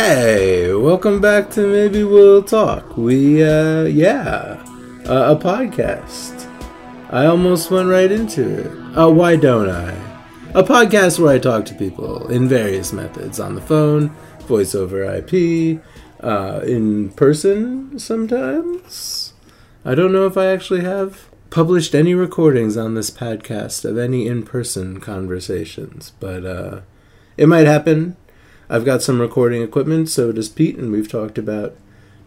Hey, welcome back to Maybe We'll Talk. We, uh, yeah, uh, a podcast. I almost went right into it. Uh, why don't I? A podcast where I talk to people in various methods on the phone, voice over IP, uh, in person sometimes. I don't know if I actually have published any recordings on this podcast of any in person conversations, but uh, it might happen. I've got some recording equipment, so does Pete, and we've talked about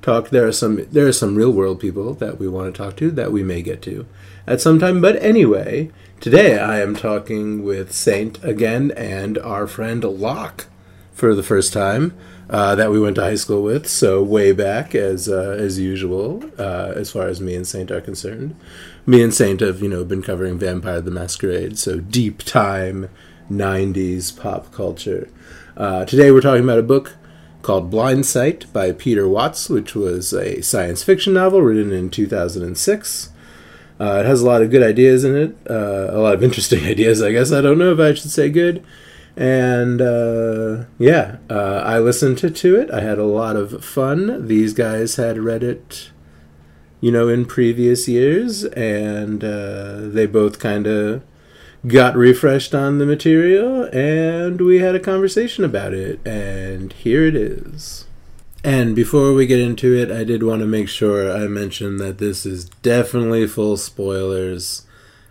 talk. There are some there are some real world people that we want to talk to that we may get to at some time. But anyway, today I am talking with Saint again and our friend Locke for the first time uh, that we went to high school with. So way back as uh, as usual, uh, as far as me and Saint are concerned. Me and Saint have you know been covering Vampire the Masquerade, so deep time '90s pop culture. Uh, today we're talking about a book called Blindsight by Peter Watts, which was a science fiction novel written in 2006. Uh, it has a lot of good ideas in it, uh, a lot of interesting ideas, I guess. I don't know if I should say good. And uh, yeah, uh, I listened to, to it. I had a lot of fun. These guys had read it, you know, in previous years, and uh, they both kind of got refreshed on the material and we had a conversation about it and here it is. And before we get into it i did want to make sure i mention that this is definitely full spoilers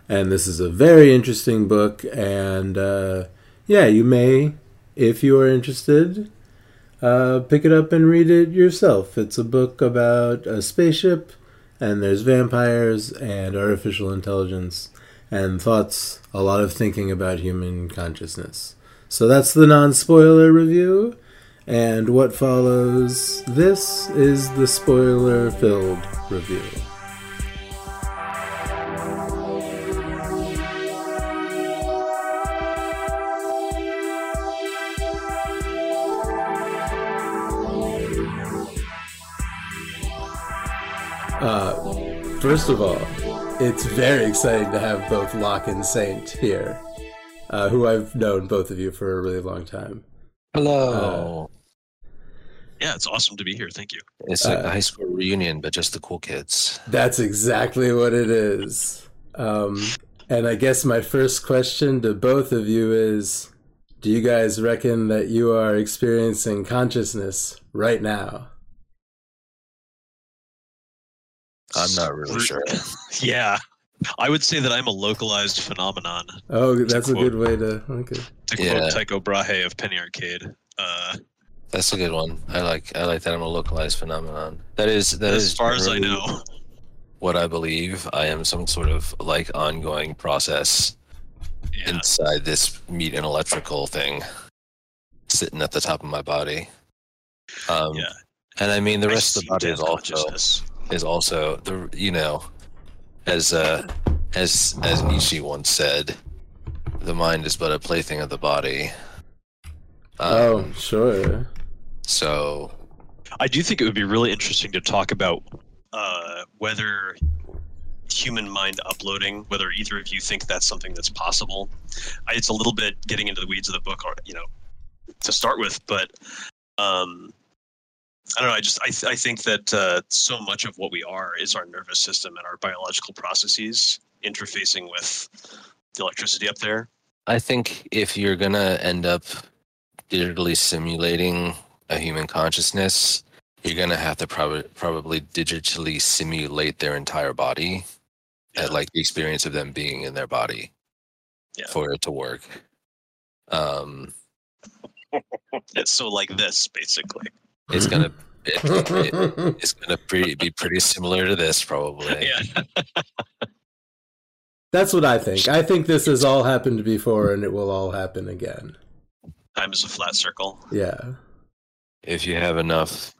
and this is a very interesting book and uh, yeah you may if you are interested uh, pick it up and read it yourself. It's a book about a spaceship and there's vampires and artificial intelligence and thoughts, a lot of thinking about human consciousness. So that's the non spoiler review. And what follows this is the spoiler filled review. Uh, first of all, it's very exciting to have both Locke and Saint here, uh, who I've known both of you for a really long time. Hello. Uh, yeah, it's awesome to be here. Thank you. It's like uh, a high school reunion, but just the cool kids. That's exactly what it is. Um, and I guess my first question to both of you is Do you guys reckon that you are experiencing consciousness right now? I'm not really sure. yeah. I would say that I'm a localized phenomenon. Oh, that's a good way to. Okay. To yeah. quote Tycho Brahe of Penny Arcade. Uh, that's a good one. I like. I like that I'm a localized phenomenon. That is. That as is far as I know. What I believe, I am some sort of like ongoing process yeah. inside this meat and electrical thing, sitting at the top of my body. Um, yeah. And I mean, the rest I of the body is also is also the you know, as uh, as as Nietzsche once said, the mind is but a plaything of the body. Um, oh, sure. So, I do think it would be really interesting to talk about uh, whether human mind uploading, whether either of you think that's something that's possible. I, it's a little bit getting into the weeds of the book, or you know, to start with, but um, I don't know. I just I, th- I think that uh, so much of what we are is our nervous system and our biological processes interfacing with the electricity up there. I think if you're gonna end up digitally simulating a human consciousness, you're gonna have to prob- probably digitally simulate their entire body, yeah. and like the experience of them being in their body, yeah. for it to work. Um, it's so like this, basically. It's gonna it, it, it's gonna pretty, be pretty similar to this, probably. Yeah. That's what I think. I think this has all happened before, and it will all happen again. Time is a flat circle. Yeah. If you have enough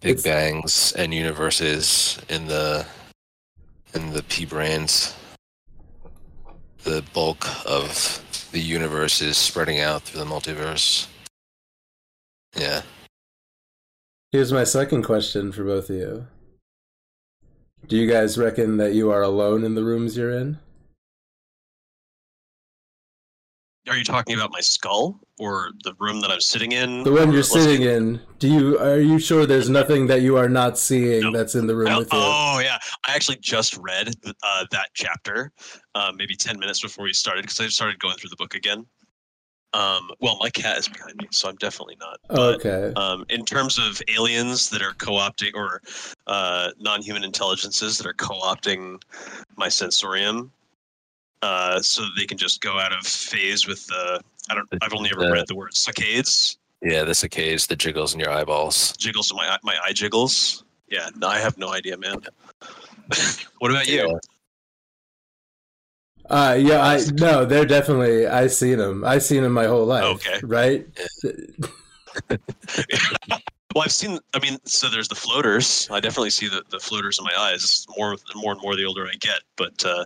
big it's... bangs and universes in the in the p-branes, the bulk of the universe is spreading out through the multiverse. Yeah. Here's my second question for both of you. Do you guys reckon that you are alone in the rooms you're in? are you talking about my skull or the room that I'm sitting in? The one you're sitting in. Do you are you sure there's nothing that you are not seeing No. that's in the room with you? oh, yeah, I actually just read uh, that chapter, uh, maybe ten minutes before we started, because I started going through the book again. Um, well, my cat is behind me, so I'm definitely not. But, okay. um, in terms of aliens that are co-opting or uh, non-human intelligences that are co-opting my sensorium, uh, so that they can just go out of phase with the. I don't. I've only ever The- read the word saccades, Yeah, the saccades, the jiggles in your eyeballs. jiggles in my eye- my eye jiggles. Yeah, no, I have no idea, man. what about you? Yeah. Uh, yeah, I no, they're definitely. I seen them. I seen them my whole life. Okay. right? Well, I've seen. I mean, so there's the floaters. I definitely see the, the floaters in my eyes more, more and more the older I get. But uh,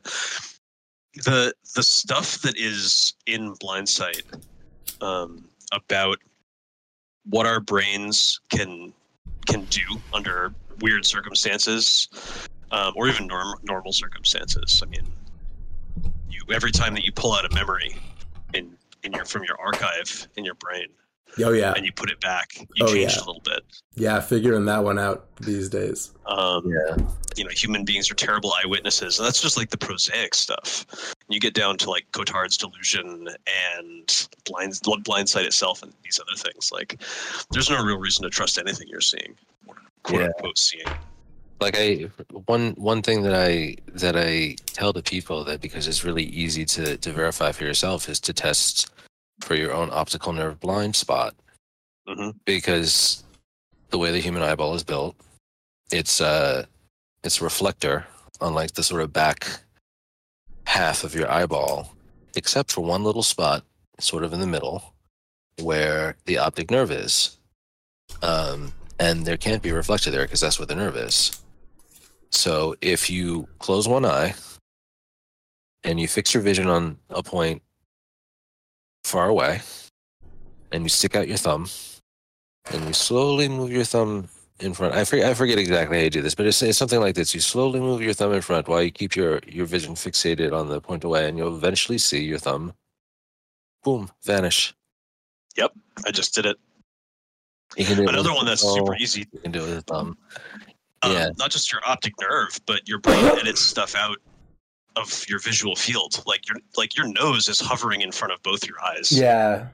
the the stuff that is in blindsight um, about what our brains can can do under weird circumstances, um, or even norm, normal circumstances. I mean, you every time that you pull out a memory in in your from your archive in your brain Oh yeah, and you put it back, you Oh, change yeah. a little bit. yeah. Figuring that one out these days. Um, Yeah. You know, human beings are terrible eyewitnesses, and that's just like the prosaic stuff. You get down to like Cotard's delusion and blind blindsight itself, and these other things. Like, there's no real reason to trust anything you're seeing, or quote Yeah. unquote seeing. Like i one one thing that i that i tell to people that because it's really easy to to verify for yourself is to test for your own optical nerve blind spot. Hmm because the way the human eyeball is built it's uh it's a reflector on like the sort of back half of your eyeball except for one little spot sort of in the middle where the optic nerve is. Um and there can't be reflected there because that's where the nerve is so if you close one eye and you fix your vision on a point far away and you stick out your thumb and you slowly move your thumb in front. I forget, I forget exactly how you do this, but it's, it's something like this. You slowly move your thumb in front while you keep your, your vision fixated on the point away, and you'll eventually see your thumb, boom, vanish. Yep, I just did it. Another one that's super easy. You can do it with a thumb. Um, Yeah. Not just your optic nerve, but your brain edits stuff out of your visual field. Like your like your nose is hovering in front of both your eyes. Yeah,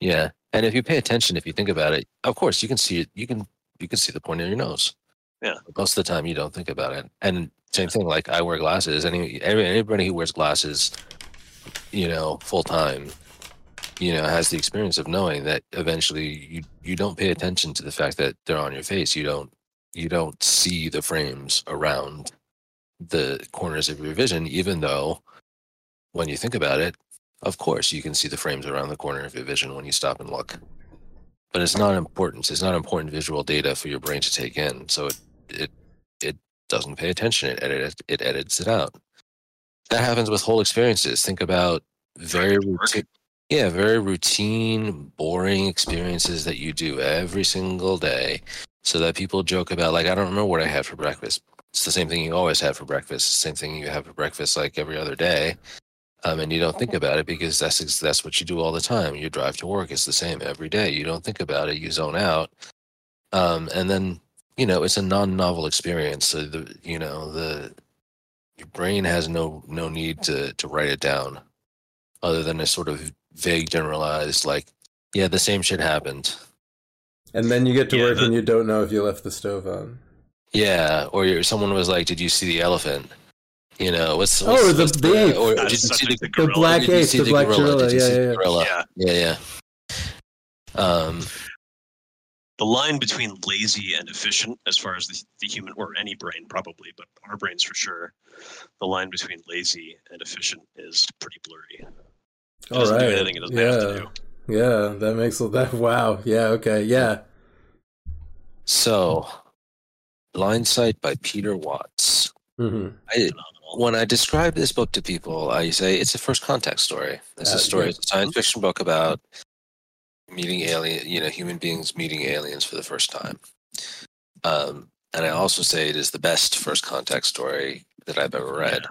Yeah, and if you pay attention, if you think about it, of course you can see it. You can you can see the point of your nose. Yeah. But most of the time, you don't think about it. And same thing. Like I wear glasses. Any every- anybody who wears glasses, you know, full time, you know, has the experience of knowing that eventually you you don't pay attention to the fact that they're on your face. You don't you don't see the frames around the corners of your vision, even though when you think about it, of course, you can see the frames around the corner of your vision when you stop and look. But it's not important. It's not important visual data for your brain to take in. So it it it doesn't pay attention. It edits it edits it out. That happens with whole experiences. Think about very Driving to work. routine, yeah, very routine, boring experiences that you do every single day. So that people joke about, like, I don't remember what I had for breakfast. It's the same thing you always have for breakfast. Same thing you have for breakfast like every other day um, and you don't think about it because that's that's what you do all the time. You drive to work; it's the same every day. You don't think about it; you zone out, um, and then you know it's a non-novel experience. So the you know the your brain has no no need to to write it down, other than a sort of vague, generalized like, yeah, the same shit happened. And then you get to Yeah, work the- and you don't know if you left the stove on. Yeah, or you're, someone was like, "Did you see the elephant?" You know, what's, Oh, the- what's the ape. or That's did you see the the The black Did you ape, see the the black gorilla? gorilla. Did you Yeah, see yeah, the yeah. gorilla? Yeah. Yeah, yeah. Um, the line between lazy and efficient, as far as the, the human or any brain probably, but our brains for sure, the line between lazy and efficient is pretty blurry. It All doesn't do anything it doesn't have to Yeah, do. Yeah. That makes a that. Wow. Yeah. Okay. Yeah. so, Blindsight by Peter Watts. hmm I, when I describe this book to people, I say it's a first contact story. It's Uh, a story. yeah. It's a science fiction book about meeting alien, you know, human beings meeting aliens for the first time. Um, and I also say it is the best first contact story that I've ever read.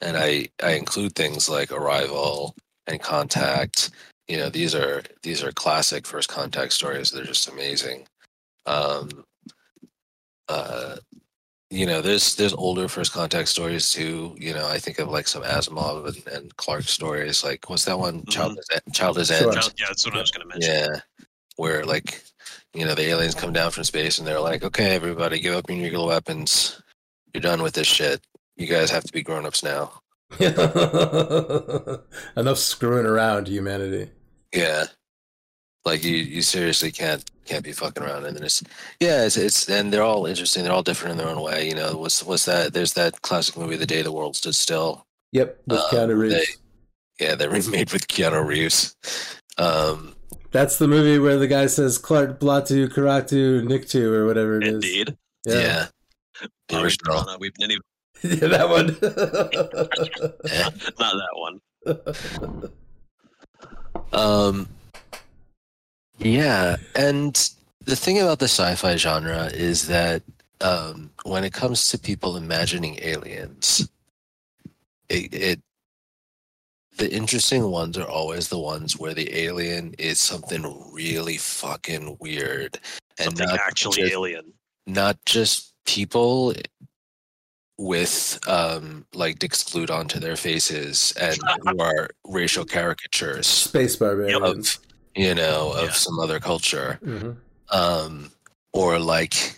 And I, I include things like Arrival, and Contact. You know, these are these are classic first contact stories. They're just amazing. Um, uh, you know, there's there's older first contact stories too. You know, I think of like some Asimov and, and Clarke stories. Like, what's that one? Child is Child is Sure. End. Child- yeah, that's what I was going to mention. Yeah, where like, you know, the aliens come down from space and they're like, "Okay, everybody, give up your nuclear weapons. You're done with this shit. You guys have to be grown-ups now." Enough screwing around, humanity. Yeah, like you, you seriously can't can't be fucking around. And then it's yeah, it's it's and they're all interesting. They're all different in their own way. You know, what's what's that? There's that classic movie, The Day the World Stood Still. Yep, with Um, Keanu Reeves. they- Yeah, they're remade with Keanu Reeves. Um, That's the movie where the guy says Clark Blatu Karatu Niktu or whatever it is. Indeed. yeah. Yeah. The Bobby original. Piranha, We've any, Yeah, that one. Not that one. Um, yeah, and the thing about the sci-fi genre is that um, when it comes to people imagining aliens, it, it the interesting ones are always the ones where the alien is something really fucking weird and Something not actually just, alien. not just people with um like dicks glued onto their faces and who are racial caricatures Space barbarians. of you know of Yeah. some other culture hmm um or like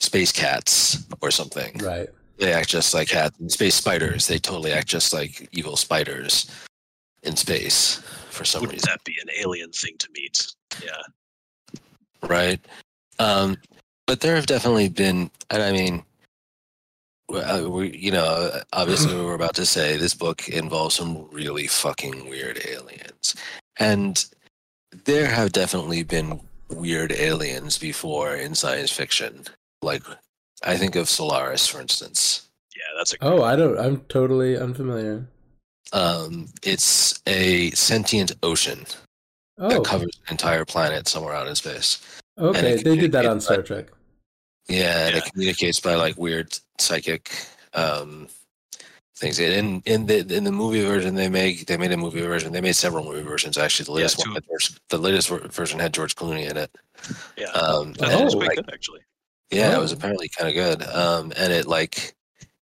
space cats or something Right. they act just like cats and space spiders they totally act just like evil spiders in space for some Wouldn't reason that be an alien thing to meet? Yeah. right um but there have definitely been and i mean well, uh, we, you know, obviously, we we're about to say this book involves some really fucking weird aliens, and there have definitely been weird aliens before in science fiction. Like, I think of Solaris, for instance. Yeah, that's a Oh, I don't. I'm totally unfamiliar. Um, it's a sentient ocean Oh, that covers an entire planet somewhere out in space. okay. They did that on Star Trek. Yeah, and it communicates by like weird psychic um, things. In in the in the movie version, they make they made a movie version. They made several movie versions actually. The latest two. one, had George, the latest version had George Clooney in it. yeah. Um, That was Oh. quite like, good actually. yeah, it Oh. was apparently kind of good. Um, and it like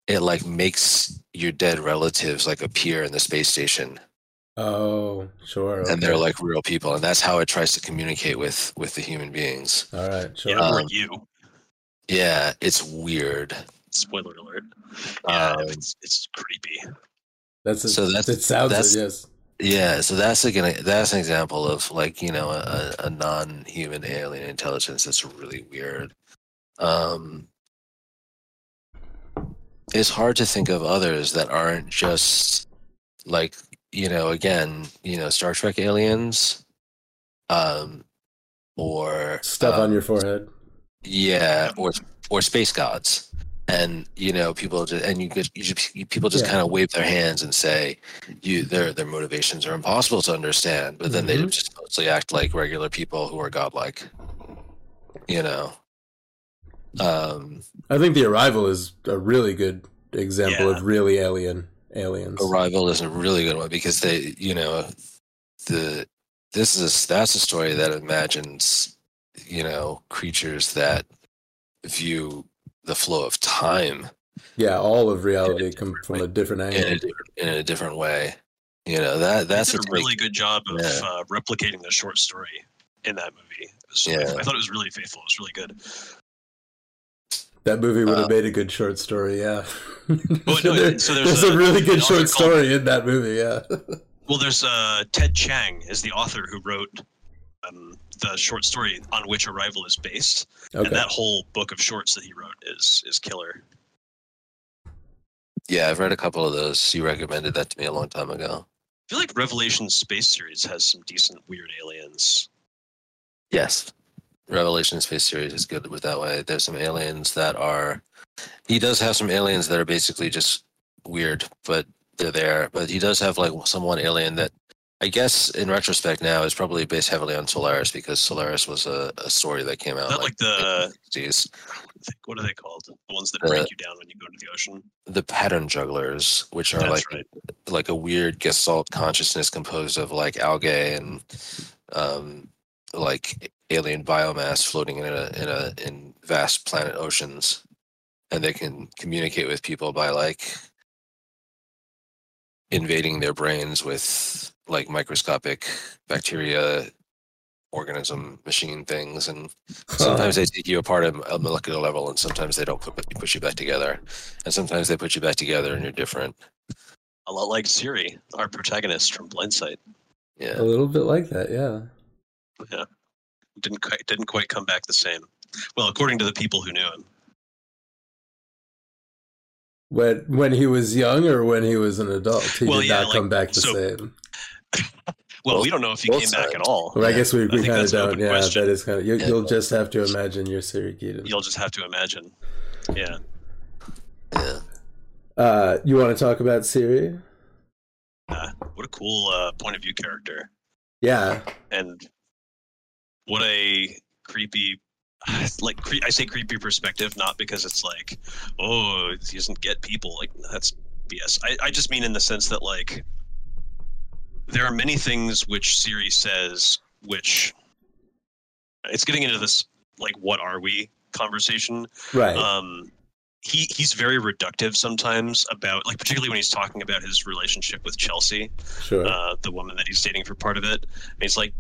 it like makes your dead relatives like appear in the space station, Oh, sure. and they're like real people, and that's how it tries to communicate with with the human beings. All right. Sure. Yeah, or Um, you. Yeah, it's weird. Spoiler alert. Yeah, Um, it's it's creepy. that's a, so that's- it. Sounds that's- it. Yes. Yeah, so that's again that's an example of like you know a, a non-human alien intelligence that's really weird. Um, it's hard to think of others that aren't just like you know again you know Star Trek aliens, um, or Stuff uh, on your forehead. yeah, or or space gods, and you know people just and you could you just, you- people just Yeah. kind of wave their hands and say you their their motivations are impossible to understand, but then they Mhm. just mostly act like regular people who are godlike, you know. Um, I think the arrival is a really good example Yeah. of really alien aliens. Arrival is a really good one because they you know the this is that's a story that imagines you know creatures that view the flow of time Yeah, all of reality Yeah, come from a different in a angle. in a different way. You know that that's did a a really good job of Yeah. uh, replicating the short story in that movie. It was- Yeah. I thought it was really faithful. It was really good. That movie would have Uh, made a good short story. Yeah. Well, no, There- so there's, there's a, a- really good short called- story in that movie. Yeah. Well, there's uh, Ted Chiang is the author who wrote um, the short story on which Arrival is based, okay. and that whole book of shorts that he wrote is is killer. yeah. I've read a couple of those. You recommended that to me a long time ago. I feel like Revelation Space Series has some decent weird aliens. Yes, Revelation Space Series is good with that way. There's some aliens that are. He does have some aliens that are basically just weird, but they're there. But he does have like some one alien that. I guess in retrospect now is probably based heavily on Solaris because Solaris was a, a story that came out that like the sixties. What are they called? The ones that Uh, break you down when you go to the ocean. the pattern jugglers, which are That's like right. like a weird gestalt consciousness composed of like algae and um, like alien biomass floating in a in a in vast planet oceans, and they can communicate with people by like invading their brains with like microscopic bacteria organism machine things and sometimes they take you apart at a molecular level and sometimes they don't put, push you back together and sometimes they put you back together and you're different A lot like Siri, our protagonist from Blindsight. yeah a little bit like that, yeah. Yeah, didn't quite didn't quite come back the same. Well, according to the people who knew him. When when he was young or when he was an adult, he Well, did yeah, not like, come back the so- same. Well, Both- we don't know if he both came back at all. Well, I guess we, I we think kind of don't. Yeah, question. that is kind of. You, Yeah. You'll just have to imagine your Siri Keaton. You'll just have to imagine. Yeah. yeah Uh, you want to talk about Siri? Uh, what a cool uh, point of view character, Yeah, and what a creepy. Like cre- I say, creepy perspective, not because it's like, oh, he doesn't get people. Like that's BS. I, I just mean in the sense that like, there are many things which Siri says, which it's getting into this like, what are we conversation. right. um he he's very reductive sometimes about like particularly when he's talking about his relationship with Chelsea, sure. uh, the woman that he's dating for part of it. And he's like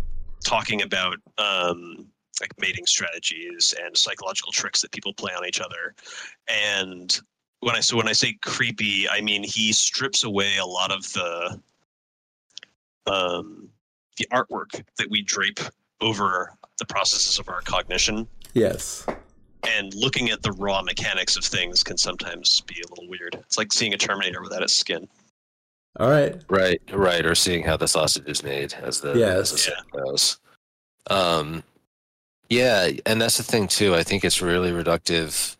talking about um like mating strategies and psychological tricks that people play on each other. And when I so when I say creepy, I mean he strips away a lot of the um the artwork that we drape over the processes of our cognition yes. and looking at the raw mechanics of things can sometimes be a little weird. It's like seeing a Terminator without its skin. All right. right right or seeing how the sausage is made as the Yes. as the saying goes um yeah and that's the thing too i think it's really reductive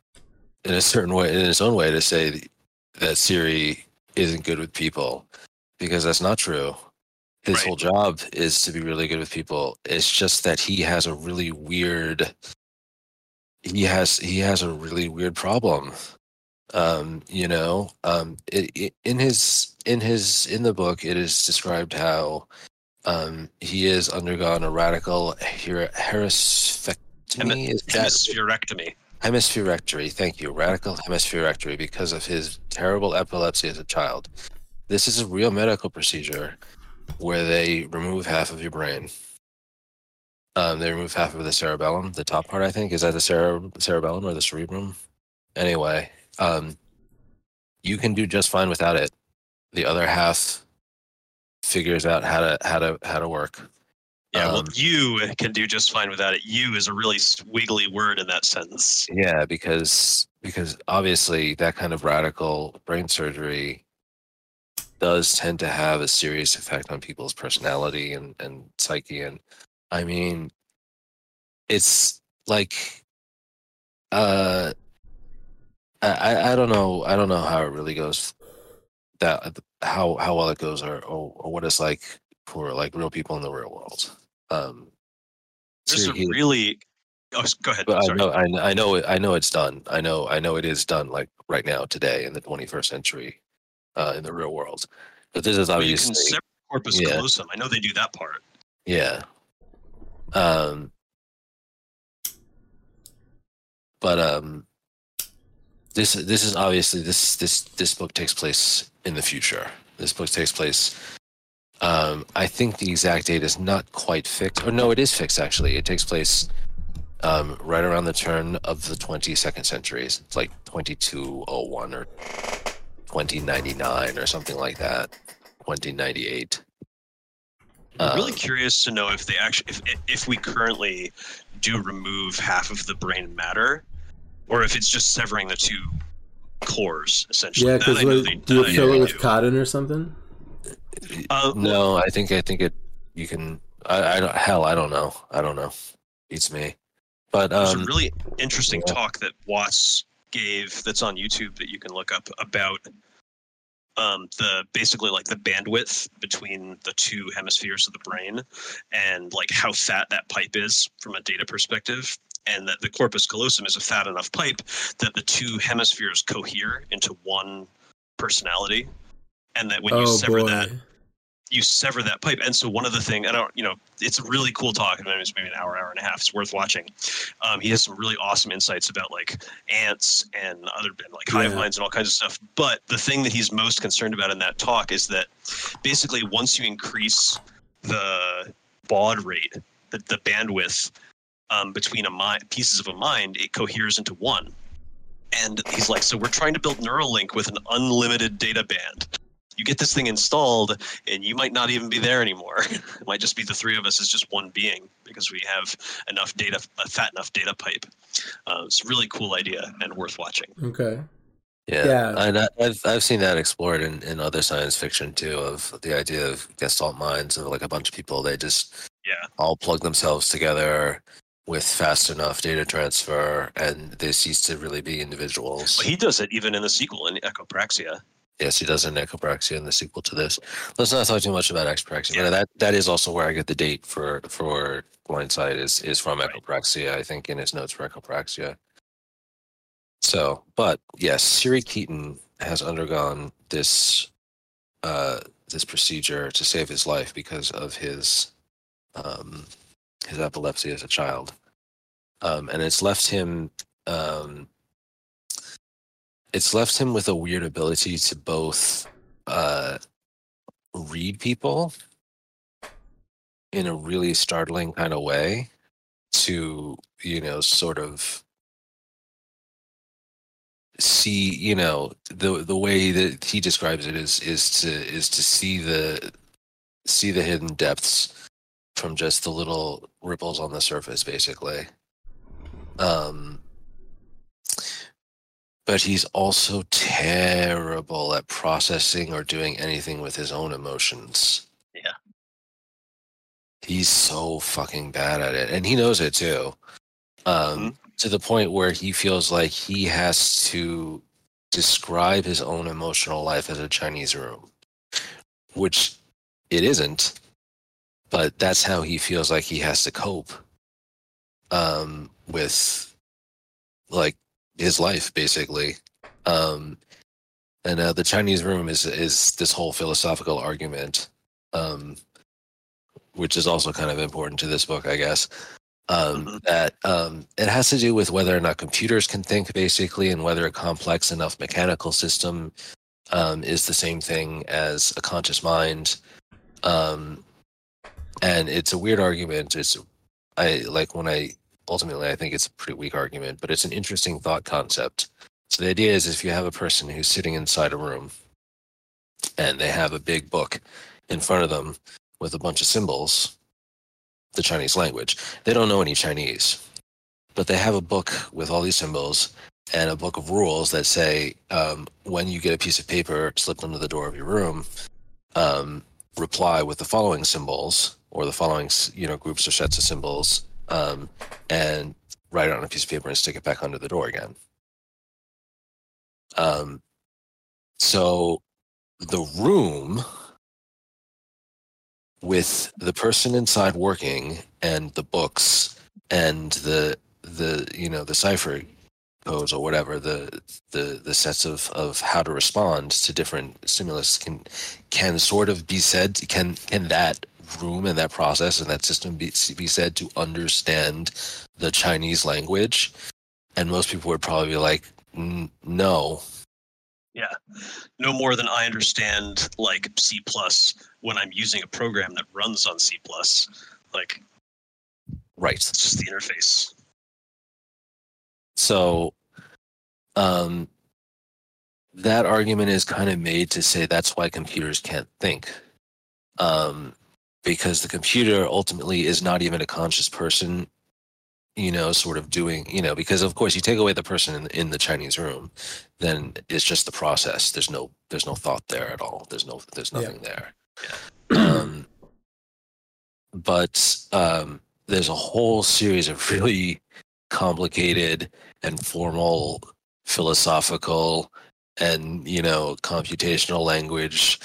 in a certain way in its own way to say that siri isn't good with people because that's not true his Right. whole job is to be really good with people it's just that he has a really weird he has he has a really weird problem um you know um it, it, in his in his in the book it is described how um he has undergone a radical her- hemispherectomy is that Hemispherectomy. hemispherectomy thank you radical hemispherectomy because of his terrible epilepsy as a child this is a real medical procedure where they remove half of your brain. Um, they remove half of the cerebellum the top part i think. Is that the cere- cerebellum or the cerebrum? Anyway um, you can do just fine without it. The other half figures out how to how to how to work. Yeah, well, Um, you can do just fine without it. You is a really s- wiggly word in that sentence. Yeah, because because obviously that kind of radical brain surgery does tend to have a serious effect on people's personality and, and psyche. And I mean, it's like, uh, I, I- don't know. I don't know how it really goes that how, how well it goes or, or, or what it's like for like real people in the real world. Um, Siri Keaton- really. Oh, go ahead. but I know, I, kn- I know, it, I know it's done. I know, I know it is done. Like right now, today, in the 21st century, uh, in the real world. But this is But you can obviously, separate corpus yeah. callosum. I know they do that part. yeah. Um, but um, this this is obviously this this this book takes place in the future. This book takes place. Um, I think the exact date is not quite fixed. Or no, it is fixed actually. It takes place um, right around the turn of the 22nd century. It's like 2201 or 2099 or something like that. 2098. I'm really Um, curious to know if they actually, if if we currently do remove half of the brain matter, or if it's just severing the two cores essentially. Yeah, That because know they- do you fill it they with do. cotton or something? Uh, no, I think I think it. You can. I, I don't. Hell, I don't know. I don't know. It's me. But There's um, a really interesting yeah. talk that Watts gave that's on YouTube that you can look up about um, the basically like the bandwidth between the two hemispheres of the brain and like how fat that pipe is from a data perspective. and that the corpus callosum is a fat enough pipe that the two hemispheres cohere into one personality, and that when you oh sever boy. that you sever that pipe. And so one of the thing I don't, you know, it's a really cool talk. I mean, it's maybe an hour, hour and a half. It's worth watching. Um, he has some really awesome insights about like ants and other and like hive Yeah. minds and all kinds of stuff. But the thing that he's most concerned about in that talk is that basically once you increase the baud rate, the, the bandwidth um, between a mind, pieces of a mind, it coheres into one. And he's like, so we're trying to build Neuralink with an unlimited data band. You get this thing installed, and you might not even be there anymore. it might just be the three of us as just one being because we have enough data, a fat enough data pipe. Uh, it's a really cool idea and worth watching. Okay. Yeah, Yeah. and I, I've I've seen that explored in, in other science fiction too. Of the idea of Gestalt minds of like a bunch of people they just Yeah. all plug themselves together with fast enough data transfer, and they cease to really be individuals. But he does it even in the sequel in Echopraxia. Yes, he does in Echopraxia in the sequel to this. Let's not talk too much about Echopraxia, Yeah. that that is also where I get the date for for Blindsight is is from Right. Echopraxia. I think in his notes for Echopraxia. So, but yes, Siri Keaton has undergone this uh, this procedure to save his life because of his um, his epilepsy as a child, um, and it's left him um, it's left him with a weird ability to both uh, read people in a really startling kind of way to you know sort of see you know the the way that he describes it is is to is to see the see the hidden depths from just the little ripples on the surface basically. Um but he's also terrible at processing or doing anything with his own emotions. Yeah. He's so fucking bad at it. And he knows it too. Um, Mhm. To the point where he feels like he has to describe his own emotional life as a Chinese room, which it isn't. But that's how he feels like he has to cope um, with like his life basically. Um and uh, the chinese room is is this whole philosophical argument um which is also kind of important to this book i guess um Mhm. that um it has to do with whether or not computers can think basically and whether a complex enough mechanical system um is the same thing as a conscious mind. Um and it's a weird argument. It's i like when i ultimately i think it's a pretty weak argument but it's an interesting thought concept. So the idea is if you have a person who's sitting inside a room and they have a big book in front of them with a bunch of symbols the chinese language they don't know any chinese but they have a book with all these symbols and a book of rules that say um, when you get a piece of paper slipped under the door of your room um, reply with the following symbols or the following you know groups or sets of symbols um, and write it on a piece of paper and stick it back under the door again. Um, so the room with the person inside working and the books and the the you know the cipher codes or whatever the the the sets of of how to respond to different stimulus can can sort of be said can can that room and that process and that system be, be said to understand the Chinese language and most people would probably be like "N- no Yeah. No more than I understand like C plus when I'm using a program that runs on C plus. Like right it's just the interface. So, um, that argument is kind of made to say that's why computers can't think, um, because the computer ultimately is not even a conscious person, you know, sort of doing, you know, because of course you take away the person in, in the Chinese room, then it's just the process. There's no, there's no thought there at all. There's no, there's Yeah. nothing there. Um, but um, there's a whole series of really complicated and formal philosophical and you know computational language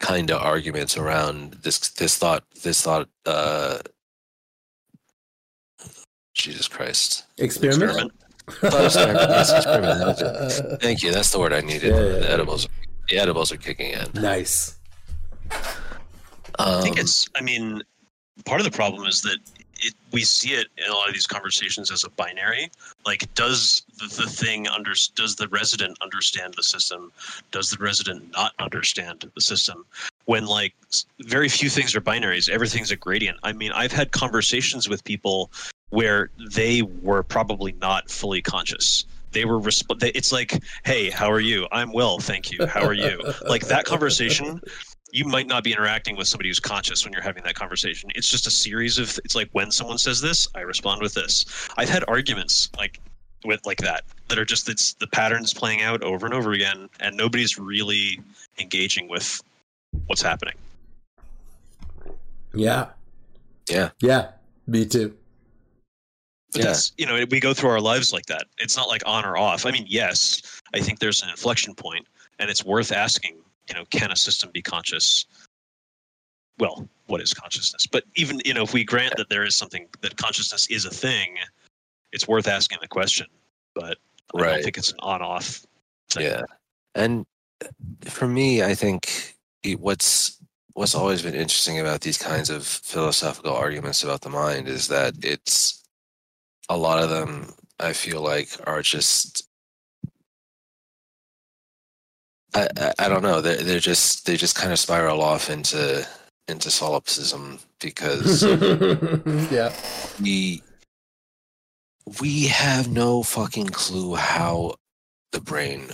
kind of arguments around this this thought this thought uh Jesus Christ. Experiment. Oh, experiment. Yes, experiment. That was it. Thank you. That's the word I needed. Yeah, yeah, the edibles. The edibles are kicking in. nice. I think Um, it's. I mean, part of the problem is that it, we see it in a lot of these conversations as a binary. Like, does the, the thing under does the resident understand the system? Does the resident not understand the system? When like very few things are binaries, everything's a gradient. I mean, I've had conversations with people where they were probably not fully conscious. They were resp- It's like, hey, how are you? I'm well, thank you. How are you? like that conversation you might not be interacting with somebody who's conscious when you're having that conversation. It's just a series of it's like when someone says this, I respond with this. I've had arguments like with like that that are just it's the patterns playing out over and over again and nobody's really engaging with what's happening. Yeah. Yeah. Yeah. Me too. But Yeah. that's you know, we go through our lives like that. It's not like on or off. I mean, yes, I think there's an inflection point and it's worth asking, you know, can a system be conscious? Well, what is consciousness? But even, you know, if we grant that there is something that consciousness is a thing, it's worth asking the question. But I Right. don't think it's an on off thing. Yeah, and for me, I think what's what's always been interesting about these kinds of philosophical arguments about the mind is that it's a lot of them. I feel like are just. I, I, I don't know. They're, they're just they just kind of spiral off into into solipsism because yeah. we we have no fucking clue how the brain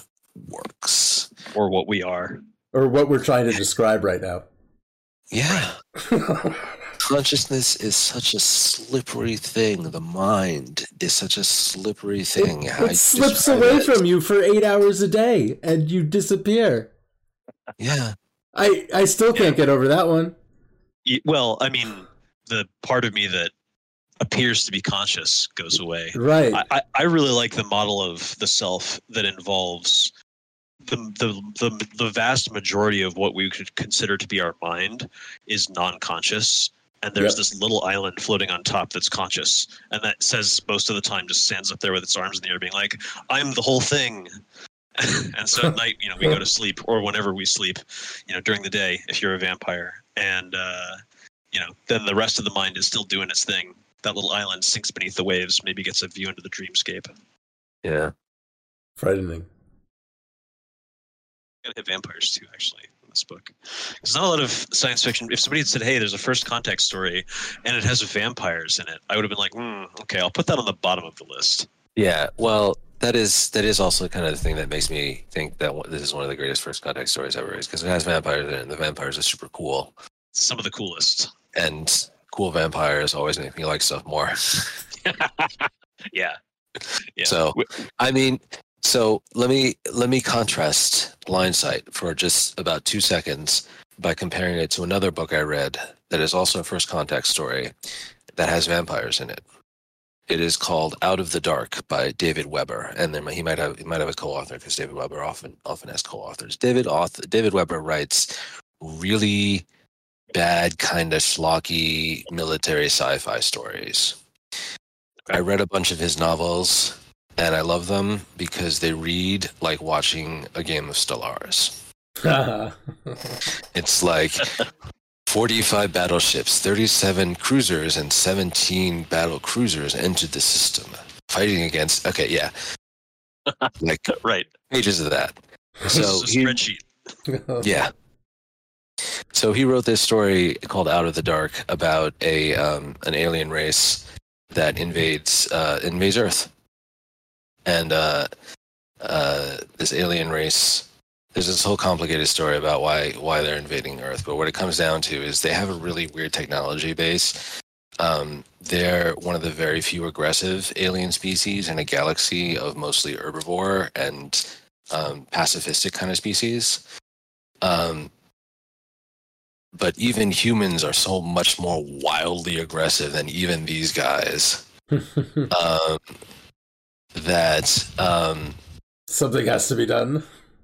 works. Or what we are. Or what we're trying to describe right now. Yeah. Consciousness is such a slippery thing. The mind is such a slippery thing. How you it slips away it- from you for eight hours a day and you disappear. Yeah. I, I still can't get over that one. Well, I mean, the part of me that appears to be conscious goes away. Right. I, I, I really like the model of the self that involves the, the the the vast majority of what we could consider to be our mind is non-conscious and there's Yep. this little island floating on top that's conscious and that says most of the time just stands up there with its arms in the air being like i'm the whole thing and so at night you know we go to sleep or whenever we sleep you know during the day if you're a vampire and uh you know then the rest of the mind is still doing its thing that little island sinks beneath the waves maybe gets a view into the dreamscape Yeah. Frightening. gotta hit vampires too, actually, this book. There's not a lot of science fiction. If somebody had said, "Hey, there's a first contact story, and it has vampires in it," I would have been like, hmm, "Okay, I'll put that on the bottom of the list." Yeah. Well, that is that is also kind of the thing that makes me think that this is one of the greatest first contact stories ever, is because it has vampires in it, and the vampires are super cool, Some of the coolest. and cool vampires always make me like stuff more. Yeah. Yeah. So, I mean, so let me let me contrast Blindsight for just about two seconds by comparing it to another book I read that is also a first contact story that has vampires in it. It is called Out of the Dark by David Weber, and then he might have he might have a co-author because David Weber often often has co-authors. David author, David Weber writes really bad, kind of schlocky military sci-fi stories. I read a bunch of his novels and I love them because they read like watching a game of Stellaris. It's like 45 battleships, 37 cruisers, and 17 battle cruisers entered the system, fighting against. Okay, yeah. Like right. pages of that. So is a he, spreadsheet. yeah. So he wrote this story called Out of the Dark about a um, an alien race that invades uh, invades Earth, and uh, uh, this alien race. There's this whole complicated story about why why they're invading Earth, but what it comes down to is they have a really weird technology base. Um, they're one of the very few aggressive alien species in a galaxy of mostly herbivore and um, pacifistic kind of species. Um, but even humans are so much more wildly aggressive than even these guys um, that um, Something has to be done.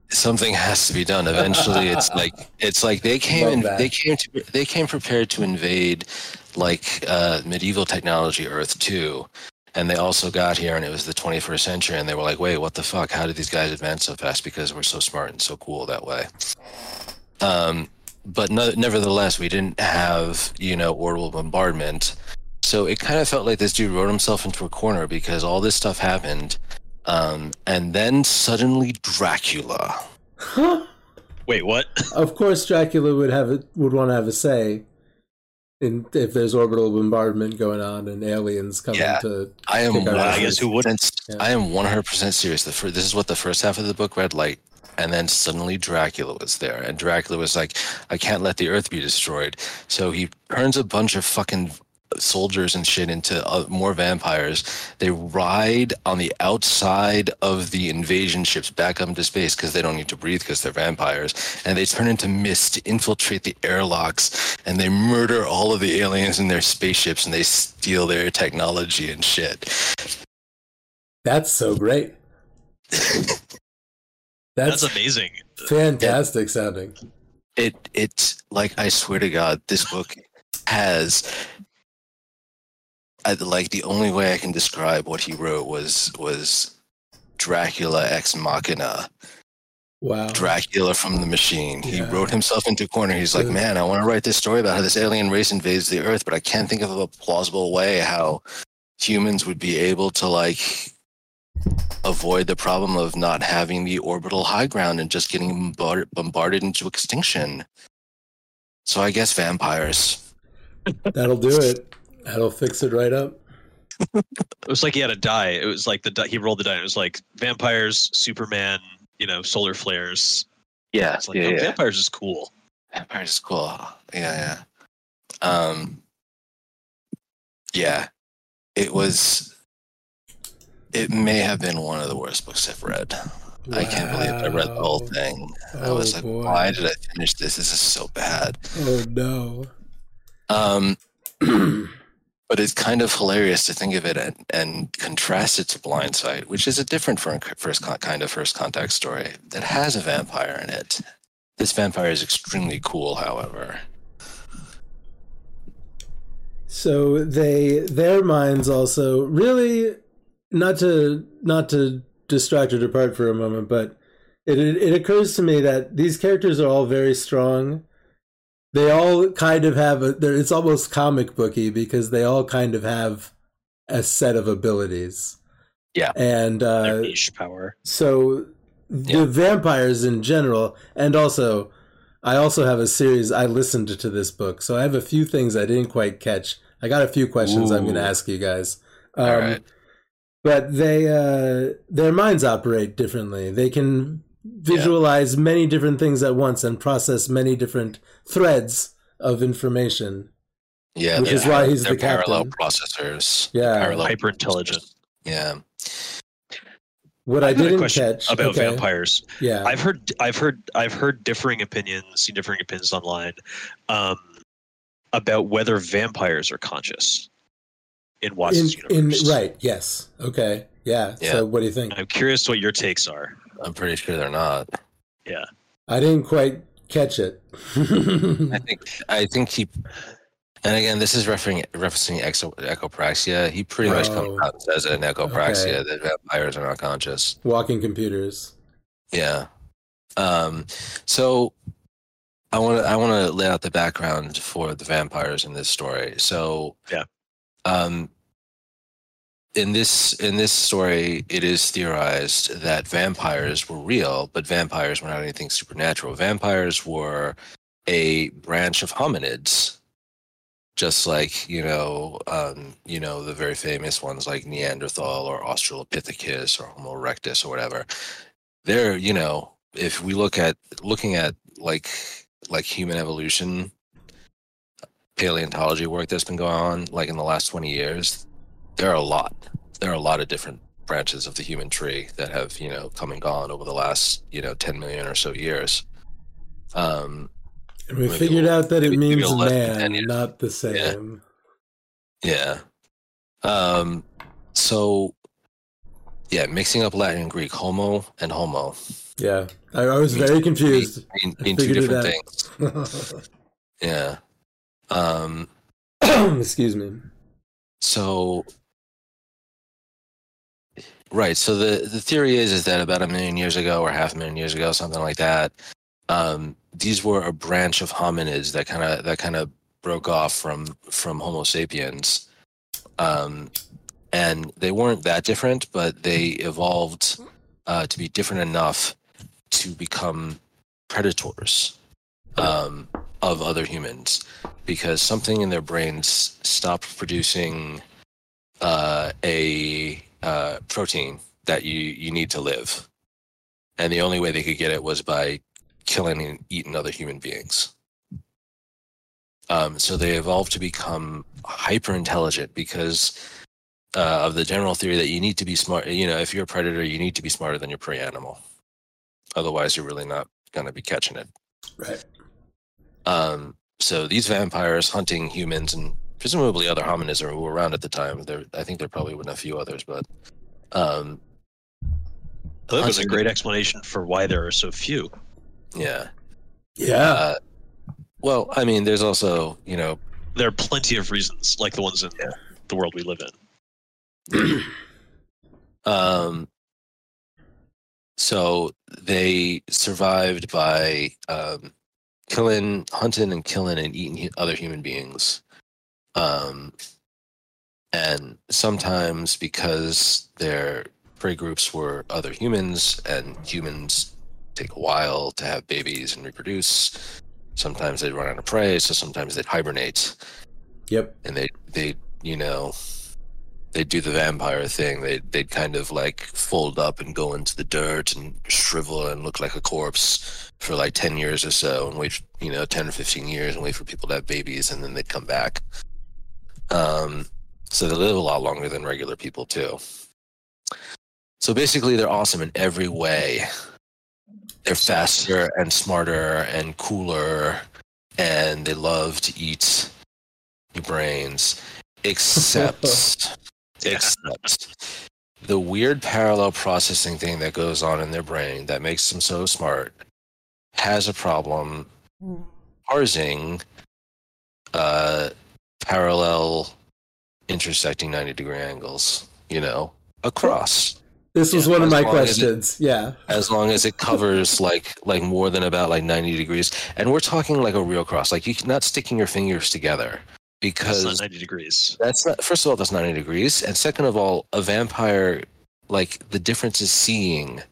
something has to be done. Eventually, it's like it's like they came that. they came to they came prepared to invade like uh, medieval technology Earth too, and they also got here and it was the 21st century and they were like wait what the fuck how did these guys advance so fast because we're so smart and so cool that way um, but no, nevertheless we didn't have you know orbital bombardment so it kind of felt like this dude wrote himself into a corner because all this stuff happened um, and then suddenly dracula Huh? Wait, what? Of course, Dracula would have a, would want to have a say in if there's orbital bombardment going on and aliens coming Yeah. to. I am. Kick 100% I guess who wouldn't? Yeah. I am one hundred percent serious. The fir- this is what the first half of the book read like, and then suddenly Dracula was there, and Dracula was like, "I can't let the Earth be destroyed." So he turns a bunch of fucking soldiers and shit into uh, more vampires. They ride on the outside of the invasion ships back up into space because they don't need to breathe because they're vampires, and they turn into mist to infiltrate the airlocks, and they murder all of the aliens in their spaceships, and they steal their technology and shit. That's so great. That's That's, amazing. fantastic sounding. it it's like I swear to God, this book has I, like the only way I can describe what he wrote was was Dracula ex machina, Wow. Dracula from the machine. He wrote himself into a corner. He's like, man, I want to write this story about how this alien race invades the Earth, but I can't think of a plausible way how humans would be able to like avoid the problem of not having the orbital high ground and just getting bombarded, bombarded into extinction. So I guess vampires. That'll do it. That'll fix it right up. It was like he had a die. It was like the die, he rolled the die. It was like vampires, Superman, you know, solar flares. Yeah, It's like oh, vampires is cool. Vampires is cool. Yeah, yeah. Um, yeah, it was. It may have been one of the worst books I've read. I can't believe I read the whole Wow. thing. I Oh, was like, boy. why did I finish this? This is so bad. Oh no. Um, but it's kind of hilarious to think of it and, and contrast it to Blindsight, which is a different first con- kind of first contact story that has a vampire in it. This vampire is extremely cool, however. So they their minds also really not to not to distract or depart for a moment, but it it, it occurs to me that these characters are all very strong. They all kind of have a. It's almost comic booky because they all kind of have a set of abilities. Yeah. and uh, power. so Yeah. the vampires in general, and also, I also have a series. I listened to this book, so I have a few things I didn't quite catch. I got a few questions I'm going to ask you guys. Um, All right. But they, uh, their minds operate differently. They can visualize many different things at once and process many different threads of information. Yeah, Which is why he's they're the parallel captain. processors. Yeah. Parallel Hyper intelligent. Yeah. What I I've got a didn't question catch about okay, vampires. Yeah, I've heard, I've heard, I've heard differing opinions, seen differing opinions online, um, about whether vampires are conscious in in, Watson's in universe. right. Yes. Okay. Yeah. Yeah. So, what do you think? I'm curious what your takes are. I'm pretty sure they're not. Yeah. I didn't quite catch it. I think I think he and again this is referring referencing exo, echopraxia. He pretty much Oh. comes out and says in echopraxia Okay. that vampires are not conscious. Walking computers. Yeah. Um so I want to I want to lay out the background for the vampires in this story. So Yeah. Um in this in this story it is theorized that vampires were real, but vampires were not anything supernatural. Vampires were a branch of hominids just like you know um, you know the very famous ones like neanderthal or australopithecus or homo erectus or whatever they're you know if we look at looking at like like human evolution paleontology work that's been going on like in the last 20 years there are a lot there are a lot of different branches of the human tree that have you know come and gone over the last you know 10 million or so years um And we figured out that it means a less than man, 10 not the same. Yeah. Um so yeah, mixing up Latin and Greek, homo and homo. Yeah. I, I was very confused. Mean, I mean two different things. Yeah. Um Excuse me. so Right. So the the theory is is that about a million years ago or half a million years ago, something like that, um, these were a branch of hominids that kind of that kind of broke off from from Homo sapiens, um, and they weren't that different, but they evolved uh, to be different enough to become predators um, of other humans because something in their brains stopped producing uh, a uh, protein that you, you need to live. And the only way they could get it was by killing and eating other human beings. Um, so they evolved to become hyper intelligent because uh, of the general theory that you need to be smart. You know, if you're a predator, you need to be smarter than your prey animal. Otherwise, you're really not going to be catching it. Right. Um, so these vampires hunting humans and presumably other hominids who were around at the time. There, I think there probably were a few others, but um, that was a great explanation for why there are so few. Yeah. Yeah. Uh, well, I mean, there's also you know there are plenty of reasons, like the ones in Yeah. the world we live in. Um, so they survived by um, killing, hunting, and killing and eating other human beings. Um, and sometimes because their prey groups were other humans, and humans take a while to have babies and reproduce. Sometimes they'd run out of prey, so sometimes they'd hibernate yep. and they they you know they do the vampire thing they they'd kind of like fold up and go into the dirt and shrivel and look like a corpse for like 10 years or so and wait you know 10 or 15 years and wait for people to have babies and then they'd come back um so they live a lot longer than regular people too. So basically they're awesome in every way. They're faster and smarter and cooler and they love to eat your brains, except except the weird parallel processing thing that goes on in their brain that makes them so smart has a problem parsing uh, parallel intersecting 90 degree angles, you know, across This was Yeah, one of my long as it- questions. Yeah. as long as it covers like like more than about like 90 degrees and we're talking like a real cross like you're not sticking your fingers together That's because not 90 degrees. That's not. First of all, that's ninety degrees, and second of all, a vampire, like the difference is seeing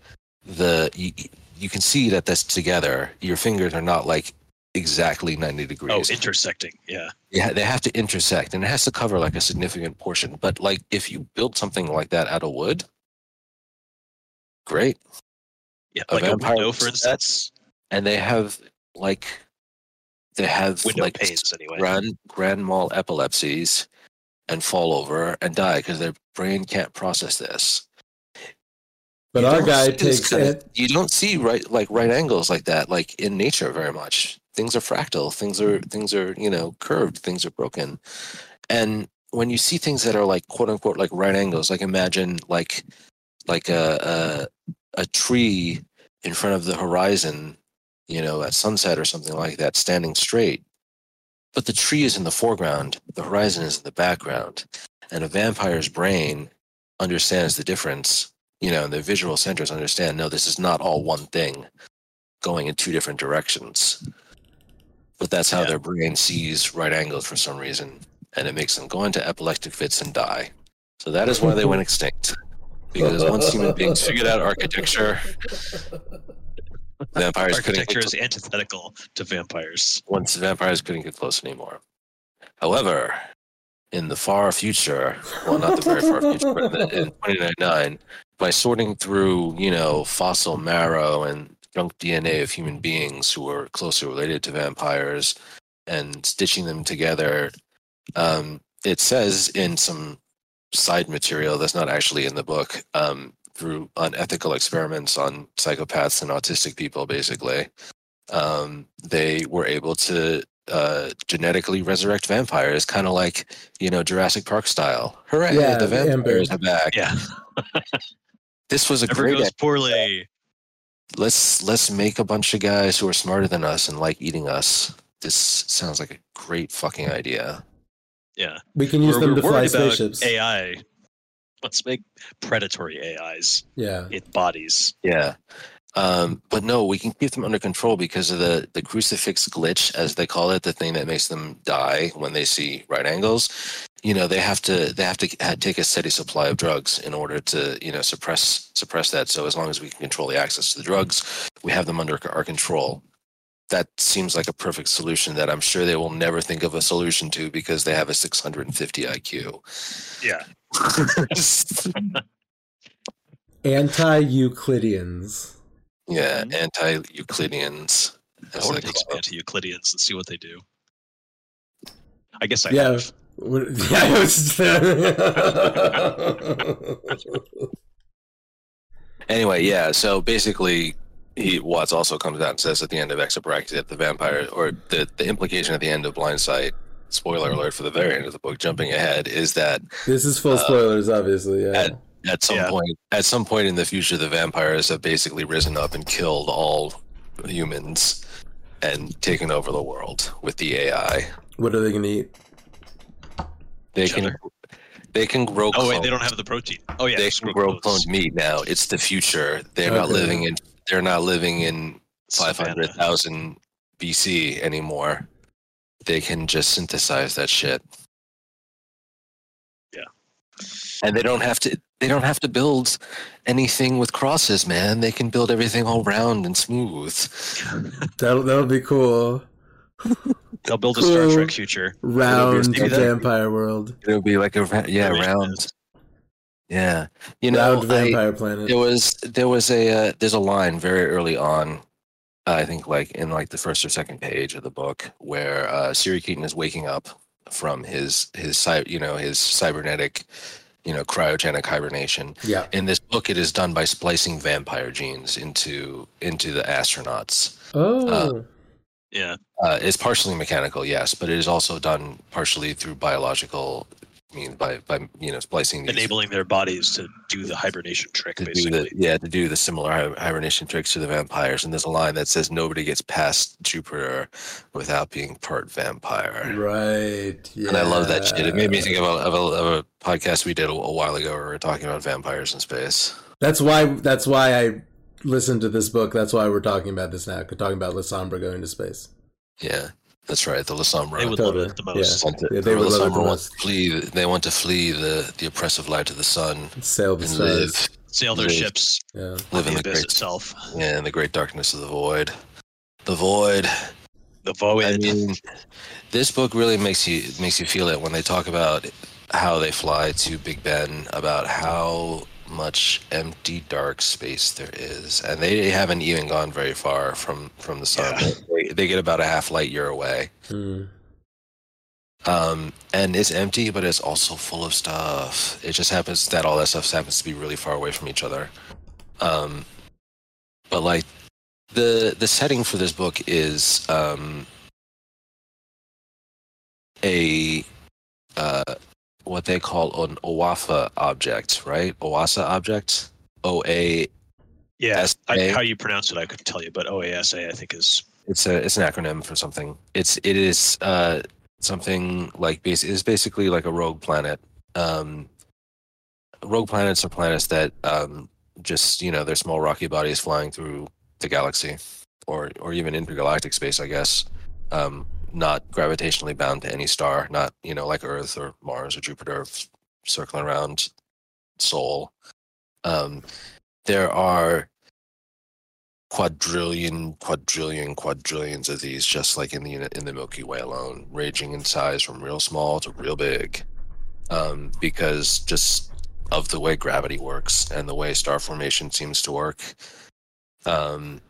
the. You, you can see that that's together. Your fingers are not like exactly 90 degrees. Oh, intersecting. Yeah. yeah, they have to intersect, and it has to cover like a significant portion. But like, if you build something like that out of wood, great. Yeah. A Like a vampire window, for looks at- instance. And they have like, they have Window like panes, anyway. grand grand mal epilepsies and fall over and die because their brain can't process this. But You our guy see takes kind of- it. You don't see right like right angles like that like in nature very much. Things are fractal. Things are things are you know curved. Things are broken, and when you see things that are like quote unquote like right angles, like imagine like like a a, a tree in front of the horizon, you know, at sunset or something like that, standing straight. But the tree is in the foreground, the horizon is in the background, and a vampire's brain understands the difference. You know, and the visual centers understand. No, this is not all one thing, going in two different directions. But that's how Yeah. their brain sees right angles for some reason, and it makes them go into epileptic fits and die. So that is why they went extinct. Because once human beings figured out architecture, vampires couldn't Architecture is antithetical to vampires. once vampires couldn't get close anymore. However, in the far future, well, not the very far future, but in 2099, by sorting through, you know, fossil marrow and junk DNA of human beings who are closely related to vampires and stitching them together, um, it says in some side material that's not actually in the book, um, through unethical experiments on psychopaths and autistic people, basically um, they were able to uh, genetically resurrect vampires, kind of like you know Jurassic Park style. Hooray! Yeah, the the vampires Amber. are back. Yeah. This was a Never great. goes idea. poorly. Let's let's make a bunch of guys who are smarter than us and like eating us. This sounds like a great fucking idea. Yeah. We can use we're, them we're to fly worried about spaceships. AI. Let's make predatory AIs Yeah. in bodies. Yeah. Um, but no, we can keep them under control because of the, the crucifix glitch, as they call it, the thing that makes them die when they see right angles. You know, they have to they have to take a steady supply of drugs in order to you know suppress suppress that. So as long as we can control the access to the drugs, we have them under our control. That seems like a perfect solution that I'm sure they will never think of a solution to because they have a 650 IQ. Yeah. Anti Euclideans. yeah, Mhm. anti-Euclideans. I want to take some anti-Euclideans and see what they do. I guess I Yeah. have. What- Yeah, was- Anyway, yeah. So basically, he Watts also comes out and says at the end of Echopraxia that the vampire, or the the implication at the end of Blindsight, spoiler alert for the very end of the book, jumping ahead, is that this is full uh, spoilers, obviously. Yeah. at- at some Yeah. point, at some point in the future, the vampires have basically risen up and killed all humans and taken over the world with the AI. what are they going to eat? They Each can other. they can grow. Oh wait, clones. they don't have the protein. Oh yeah, they can grow grow clones. cloned meat now. It's the future. They're not Okay. living in. They're not living in five Savannah. hundred thousand BC anymore. They can just synthesize that shit. Yeah. And they don't have to. They don't have to build anything with crosses, man. They can build everything all round and smooth. That'll, that'll be cool. They'll build a Cool. Star Trek future. Round Maybe vampire world. It'll be like a yeah round. Yeah, you know, Round I- vampire planet. There was there was a uh, there's a line very early on, uh, I think like in like the first or second page of the book where uh, Siri Keaton is waking up from his his cy- you know his cybernetic you know cryogenic hibernation. yeah. In this book, it is done by splicing vampire genes into into the astronauts. Oh. Yeah, Uh, it's partially mechanical, yes, but it is also done partially through biological I means by by you know splicing these enabling their bodies to do the hibernation trick, to do basically. the yeah to do the similar hibernation tricks to the vampires and there's a line that says nobody gets past jupiter without being part vampire right. Yeah. and i love that shit it made me think of a, of a, of a podcast we did a, a while ago where we were talking about vampires in space That's why. That's why I listened to this book. That's why we're talking about this now. 'cause Talking about Lasombra going to space. yeah that's right the Lasombra They would Totally, love it the most. want to, Yeah, they the would love it the want most. to flee they want to flee the the oppressive light of the sun Sail the and stars. live Sail their Live. ships Yeah. live the in the abyss great itself. yeah in the great darkness of the void the void The void. I mean, this book really makes you makes you feel it when they talk about how they fly to Big Ben, about how much empty dark space there is, and they haven't even gone very far from from the sun. Yeah. They, they get about a half light year away, Hmm. um, and it's empty, but it's also full of stuff. It just happens that all that stuff happens to be really far away from each other. Um, but like the the setting for this book is um, a uh, what they call an OASA object, right? OASA object. O A. yeah, I, how you pronounce it, I couldn't tell you, but OASA, I think is It's a it's an acronym for something. It's it is uh, something like base is basically like a rogue planet. Um, rogue planets are planets that um, just you know they're small rocky bodies flying through the galaxy, or or even intergalactic space, I guess. Um, not gravitationally bound to any star, not you know like Earth or Mars or Jupiter, circling around Sol. Um, there are quadrillion, quadrillion, quadrillions of these, just like in the in the Milky Way alone, ranging in size from real small to real big, um, because just of the way gravity works and the way star formation seems to work. Um,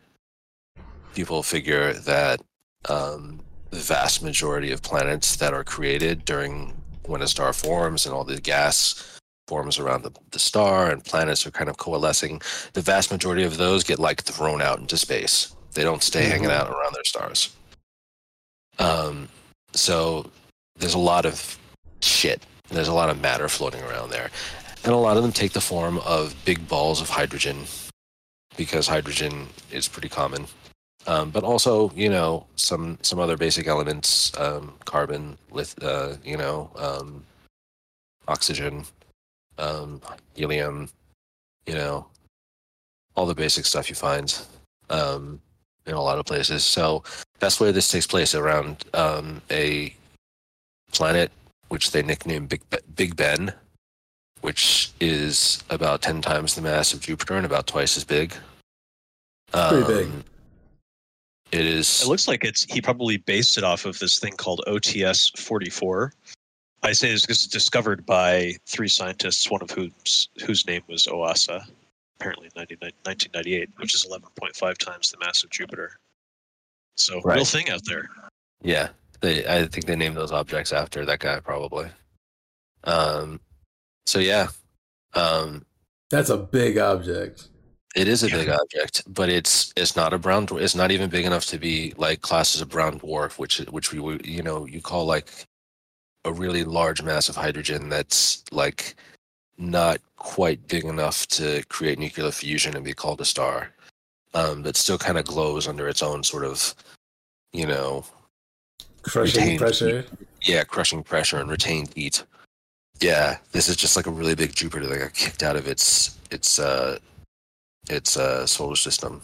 people figure that um, the vast majority of planets that are created during when a star forms and all the gas forms around the, the star and planets are kind of coalescing the vast majority of those get like thrown out into space. They don't stay hanging out around their stars. Um, so there's a lot of shit. There's a lot of matter floating around there. And a lot of them take the form of big balls of hydrogen because hydrogen is pretty common um, but also you know some some other basic elements um, carbon with uh, you know um, oxygen um, helium, you know, all the basic stuff you find um, in a lot of places. So that's where this takes place around um, a planet which they nickname Big, Big Ben, which is about 10 times the mass of Jupiter and about twice as big. Pretty big. It is. It looks like it's he probably based it off of this thing called OTS 44. I say this because it's discovered by three scientists, one of whose whose name was Oasa, apparently in 1998, which is 11.5 times the mass of Jupiter. So real thing out there. Yeah, they. I think they named those objects after that guy, probably. Um, so yeah, um, That's a big object. It is a Yeah. big object, but it's it's not a brown. dwar- It's not even big enough to be like classed as a brown dwarf, which which we would you know you call like a really large mass of hydrogen that's like not quite big enough to create nuclear fusion and be called a star, um, but still kind of glows under its own sort of you know Crushing Retained pressure. yeah, crushing pressure and retained heat. Yeah, this is just like a really big Jupiter that got kicked out of its its uh its uh solar system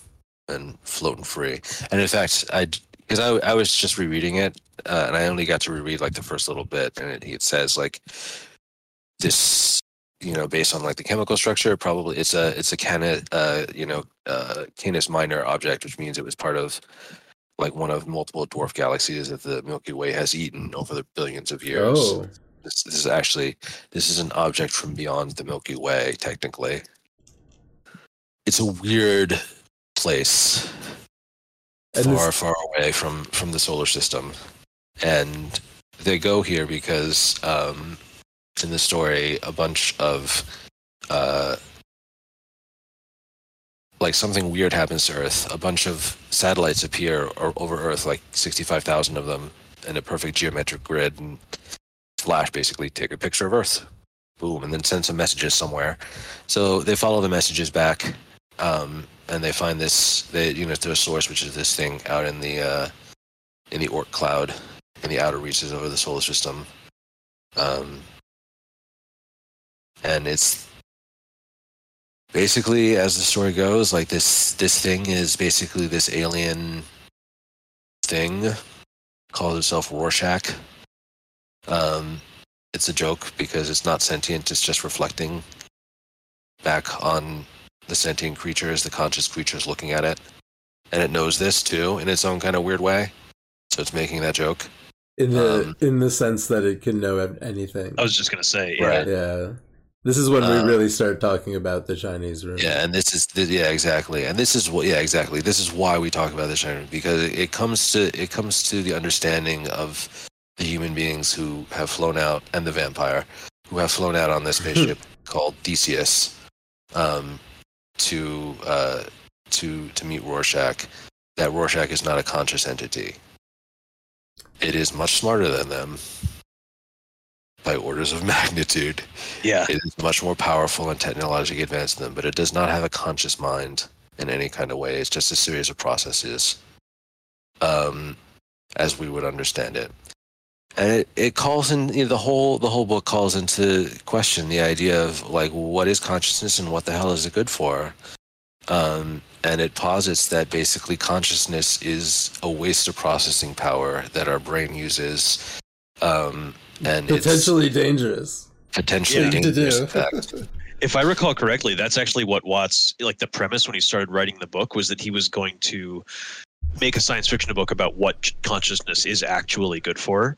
and floating free. And in fact, I because I I was just rereading it uh, and I only got to reread like the first little bit, and it, it says like this you know based on like the chemical structure probably it's a it's a canis uh you know uh canis minor object which means it was part of like one of multiple dwarf galaxies that the Milky Way has eaten over the billions of years. Oh, This, this is actually this is an object from beyond the Milky Way. Technically, it's a weird place, And far this- far away from from the solar system, and they go here because um, in the story a bunch of uh, like something weird happens to Earth. A bunch of satellites appear o- over Earth, like sixty-five thousand of them, in a perfect geometric grid, and flash basically take a picture of Earth, boom, and then send some messages somewhere. So they follow the messages back, um, and they find this, they you know, to a source, which is this thing out in the uh, in the Oort cloud, in the outer reaches of the solar system, um, and it's basically as the story goes like this this thing is basically this alien thing calls itself rorschach. Um it's a joke because it's not sentient it's just reflecting back on the sentient creatures the conscious creatures looking at it and it knows this too in its own kind of weird way so it's making that joke in the um, in the sense that it can know anything. I was just gonna say, yeah, Right. Yeah, this is when Uh, we really start talking about the Chinese room. Yeah, and this is th- yeah exactly, and this is what yeah exactly. This is why we talk about the Chinese room, because it, it comes to it comes to the understanding of the human beings who have flown out and the vampire who have flown out on this spaceship called Theseus um, to uh, to to meet Rorschach. That Rorschach is not a conscious entity. It is much smarter than them by orders of magnitude. yeah. It is much more powerful and technologically advanced than them, but it does not have a conscious mind in any kind of way. It's just a series of processes, um, as we would understand it. And it, it calls in you know, the whole the whole book calls into question the idea of like what is consciousness and what the hell is it good for? Um, and it posits that basically consciousness is a waste of processing power that our brain uses, um, and it's potentially dangerous. potentially Yeah. Dangerous. do. in fact. If I recall correctly, that's actually what Watts like the premise when he started writing the book was that he was going to make a science fiction book about what consciousness is actually good for.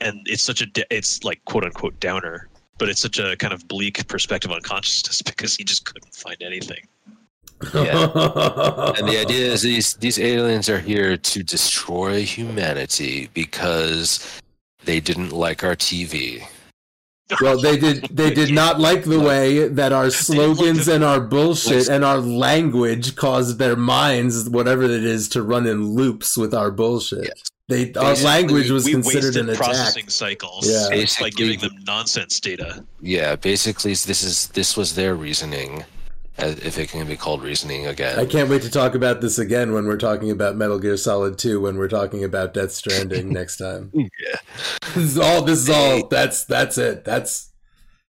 And it's such a it's like quote unquote downer, but it's such a kind of bleak perspective on consciousness because he just couldn't find anything. Yeah. And the idea is these these aliens are here to destroy humanity because they didn't like our TV. well, they did. They did not like the way that our slogans and our bullshit and our language caused their minds, whatever it is, to run in loops with our bullshit. Yes. They our Basically, language was we considered wasted an attack. processing cycles Yeah. by Basically- giving them nonsense data. Yeah, basically this is this was their reasoning, uh, if it can be called reasoning again. I can't wait to talk about this again when we're talking about Metal Gear Solid 2 when we're talking about Death Stranding next time. Yeah. This is all this is all that's that's it. That's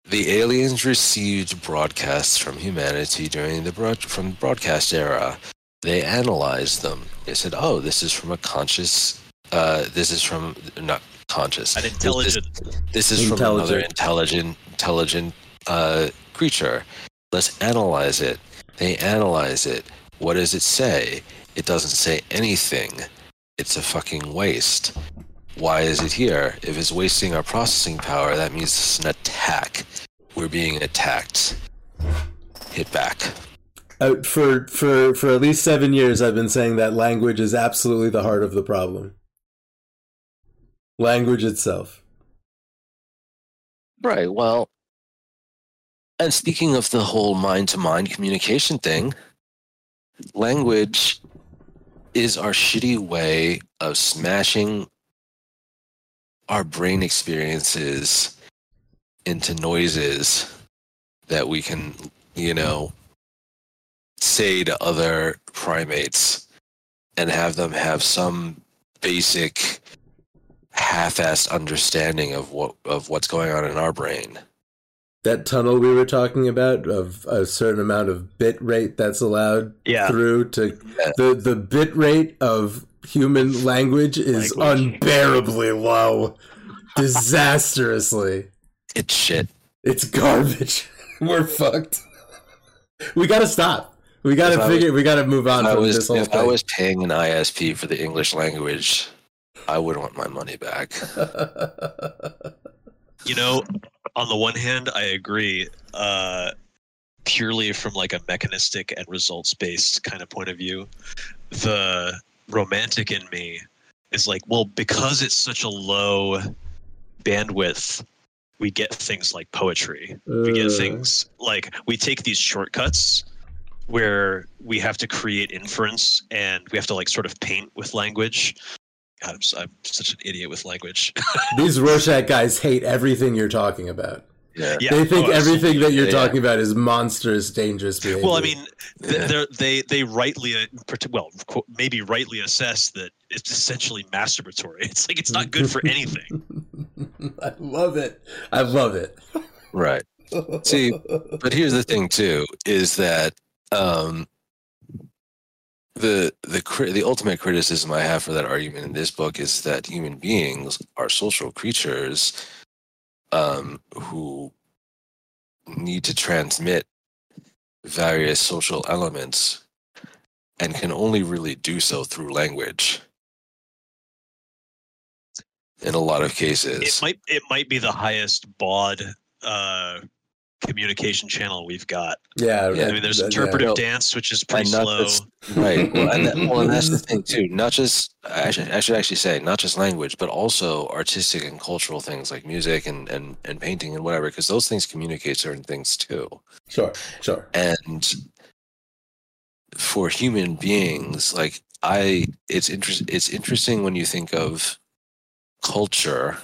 the aliens received broadcasts from humanity during the broad, from the broadcast era. They analyzed them. They said, "Oh, this is from a conscious. Uh, this is from not conscious. An This- intelligent. This, is from another Intelligent. intelligent, intelligent uh, creature. Let's analyze it. They analyze it. What does it say? It doesn't say anything. It's a fucking waste. Why is it here? If it's wasting our processing power, that means it's an attack. We're being attacked. Hit back. Uh, for for for at least seven years, I've been saying that language is absolutely the heart of the problem. Language itself. Right. Well, and speaking of the whole mind to mind communication thing, language is our shitty way of smashing our brain experiences into noises that we can, you know, say to other primates and have them have some basic half-assed understanding of what of what's going on in our brain. That tunnel we were talking about of a certain amount of bit rate that's allowed Yeah. through to the the bit rate of human language is Language. unbearably low, disastrously. It's shit. It's garbage. We're fucked. We gotta stop. We gotta If I figure. we gotta move on I from was this whole if I was paying an ISP for the English language, I would want my money back. You know, on the one hand, I agree. Uh, purely from like a mechanistic and results based kind of point of view, the romantic in me is like, well, because it's such a low bandwidth, we get things like poetry. We get Uh, things like we take these shortcuts where we have to create inference and we have to like sort of paint with language. God, I'm, s- I'm such an idiot with language. These Rorschach guys hate everything you're talking about. Yeah. yeah, they think oh, everything that you're Yeah. talking about is monstrous, dangerous behavior. Well, I mean, they're, they they rightly uh, well qu- maybe rightly assess that it's essentially masturbatory. It's like it's not good for anything. I love it. I love it. Right. See, But here's the thing too is that um the the the ultimate criticism I have for that argument in this book is that human beings are social creatures um who need to transmit various social elements and can only really do so through language in a lot of cases. It might it might be the highest baud uh, communication channel we've got. yeah, Yeah, I mean, there's interpretive Well, dance, which is pretty and slow. right well and, that, well and that's the thing too not just I should, I should actually say not just language but also artistic and cultural things like music and and, and painting and whatever because those things communicate certain things too Sure, sure. and for human beings like i it's interest it's interesting when you think of culture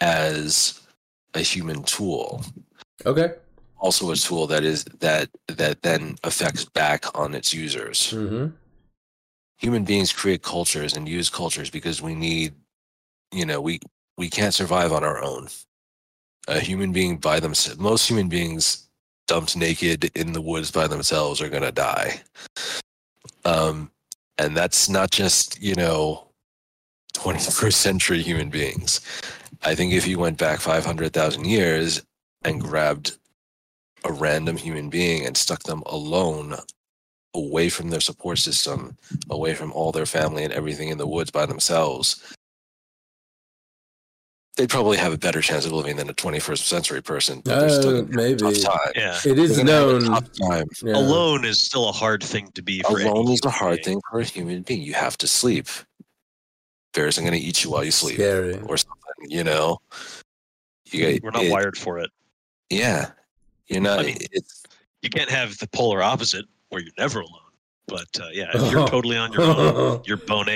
as a human tool Okay. also a tool that is that that then affects back on its users. Hmm human beings create cultures and use cultures because we need you know we we can't survive on our own. A human being by themselves most human beings dumped naked in the woods by themselves are going to die. Um and that's not just you know 21st century human beings. I think if you went back 500,000 years and grabbed a random human being and stuck them alone away from their support system away from all their family and everything in the woods by themselves, they'd probably have a better chance of living than a 21st century person. But they're still Uh, gonna have a maybe. tough time. yeah, It is They're gonna have a known. tough time. yeah. alone is still a hard thing to be for. Alone is a hard being. thing for a human being. You have to sleep. Bears are going to eat you while you sleep, Scary. or something. You know, you got, We're not it- wired for it. Yeah, you're not. I mean- it's You can't have the polar opposite where you're never alone. But uh, yeah, if you're totally on your own, you're boned.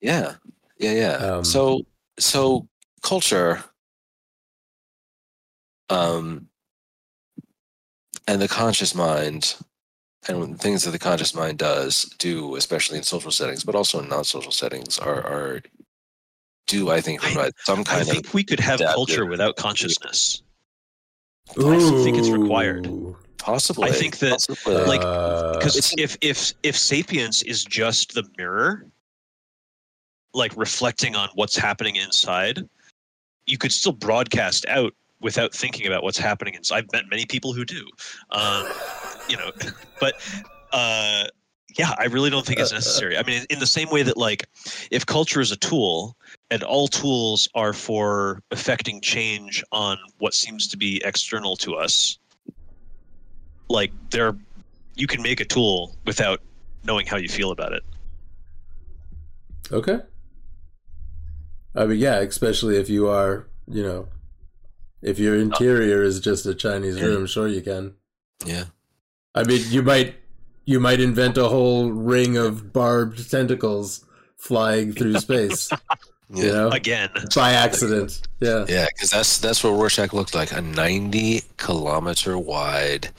Yeah, yeah, yeah. Um, so, so culture, um, and the conscious mind, and things that the conscious mind does do, especially in social settings, but also in non-social settings, are are do I think I- provide some kind of I think we could have culture without consciousness. I still think it's required. Possibly. I think that, Possibly. like, Uh, Because if if if sapience is just the mirror, like reflecting on what's happening inside, you could still broadcast out without thinking about what's happening inside. I've met many people who do, um, you know, but uh, yeah, I really don't think it's necessary. I mean, in the same way that like, if culture is a tool and all tools are for affecting change on what seems to be external to us, like there, you can make a tool without knowing how you feel about it. Okay. I mean, yeah, especially if you are, you know, if your uh, interior is just a Chinese room, sure you can. yeah. I mean, you might you might invent a whole ring of barbed tentacles flying through space, Yeah. you know, Again, by accident. Yeah. Yeah, because that's that's what Rorschach looked like—a ninety kilometer wide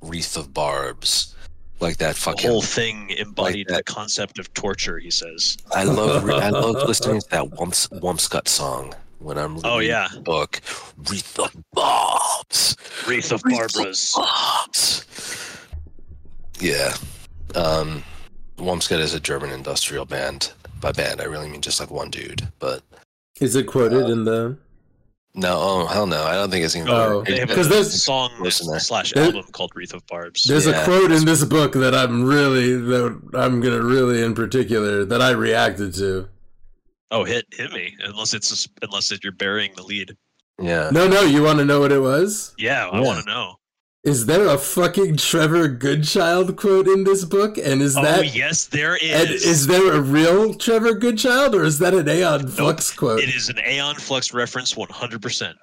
wreath of barbs, like that the fucking. whole thing embodied that. the concept of torture. He says. I love I love listening to that Wumps Wumpscut song when I'm Oh, reading yeah. the book. Wreath of barbs, Wreath of Wreath Barbaras. barbs. Yeah, um, Wumpscut is a German industrial band. By band, I really mean just like one dude. But Is it quoted uh, in the? no, oh hell no, I don't think it's even. Oh, They have Because a there's- song Listen there. slash There- album called Wreath of Barbs. There's Yeah. a quote in this book that I'm really that I'm gonna really in particular that I reacted to. Oh, hit hit me! Unless it's unless it, you're burying the lead. Yeah, No, no, you want to know what it was? Yeah, I Yeah. want to know. Is there a fucking Trevor Goodchild quote in this book? And is oh that yes, there and is. is there a real Trevor Goodchild or is that an Aeon Flux quote? it is an Aeon Flux reference, 100. percent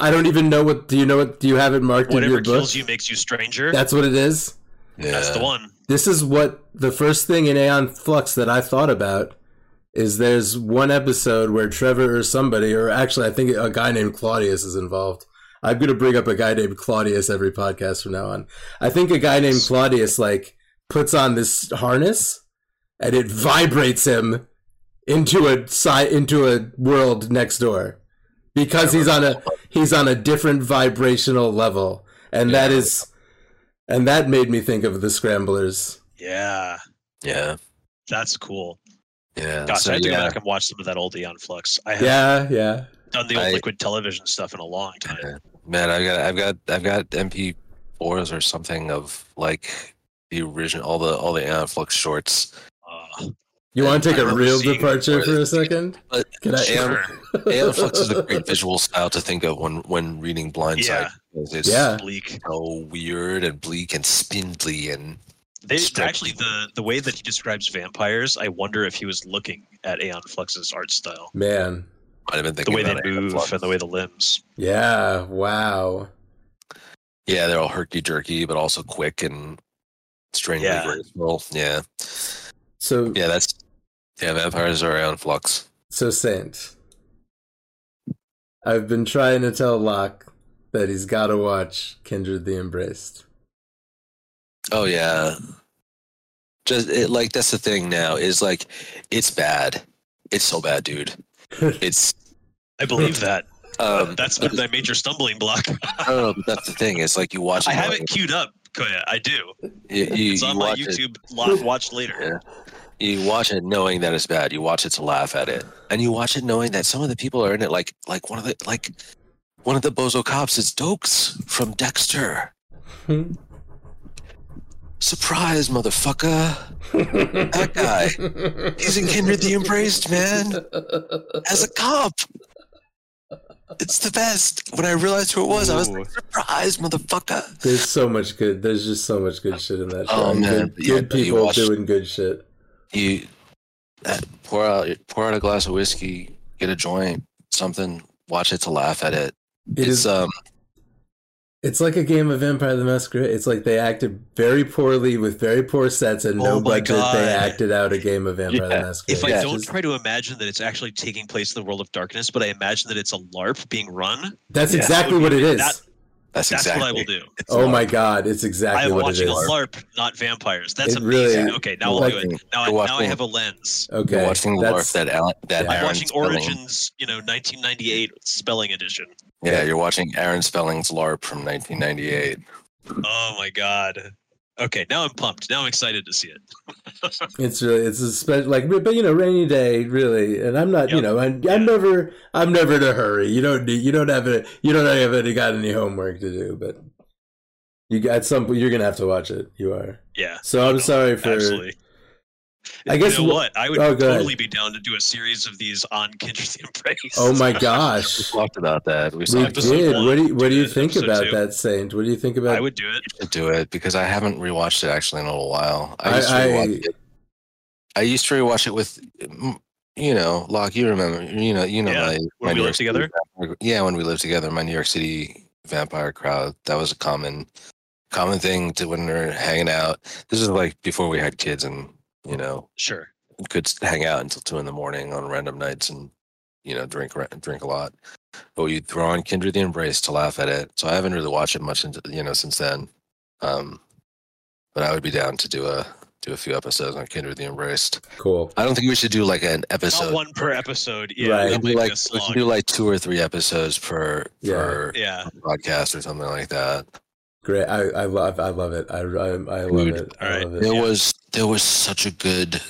I don't even know what. Do you know what? Do you have it marked in your book? Whatever kills you makes you stranger. That's what it is. yeah. That's the one. This is what the first thing in Aeon Flux that I thought about is there's one episode where Trevor or somebody, or actually I think a guy named Claudius is involved. I'm gonna bring up a guy named Claudius every podcast from now on. I think a guy named Claudius like puts on this harness and it vibrates him into a side into a world next door because he's on a he's on a different vibrational level and that Yeah. is and that made me think of the scramblers Yeah, Yeah, that's cool. yeah. Gosh, so, I have to yeah. go back and watch some of that old Aeon Flux. I have yeah yeah done the old I- liquid television stuff in a long time. Man, I've got I've got I've got MP4s or something of like the original all the all the Aeon Flux shorts. Uh, you want to take I a remember real departure for a second But Can I- sure. Aeon Flux is a great visual style to think of when when reading Blindsight. Yeah. It's Yeah. Bleak. so weird and bleak and spindly and They actually the the way that he describes vampires, I wonder if he was looking at Aeon Flux's art style, man might have been the way they about Aeon move Flux. and the way the limbs. yeah wow Yeah, they're all herky jerky, but also quick and strangely Yeah. graceful. Yeah, so yeah. That's yeah. Vampires are Aeon Flux. so saint i've been trying to tell locke that he's got to watch kindred the embraced Oh yeah. Just it, like that's the thing now is like it's bad. It's so bad, dude. It's I believe that. um That's been my major stumbling block. I don't know, but that's the thing. It's like you watch it. I have knowing- it queued up, Koya. I do. You, you, It's you on my watch it- YouTube live watch later. Yeah. you watch it knowing that it's bad. You watch it to laugh at it, and you watch it knowing that some of the people are in it. Like like one of the like one of the bozo cops is Dokes from Dexter. Surprise, motherfucker! That guy. He's in Kindred the Embraced, man. As a cop. It's the best. When I realized who it was, I was like, surprise, motherfucker. there's so much good there's just so much good shit in that show Oh, and man, good, yeah, good people watch- doing good shit You uh, pour out pour out a glass of whiskey, get a joint, something, watch it to laugh at it. It it's is- um It's like a game of Vampire the Masquerade. It's like they acted very poorly with very poor sets and no Oh my budget. They acted out a game of Vampire the Yeah. Masquerade. If I Yeah, don't just- try to imagine that it's actually taking place in the world of darkness, but I imagine that it's a LARP being run, that's Yeah. exactly what it is. That- that's, that's exactly what I will do. it's oh not- my god, it's I exactly am what it watching a. LARP, not vampires. That's It really- amazing. okay, now You're I'll do it. Now, I, you're now I have a lens. Okay, You're watching that's LARP that Alan, that Yeah. I'm watching Spelling- Origins, you know, 1998 spelling edition. Yeah, you're watching Aaron Spelling's LARP from 1998. Oh my god. Okay, now I'm pumped. Now I'm excited to see it. It's really it's a special like but you know rainy day really and I'm not you know I'm, Yeah. I'm never I'm never in a hurry you don't need you don't have it you don't have any got any homework to do but you got some you're gonna have to watch it you are Yeah. so I'm no, sorry for Absolutely. I guess you know what? I would Oh, totally be down to do a series of these on Kindred the Embrace. oh my gosh, We talked about that. We we did one, what do you what do you think about two. that Saint what do you think about I would do it. to do it because I haven't rewatched it actually in a little while. I I- used to I- rewatch it. I used to rewatch it with, mm, you know, Locke. You remember? You know, you know Yeah, my when my we New lived York together? Vampire- yeah, when we lived together, my New York City vampire crowd. That was a common common thing to when we are hanging out. This is like before we had kids and you know Sure. could hang out until two in the morning on random nights and you know drink drink a lot. But you throw on Kindred the Embrace to laugh at it. So I haven't really watched it much into, you know since then. Um, but I would be down to do a do a few episodes on Kindred the Embraced. cool I don't think we should do like an episode. Not one per episode. Yeah, Right. we that can do might like we slog. do like two or three episodes per Yeah. per yeah. podcast or something like that. Great I I love I love it I I, I love Dude, it I all right. love it There Yeah. was there was such a good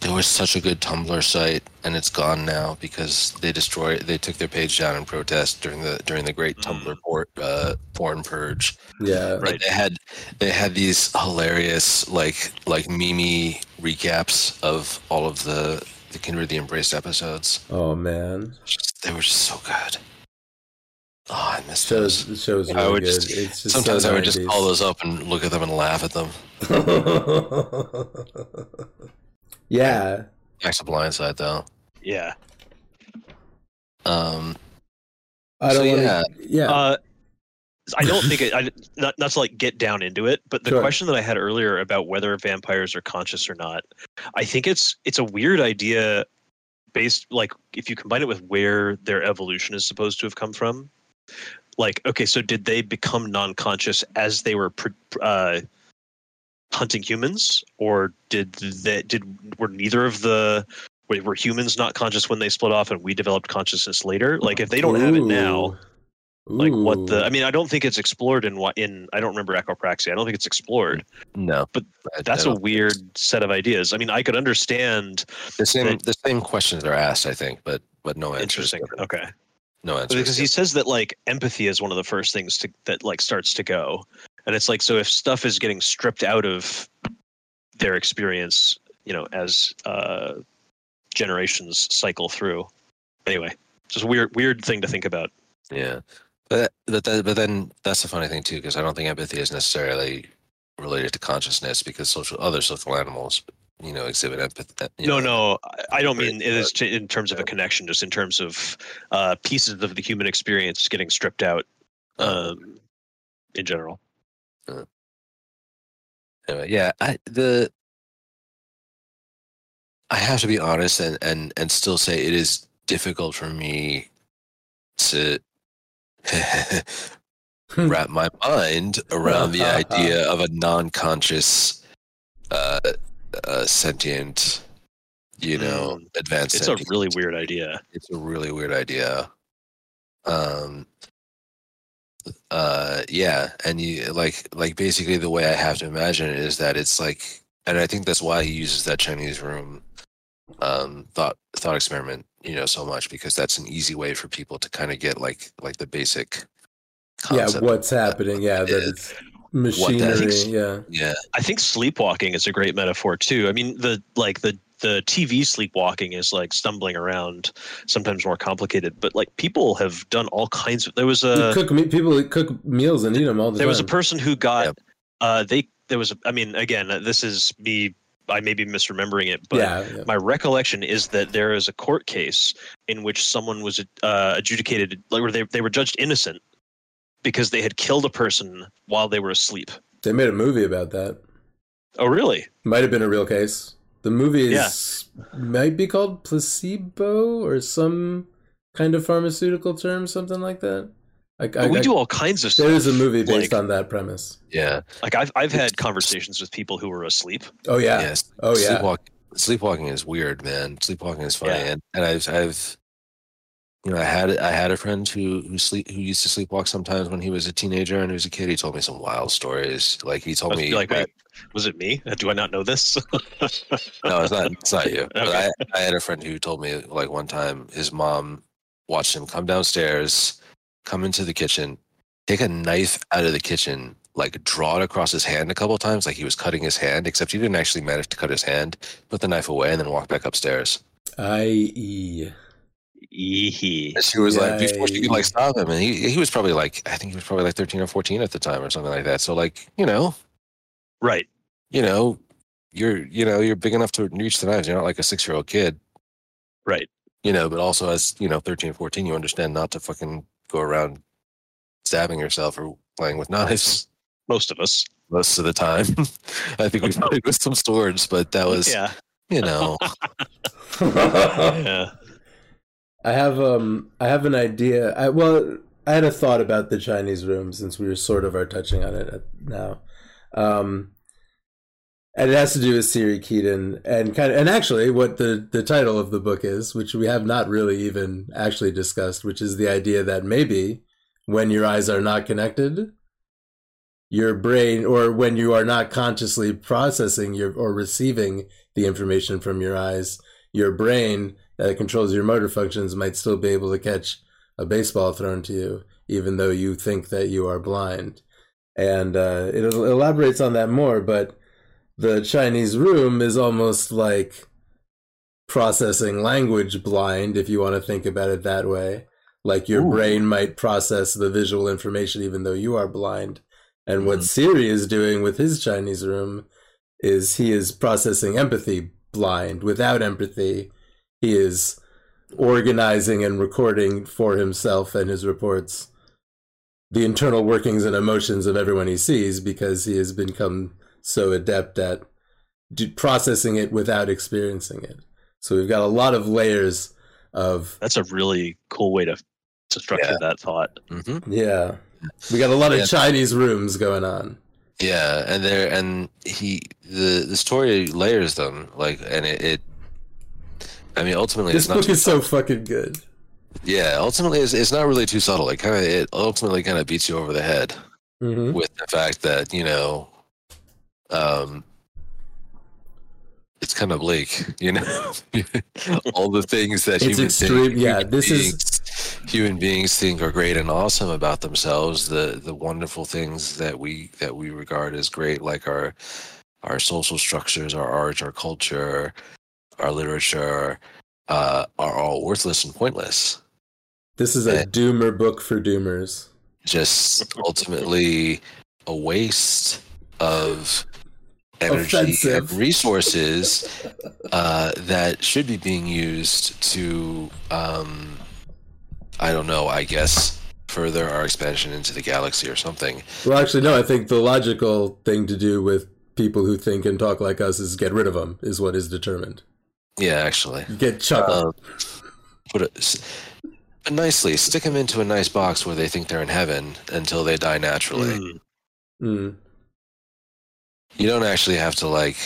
there was such a good Tumblr site and it's gone now because they destroyed they took their page down in protest during the during the great Mm. Tumblr por- uh, porn purge. yeah But Right. they had they had these hilarious like like meme recaps of all of the the Kindred the Embraced episodes. oh man Just, they were just so good. Oh, I miss those. shows the show's I would good just- it's just Sometimes so I would just 90s. call those up and look at them and laugh at them. yeah. Back to Blindsight though. Yeah. Um, I don't So, want yeah. Yeah. Uh, I don't think it. I, not not to like get down into it, but the Sure. question that I had earlier about whether vampires are conscious or not, I think it's it's a weird idea, based like if you combine it with where their evolution is supposed to have come from. Like, okay, so did they become non-conscious as they were uh, hunting humans, or did they did were neither of the wait, were humans not conscious when they split off and we developed consciousness later? Like, if they don't have it now, Ooh. like what the i mean i don't think it's explored in what in i don't remember echopraxia i don't think it's explored. No, But that's a weird set of ideas. I mean i could understand The same that- the same questions are asked, I think, but but no answers. interesting. Okay No answers. because he says that like empathy is one of the first things to that like starts to go. And it's like so if stuff is getting stripped out of their experience you know as uh generations cycle through. Anyway just a weird weird thing to think about. Yeah, but but that, but then that's the funny thing too, because I don't think empathy is necessarily related to consciousness, because social other social animals, you know, exhibit empathy. You no, know, no, I- I don't mean it is in terms of a connection, just in terms of uh, pieces of the human experience getting stripped out um, in general. Anyway, yeah, I the I have to be honest and and and still say it is difficult for me to wrap my mind around the idea of a non-conscious uh, uh sentient you know advanced It's a really weird idea. it's a really weird idea um uh yeah and you like like basically the way i have to imagine it is that it's like and i think that's why he uses that chinese room um thought thought experiment you know so much because that's an easy way for people to kind of get like like the basic yeah, what's happening? Yeah, that is- it's machinery. is- Yeah, yeah I think sleepwalking is a great metaphor too. I mean, the like the the TV sleepwalking is like stumbling around, sometimes more complicated. But like people have done all kinds of. There was You a cook people cook meals and eat them all the there time. There was a person who got Yep. uh they there was a, I mean again uh, this is me I may be misremembering it but yeah, yeah. my recollection is that there is a court case in which someone was uh, adjudicated like where they they were judged innocent because they had killed a person while they were asleep. They made a movie about that. Oh really? Might have been a real case. The movie is yeah. might be called placebo or some kind of pharmaceutical term, something like that. I, I, we I- do all kinds of stuff. there is a movie based like, on that premise. yeah like I've I've had conversations with people who were asleep. Oh yeah. yes Oh yeah. sleepwalk, sleepwalking is weird man sleepwalking is funny Yeah. and, and i've i've you know, I had I had a friend who who sleep who used to sleepwalk sometimes when he was a teenager and he was a kid. He told me some wild stories. Like he told me, like, that- wait, was it me? Do I not know this? no, it's not. It's not you. But Okay. I, I had a friend who told me like one time his mom watched him come downstairs, come into the kitchen, take a knife out of the kitchen, like draw it across his hand a couple times, like he was cutting his hand. Except he didn't actually manage to cut his hand. Put the knife away and then walk back upstairs. I.e. Eehee. And she was like, before she could like Yikes. stop him, and he he was probably like, I think he was probably like thirteen or fourteen at the time or something like that. So like, you know, Right. you know, you're you know you're big enough to reach the knives. You're not like a six year old kid. Right. you know, but also as you know, 13, or 14, you understand not to fucking go around stabbing yourself or playing with knives Most of us. most of the time. I think we played with some swords, but that was, Yeah. you know, Yeah. I have um I have an idea. I well I had a thought about the Chinese room since we were sort of are touching on it now. Um and it has to do with Siri Keaton and kind of and actually what the the title of the book is, which we have not really even actually discussed, which is the idea that maybe when your eyes are not connected, your brain or when you are not consciously processing your or receiving the information from your eyes, your brain that controls your motor functions might still be able to catch a baseball thrown to you, even though you think that you are blind. And uh, it elaborates on that more, but the Chinese room is almost like processing language blind, if you want to think about it that way. Like your Ooh. brain might process the visual information even though you are blind. And what Mhm. Siri is doing with his Chinese room is he is processing empathy blind. Without empathy, he is organizing and recording for himself and his reports the internal workings and emotions of everyone he sees because he has become so adept at processing it without experiencing it. So we've got a lot of layers of That's a really cool way to to structure Yeah. that thought. hmm yeah. We got a lot of Yeah. Chinese rooms going on. yeah, and there, and he, the the story layers them like, and it, it I mean, ultimately, This book is so fucking good. Yeah, ultimately, it's, it's not really too subtle. It kind of, it ultimately kind of beats you over the head hmm with the fact that you know, um, it's kind of bleak. You know, all the things that It's human extreme- think- yeah, this is- beings- human beings think are great and awesome about themselves. The the wonderful things that we that we regard as great, like our our social structures, our art, our culture, our literature, uh, are all worthless and pointless. This is a doomer book for doomers. just ultimately a waste of energy Offensive. and resources uh, that should be being used to, um, I don't know, I guess, further our expansion into the galaxy or something. Well, actually, no. I think the logical thing to do with people who think and talk like us is get rid of them. Is what is determined. Yeah, actually. You Get chuckle. Um, put it nicely, stick them into a nice box where they think they're in heaven until they die naturally. Mm. Mm. You don't actually have to like,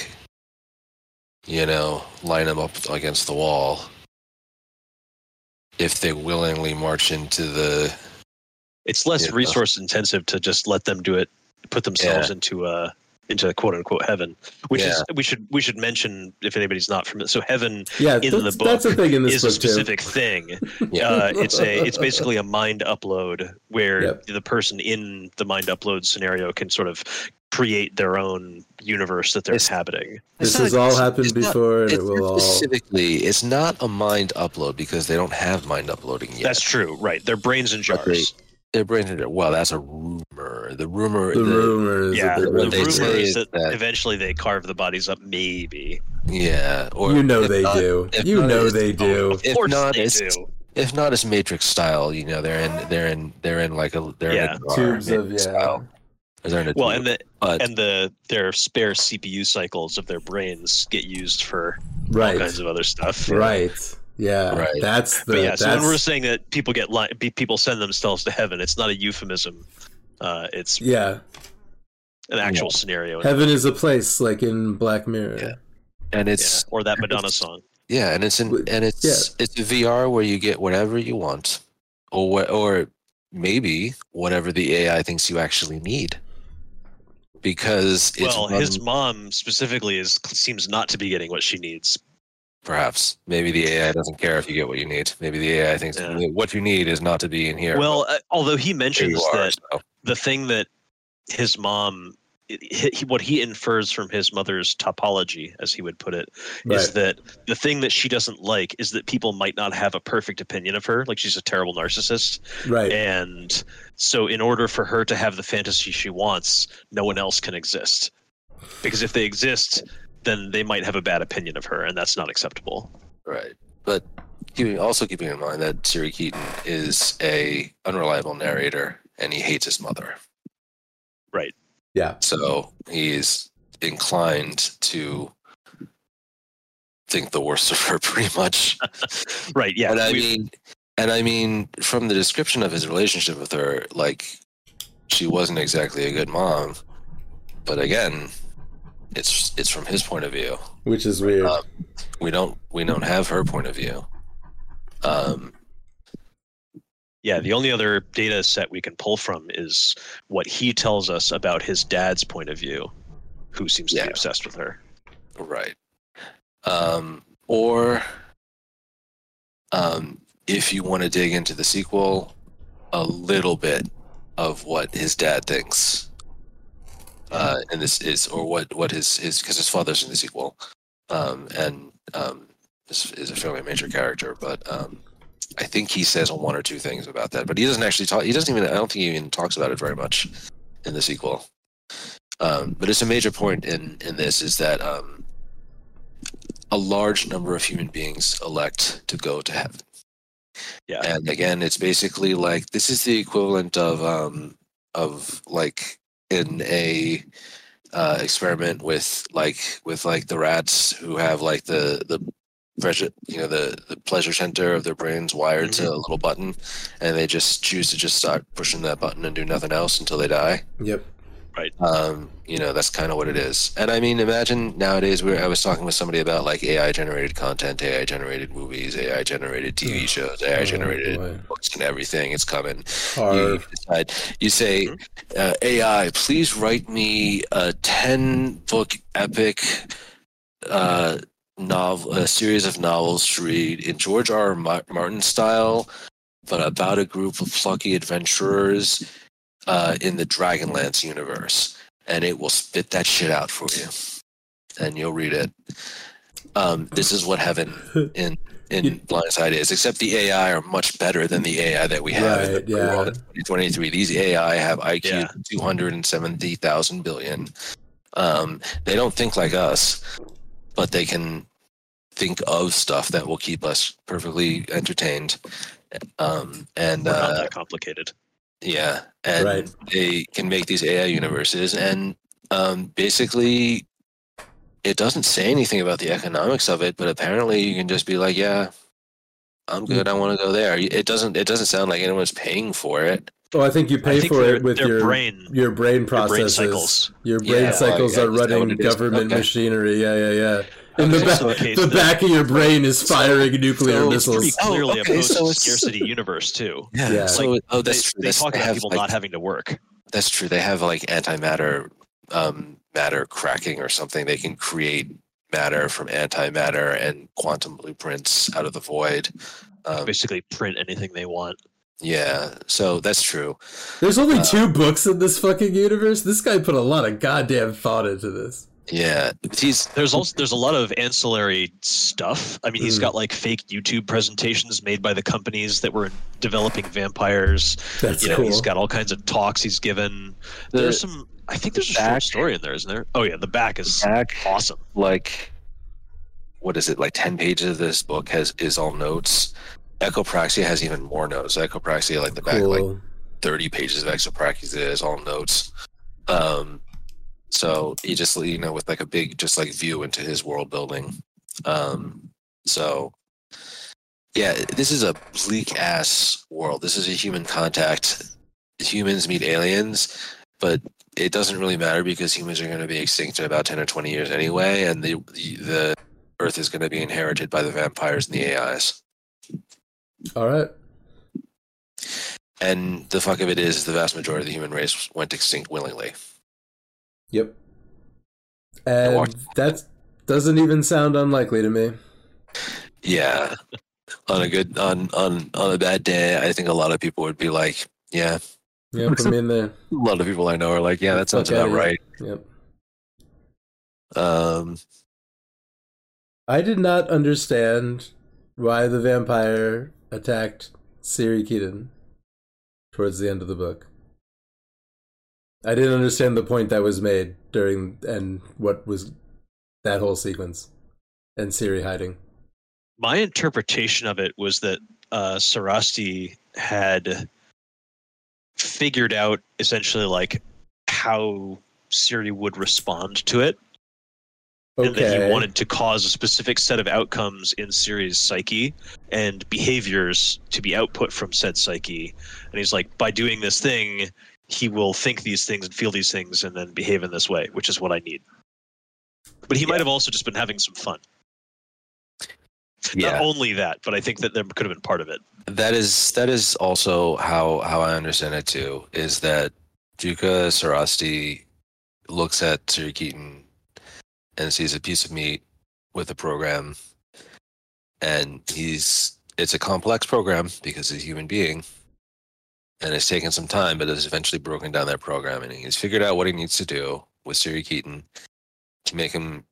you know, line them up against the wall. If they willingly march into the, It's less Yeah. resource intensive to just let them do it, put themselves into a into quote unquote heaven. Which is we should we should mention if anybody's not familiar. So heaven Yeah, in the that's, that's a book thing in this is a book too. specific thing. yeah, Uh, it's a it's basically a mind upload where Yep. the person in the mind upload scenario can sort of create their own universe that they're It's- inhabiting. This has all happened it's not- before, and it's it will not all. specifically, it's not a mind upload because they don't have mind uploading yet. That's true, right? Their brains in But they- jars. Their brains are well. That's a rumor. The rumor. The the- rumors. Yeah, that the they're what they rumor say is is that, that- eventually they carve the bodies up. Maybe. Yeah. Or you know they not- do. You not, know they oh, do. Of If course not, they do. If not, it's Matrix style. You know, they're in. They're in. They're in like a. They're Yeah. in a Tubes of yeah. style. They're in a Well, tube. and the but and the their spare CPU cycles of their brains get used for all kinds of other stuff. Right. Yeah. Right. That's the. But yeah, so when we're saying that people get li- people send themselves to heaven, it's not a euphemism. Uh, it's yeah. an actual scenario. Heaven is a place like in Black Mirror. Yeah. and Yeah, it's or that Madonna song. Yeah, and it's in and it's yeah. it's a VR where you get whatever you want, or or maybe whatever the AI thinks you actually need. Because it's well, run- his mom specifically is seems not to be getting what she needs. Perhaps maybe the AI doesn't care if you get what you need. Maybe the AI thinks Yeah. what you need is not to be in here. Well, uh, although he mentions are. that so. the thing that his mom he, he- what he infers from his mother's topology as he would put it is Right. that the thing that she doesn't like is that people might not have a perfect opinion of her like she's a terrible narcissist Right. and so in order for her to have the fantasy she wants no one else can exist because if they exist then they might have a bad opinion of her and that's not acceptable Right. But keeping also keeping in mind that Siri Keaton is a unreliable narrator and he hates his mother. Right. Yeah. So he's inclined to think the worst of her pretty much. right yeah and I we- mean and I mean from the description of his relationship with her, like she wasn't exactly a good mom. But again, it's it's from his point of view. Which is weird. Um, we don't we don't have her point of view. Um Yeah, the only other data set we can pull from is what he tells us about his dad's point of view, who seems to Yeah. be obsessed with her. Right. Um, or um, if you want to dig into the sequel, a little bit of what his dad thinks. Uh, and this is, or what, what his, his, because his father's in the sequel. Um, and um, this is a fairly major character, but um, I think he says one or two things about that. But he doesn't actually talk, he doesn't even, I don't think he even talks about it very much in the sequel. Um, but it's a major point in, in this is that um, a large number of human beings elect to go to heaven. Yeah. And again, it's basically like this is the equivalent of um, of like in a uh, experiment with like with like the rats who have like the the pleasure you know the the pleasure center of their brains wired to a little button and they just choose to just start pushing that button and do nothing else until they die Yep. Um, you know that's kind of what it is and i mean imagine nowadays where i was talking with somebody about like ai generated content ai generated movies ai generated tv shows ai Oh, generated boy. books and everything it's coming you, decide, you say uh, ai please write me a 10 book epic uh, novel a series of novels to read in george r. R. Martin style but about a group of plucky adventurers uh, in the Dragonlance universe, and it will spit that shit out for you, and you'll read it. Um, this is what heaven in in You- Blindsight is, except the AI are much better than the AI that we have in Right, the yeah. world in 2023. These AI have IQ Yeah. 270,000 billion. Um, they don't think like us, but they can think of stuff that will keep us perfectly entertained. Um, and We're not uh, that complicated. Yeah, and Right. they can make these AI universes, and um, basically, it doesn't say anything about the economics of it, but apparently, you can just be like, "Yeah, I'm good. I want to go there." It doesn't. It doesn't sound like anyone's paying for it. Oh, I think you pay think for it with your brain. your brain Their brain processes. cycles. Your brain Yeah, cycles like, are is that what running government Okay. machinery. Yeah, yeah, yeah. In the Okay, back, so case the that- back of your brain is firing nuclear so It's pretty missiles. Oh, clearly okay, a so it's- post-scarcity universe too. Yeah. So, Like, oh, They, true. they That's, talk they about have, people like, not having to work. That's true. They have like antimatter um, matter cracking or something. They can create matter from antimatter and quantum blueprints out of the void. Um, Basically, print anything they want. yeah, so that's true. There's only uh, two books in this fucking universe. This guy put a lot of goddamn thought into this. Yeah, he's There's also there's a lot of ancillary stuff. I mean, he's Mm. got like fake YouTube presentations made by the companies that were developing vampires. That's You know, cool. he's got all kinds of talks he's given. The- there's some. I think there's a back- short story in there, isn't there? Oh yeah, the back is back awesome. like what is it? Like ten pages of this book has is all notes. Echopraxia has even more notes. Echopraxia, like the back, like 30 pages of Echopraxia is all notes um so he just you know with like a big just like view into his world building um so yeah this is a bleak ass world this is a human contact humans meet aliens but it doesn't really matter because humans are going to be extinct in about 10 or 20 years anyway and the the, Earth is going to be inherited by the vampires and the AIs. All right. And the fuck of it is, the vast majority of the human race went extinct willingly. Yep. And that doesn't even sound unlikely to me. Yeah. on a good on on on a bad day, I think a lot of people would be like, yeah. Yeah, put me in there. A lot of people I know are like, yeah, that sounds Fuck about here. right. Yep. Um, I did not understand why the vampire attacked Siri Keaton towards the end of the book. I didn't understand the point that was made during and what was that whole sequence and Siri hiding. My interpretation of it was that uh, Sarasti had figured out essentially like how Siri would respond to it, and that he wanted to cause a specific set of outcomes in Siri's psyche and behaviors to be output from said psyche. And he's like, by doing this thing, he will think these things and feel these things and then behave in this way, which is what I need. But he might have also just been having some fun. yeah. Not only that, but I think that there could have been part of it. That is that is also how how I understand it too. Is that Jukka Sarasti looks at Siri Keaton and sees a piece of meat with a program, and he's it's a complex program because he's a human being, and it's taken some time, but has eventually broken down that program, and he's figured out what he needs to do with Siri Keaton to make him,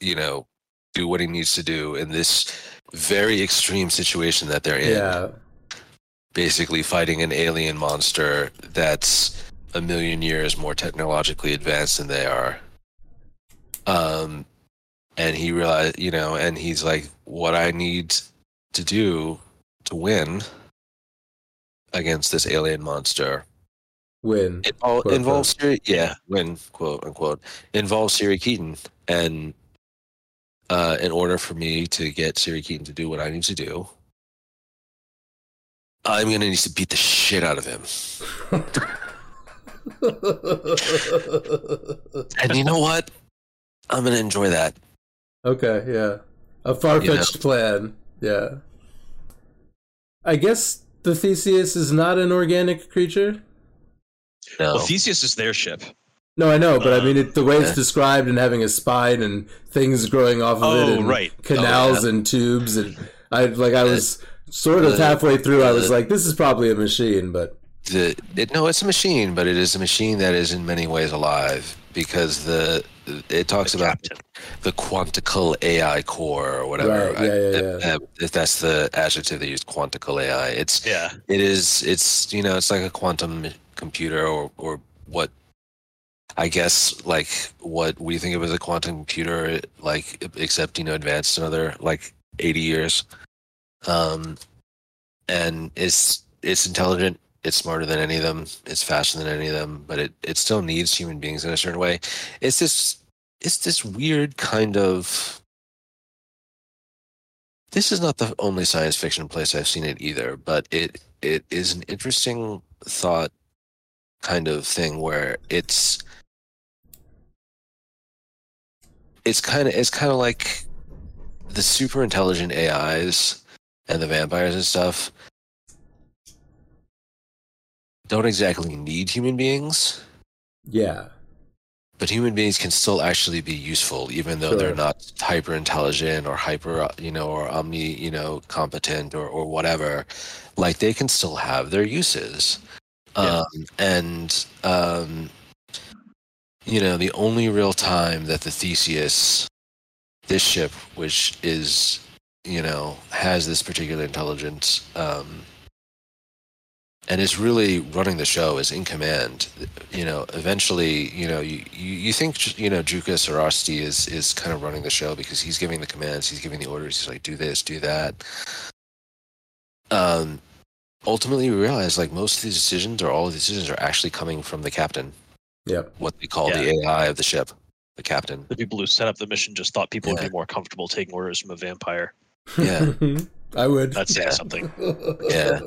you know, do what he needs to do in this very extreme situation that they're in Yeah. basically fighting an alien monster that's a million years more technologically advanced than they are. Um, and he realized, you know, and he's like, what I need to do to win against this alien monster Win. it all Quote, involves Siri, yeah, win quote unquote involves Siri Keaton, and uh, in order for me to get Siri Keaton to do what I need to do, I'm gonna need to beat the shit out of him. And you know what? I'm gonna enjoy that. okay, yeah. A far fetched plan. Yeah. I guess the Theseus is not an organic creature? No, Well, Theseus is their ship. No, I know, but I Um, mean, it, the way it's described and having a spine and things growing off of it, Oh, and right. canals Oh, and tubes, and I like I was sort of halfway through. I was like, this is probably a machine, but the it, no, it's a machine, but it is a machine that is in many ways alive because the it talks The about the quantical AI core or whatever. Right, yeah, yeah, I- yeah. If that's the adjective they use, quantical AI. It's Yeah. it is it's you know it's like a quantum computer or or what I guess like what we think of as a quantum computer, like except you know advanced another like eighty years. Um, and it's it's intelligent. It's smarter than any of them. It's faster than any of them, but it, it still needs human beings in a certain way. It's this it's this weird kind of this is not the only science fiction place I've seen it either, but it it is an interesting thought kind of thing where it's it's kind of it's kind of like the super intelligent AIs and the vampires and stuff don't exactly need human beings, yeah, but human beings can still actually be useful, even though Sure. they're not hyper intelligent or hyper, you know, or omni, you know, competent or, or whatever. Like they can still have their uses. Yeah. Um, and, um, you know, the only real time that the Theseus, this ship, which is, you know, has this particular intelligence, um, and is really running the show is in command you know eventually you know you you, you think you know Jukka Sarasti is is kind of running the show because he's giving the commands he's giving the orders he's like do this do that um ultimately we realize like most of these decisions or all of these decisions are actually coming from the captain Yeah. what they call the AI of the ship the captain The people who set up the mission just thought people Yeah. would be more comfortable taking orders from a vampire. Yeah. I would. That's saying Yeah. something. Yeah.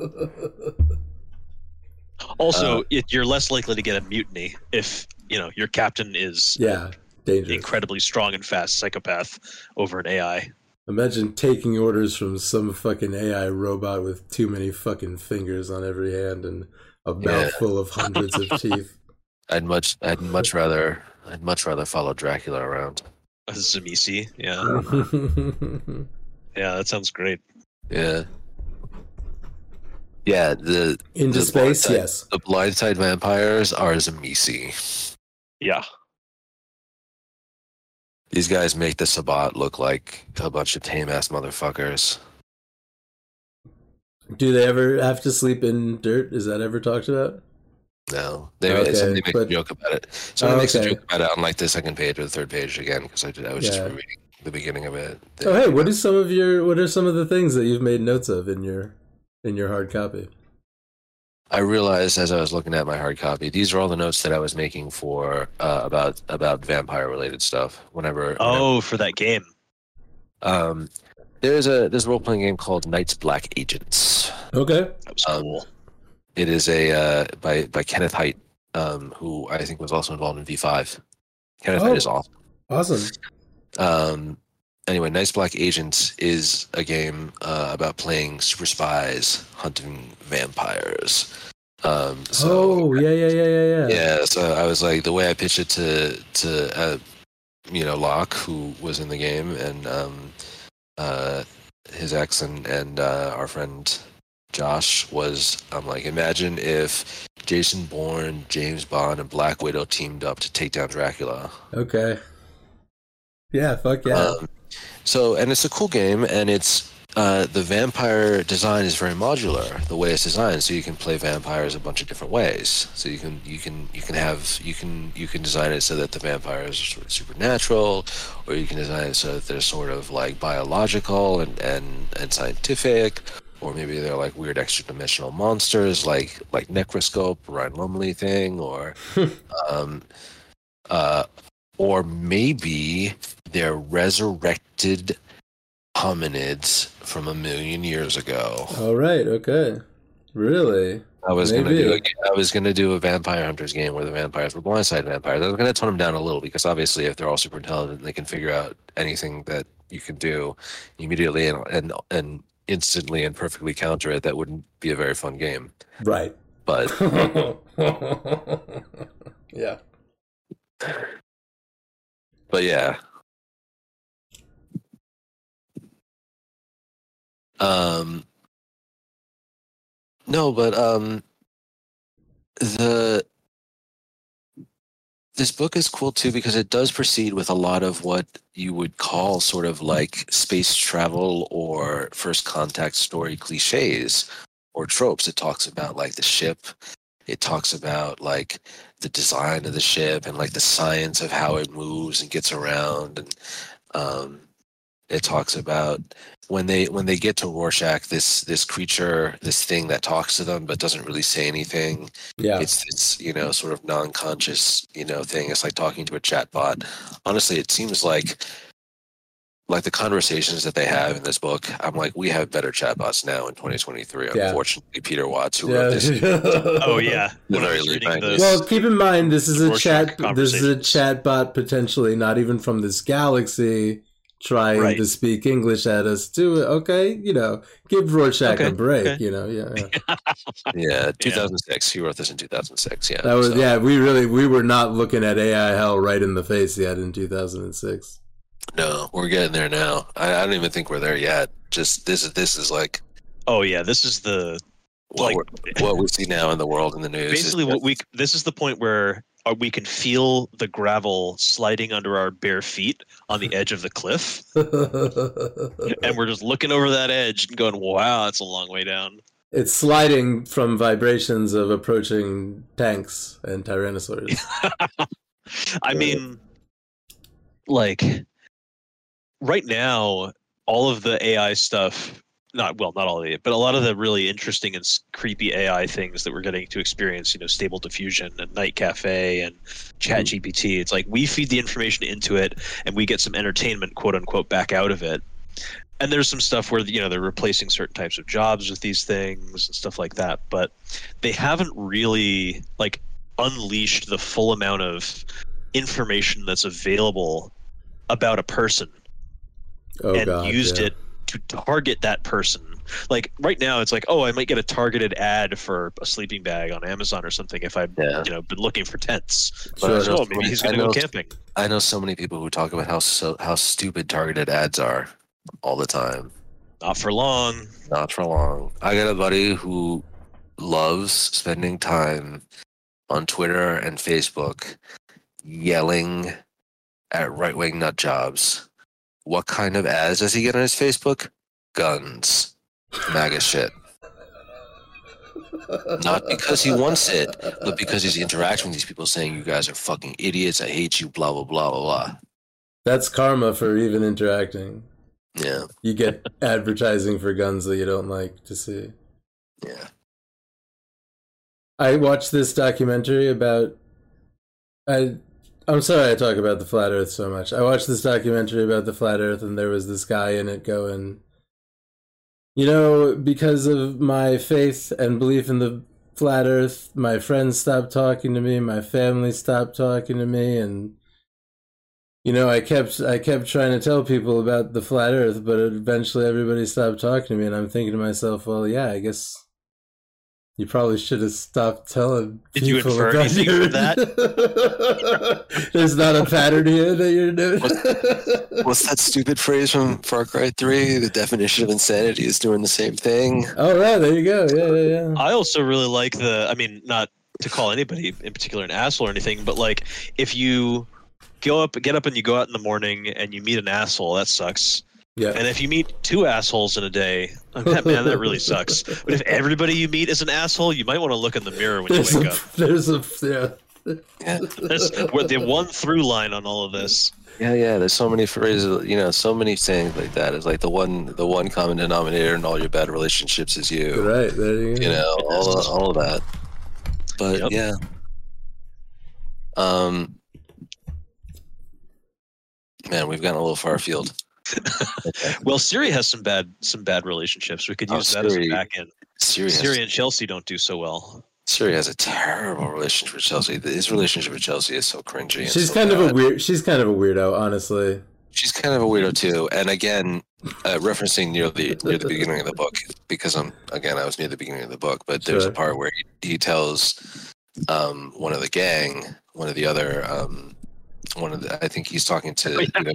Also, Uh, it, you're less likely to get a mutiny if you know your captain is yeah, Dangerous. incredibly strong and fast psychopath over an AI. Imagine taking orders from some fucking AI robot with too many fucking fingers on every hand and a mouth Yeah. full of hundreds of teeth. I'd much I'd much rather I'd much rather follow Dracula around. Tzimisce, yeah, yeah, that sounds great. Yeah. Yeah, the Into The space, blindsight- yes. the blindsight vampires are Tzimisce. Yeah, These guys make the Sabbat look like a bunch of tame ass motherfuckers. Do they ever have to sleep in dirt? Is that ever talked about? No, they Okay, somebody makes but- a joke about it. Somebody Oh, makes okay. a joke about it on like the second page or the third page again because I, did- I was just reading the beginning of it. Oh, hey, what is some of your what are some of the things that you've made notes of in your in your hard copy? I realized as I was looking at my hard copy, these are all the notes that I was making for uh, about about vampire related stuff. Whenever, Oh, for that game. um, there's a there's a role playing game called Night's Black Agents. Okay. That was Um, cool. It is a uh, by by Kenneth Hite, um, who I think was also involved in V5. Kenneth Oh. Hite is awesome. Awesome. Um, anyway, Night's Black Agents is a game uh, about playing super spies hunting vampires. Um, so, oh, yeah, yeah, yeah, yeah, yeah. yeah, so I was like, the way I pitched it to to uh, you know Locke, who was in the game, and um, uh, his ex and and uh, our friend Josh was, I'm like, imagine if Jason Bourne, James Bond, and Black Widow teamed up to take down Dracula. Okay. Yeah, fuck yeah. Um, so, and it's a cool game, and it's uh, the vampire design is very modular. The way it's designed, so you can play vampires a bunch of different ways. So you can you can you can have you can you can design it so that the vampires are sort of supernatural, or you can design it so that they're sort of like biological and and and scientific. Or maybe they're like weird extra-dimensional monsters, like like Necroscope, Brian Lumley thing, or um, uh, or maybe they're resurrected hominids from a million years ago. All right. Okay. Really? I was gonna do a, I was gonna do a vampire hunters game where the vampires were blindsight vampires. I was gonna tone them down a little because obviously if they're all super intelligent, they can figure out anything that you can do immediately and and and instantly and perfectly counter it. That wouldn't be a very fun game. Right. But yeah. but yeah. Um no, but um the this book is cool too because it does proceed with a lot of what you would call sort of like space travel or first contact story cliches or tropes. It talks about like the ship. It talks about like the design of the ship and like the science of how it moves and gets around and um it talks about when they when they get to Rorschach, this this creature, this thing that talks to them but doesn't really say anything. Yeah. It's it's you know sort of non-conscious you know thing. It's like talking to a chatbot. Honestly, it seems like like the conversations that they have in this book. I'm like, we have better chatbots now in 2023. Yeah. Unfortunately, Peter Watts, who yeah. wrote this, Oh yeah, very late reading night. this, well, keep in mind this is a Rorschach chat. This is a chatbot potentially not even from this galaxy, trying Right. to speak English at us too. Okay, you know, give Rorschach Okay, a break. okay. You know, yeah. yeah. yeah, 2006. He wrote this in 2006. Yeah, That was so- yeah. We really we were not looking at AI hell right in the face yet in 2006. No, we're getting there now. I, I don't even think we're there yet. Just this is this is like oh yeah, this is the what, like we're, what we see now in the world in the news. basically is what we this is the point where we can feel the gravel sliding under our bare feet on the edge of the cliff, and we're just looking over that edge and going, "Wow, that's a long way down." it's sliding from vibrations of approaching tanks and tyrannosaurs. I mean, like right now, all of the AI stuff. Not well, not all of it, but a lot of the really interesting and creepy AI things that we're getting to experience. You know, Stable Diffusion and Night Cafe and mm-hmm. Chat GPT. It's like we feed the information into it, and we get some entertainment, quote unquote, back out of it. And there's some stuff where you know they're replacing certain types of jobs with these things and stuff like that, but they haven't really like unleashed the full amount of information that's available about a person Oh and god. used yeah. it to target that person. Like right now, it's like, oh, I might get a targeted ad for a sleeping bag on Amazon or something if I've Yeah. you know been looking for tents. But So, know oh, maybe he's going to go camping. I know so many people who talk about how so how stupid targeted ads are all the time. Not for long. Not for long. I got a buddy who loves spending time on Twitter and Facebook yelling at right wing nut jobs. What kind of ads does he get on his Facebook? Guns. MAGA shit. Not because he wants it, but because he's interacting with these people saying you guys are fucking idiots, I hate you, blah blah blah blah blah. That's karma for even interacting. Yeah. You get advertising for guns that you don't like to see. Yeah. I watched this documentary about. I, I'm sorry I talk about the flat Earth so much. I watched this documentary about the flat Earth, and there was this guy in it going, you know, because of my faith and belief in the flat Earth, my friends stopped talking to me, my family stopped talking to me, and you know, I kept I kept trying to tell people about the flat Earth, but eventually everybody stopped talking to me, and I'm thinking to myself, well, yeah, I guess you probably should have stopped telling. Did you people infer about anything your- from that? There's not a pattern here that you're doing. What's that stupid phrase from Far Cry 3? The definition of insanity is doing the same thing. oh right, there you go. Yeah, yeah, yeah. I also really like the. I mean, not to call anybody in particular an asshole or anything, but like if you go up, get up, and you go out in the morning and you meet an asshole, that sucks. Yeah. And if you meet two assholes in a day, that, man, that really sucks. But if everybody you meet is an asshole, you might want to look in the mirror when you wake a, up. there's a, yeah. Yeah. That's what the one through line on all of this. Yeah, yeah. There's so many phrases, you know, so many sayings like that. It's like the one, the one common denominator in all your bad relationships is you. Right, there you. You know, all of, all of that. But Yep. yeah. Um. Man, we've gotten a little far afield. Well, Siri has some bad some bad relationships. We could Oh, use that as a back end. Siri has, Siri and Chelsea don't do so well. Siri has a terrible relationship with Chelsea. His relationship with Chelsea is so cringy. She's so kind of a weird. She's kind of a weirdo, honestly. She's kind of a weirdo too. And again, uh, referencing near the near the beginning of the book, because I'm again I was near the beginning of the book, but there's Sure. a part where he, he tells um, one of the gang, one of the other, um, one of the I think he's talking to you know,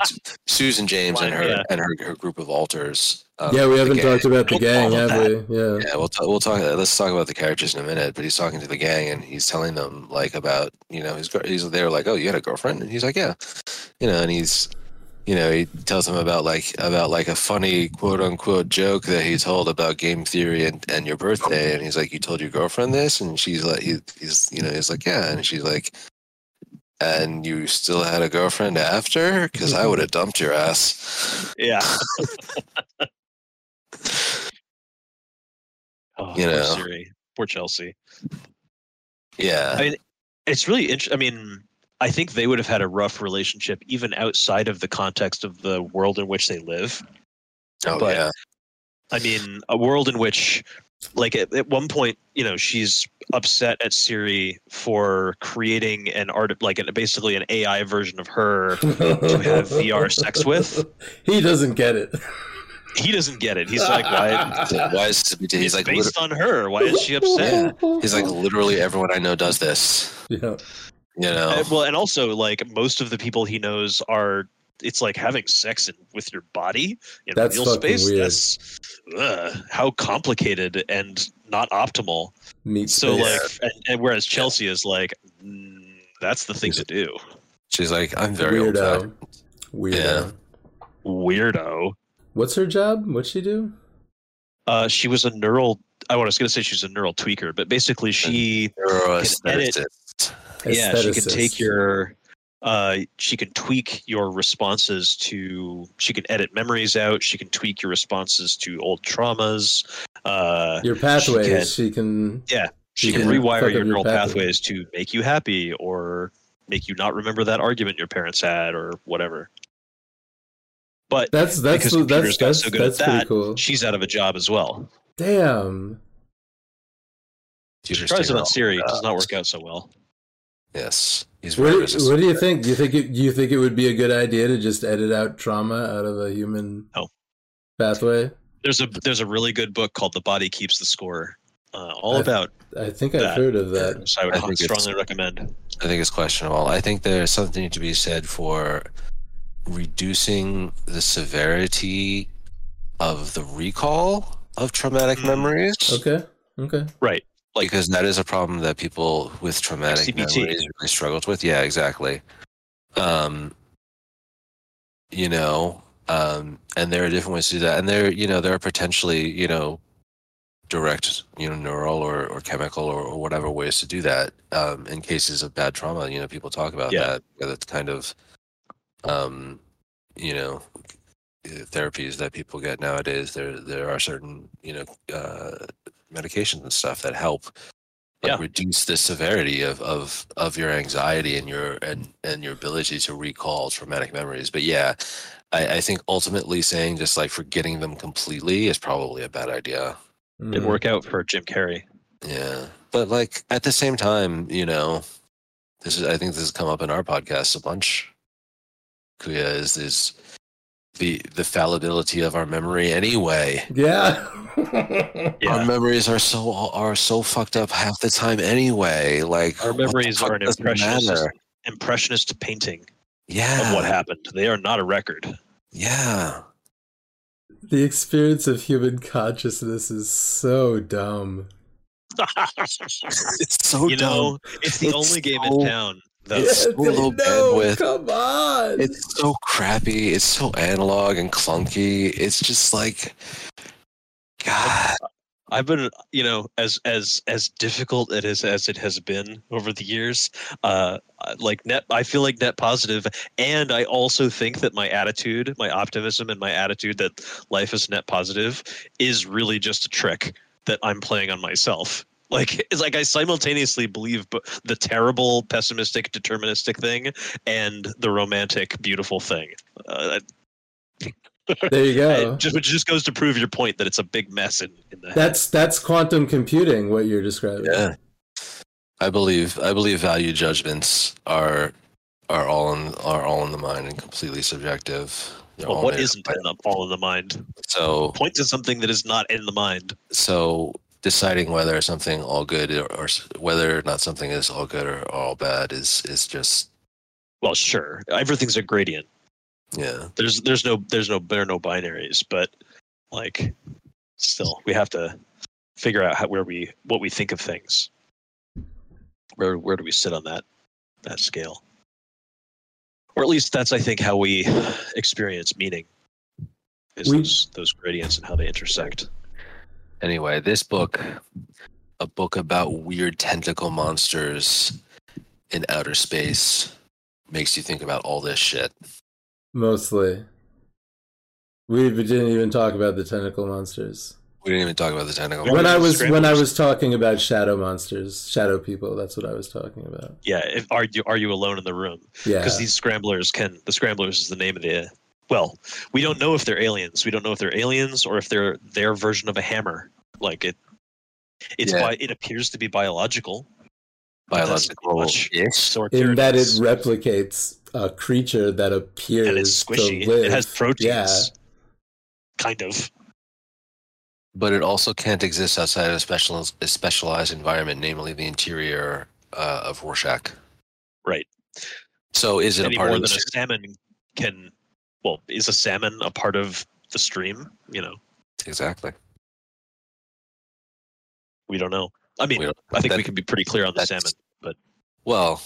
Susan James and her Yeah. and her, her group of alters. um, yeah, we haven't talked about the gang, of have we? Yeah. Yeah, we'll t- we'll talk. Let's talk about the characters in a minute. But he's talking to the gang, and he's telling them like about you know his gir- he's they're like, oh, you had a girlfriend, and he's like, yeah, you know, and he's you know he tells them about like about like a funny quote unquote joke that he told about game theory and, and your birthday, and he's like, you told your girlfriend this, and she's like, he, he's you know he's like, yeah, and she's like. And you still had a girlfriend after? Because I would have dumped your ass. Yeah. oh, You poor know. Siri. Poor Chelsea. Yeah. I mean, it's really interesting. I mean, I think they would have had a rough relationship even outside of the context of the world in which they live. oh but- yeah. I mean, a world in which, like, at, at one point, you know, she's upset at Siri for creating an art, like, an, basically an AI version of her to have VR sex with. He doesn't get it. He doesn't get it. He's like, why? Why is this, he's It's like based on her. Why is she upset? He's like, literally everyone I know does this. yeah. You know, Uh, well, and also like most of the people he knows are. It's like having sex in, with your body in That's real space. weird. That's ugh, how complicated and not optimal. Meat So space. like, and, and whereas Chelsea is like, mm, that's the thing to do. she's like, I'm very old. weirdo. Weirdo. Weirdo. What's her job? What's she do? Uh, she was a neural. I was going to say she's a neural tweaker, but basically she Neuroaestheticist. yeah she can take your uh, she can tweak your responses to she can edit memories out she can tweak your responses to old traumas uh, your pathways. can- She can. Yeah, she she can can rewire your your neural pathways. pathways to make you happy or make you not remember that argument your parents had or whatever but That's that's Because that's computers got that's, so good at that's pretty that, cool. she's out of a job as well Damn. Computers tries it on siri it does not work out so well Yes. He's What, very do- what do you think? Do you think it, do you think it would be a good idea to just edit out trauma out of a human No. pathway? There's a there's a really good book called The Body Keeps the Score, uh, all I- about. I think I've That- heard of that. So I would I think strongly recommend. I think it's questionable. I think there's something to be said for reducing the severity of the recall of traumatic Mm. memories. Okay. Okay. Right. Like because that is a problem that people with traumatic CBT. memories really struggled with. Yeah, exactly. Um, you know, um, and there are different ways to do that, and there, you know, there are potentially, you know, direct, you know, neural or, or chemical or, or whatever ways to do that. Um, in cases of bad trauma, you know, people talk about Yeah. that. That's kind of, um, you know, therapies that people get nowadays. There, there are certain, you know, uh, medications and stuff that help like, Yeah. reduce the severity of, of of your anxiety and your and and your ability to recall traumatic memories. But yeah, I, I think ultimately saying just like forgetting them completely is probably a bad idea. Didn't Mm. work out for Jim Carrey. Yeah, but like at the same time, you know, this is I think this has come up in our podcast a bunch. Kuya is is the the fallibility of our memory anyway. Yeah. Our memories are so are so fucked up half the time anyway. Like Our memories are an impressionist matter? impressionist painting Yeah, of what happened. They are not a record. Yeah, the experience of human consciousness is so dumb. it's so you know, dumb. it's the It's only game in town. That, It's so low no, bandwidth. come on. It's so crappy. It's so analog and clunky. It's just like, God. I've been, you know, as as as difficult it is as it has been over the years. Uh, like net, I feel like net positive, and I also think that my attitude, my optimism, and my attitude that life is net positive is really just a trick that I'm playing on myself. Like it's like I simultaneously believe b- the terrible, pessimistic, deterministic thing and the romantic, beautiful thing. Uh, there you go. it just, which just goes to prove your point that it's a big mess in, in the head. That's that's quantum computing. What you're describing. Yeah. I believe I believe value judgments are are all in are all in the mind and completely subjective. They're Well, all what made up isn't in the, all in the mind? So Point to something that is not in the mind. so deciding whether something all good or, or whether or not something is all good or all bad is is just Well, sure, everything's a gradient. yeah There's there's no there's no there are no binaries, but like still, we have to figure out how, where we what we think of things. Where where do we sit on that that scale? Or at least that's I think how we experience meaning. Is We- those those gradients and how they intersect. Anyway, this book, a book about weird tentacle monsters in outer space, makes you think about all this shit. Mostly. We didn't even talk about the tentacle monsters. We didn't even talk about the tentacle. Yeah, when I was when I was talking about shadow monsters, shadow people, that's what I was talking about. Yeah, if, are you are you alone in the room? Yeah. because these scramblers can the scramblers is the name of the well we don't know if they're aliens we don't know if they're aliens or if they're their version of a hammer like it it's Yeah. bi- it appears to be biological but that's biological much- ish. in that it is replicates a creature that appears and it's squishy to live. it has proteins Yeah. kind of But it also can't exist outside of a, special, a specialized environment, namely the interior uh, of Rorschach. right So is it any a part more of than the a salmon can well is a salmon a part of the stream you know Exactly. we don't know i mean don't- i think that- we can be pretty clear on the salmon, but Well,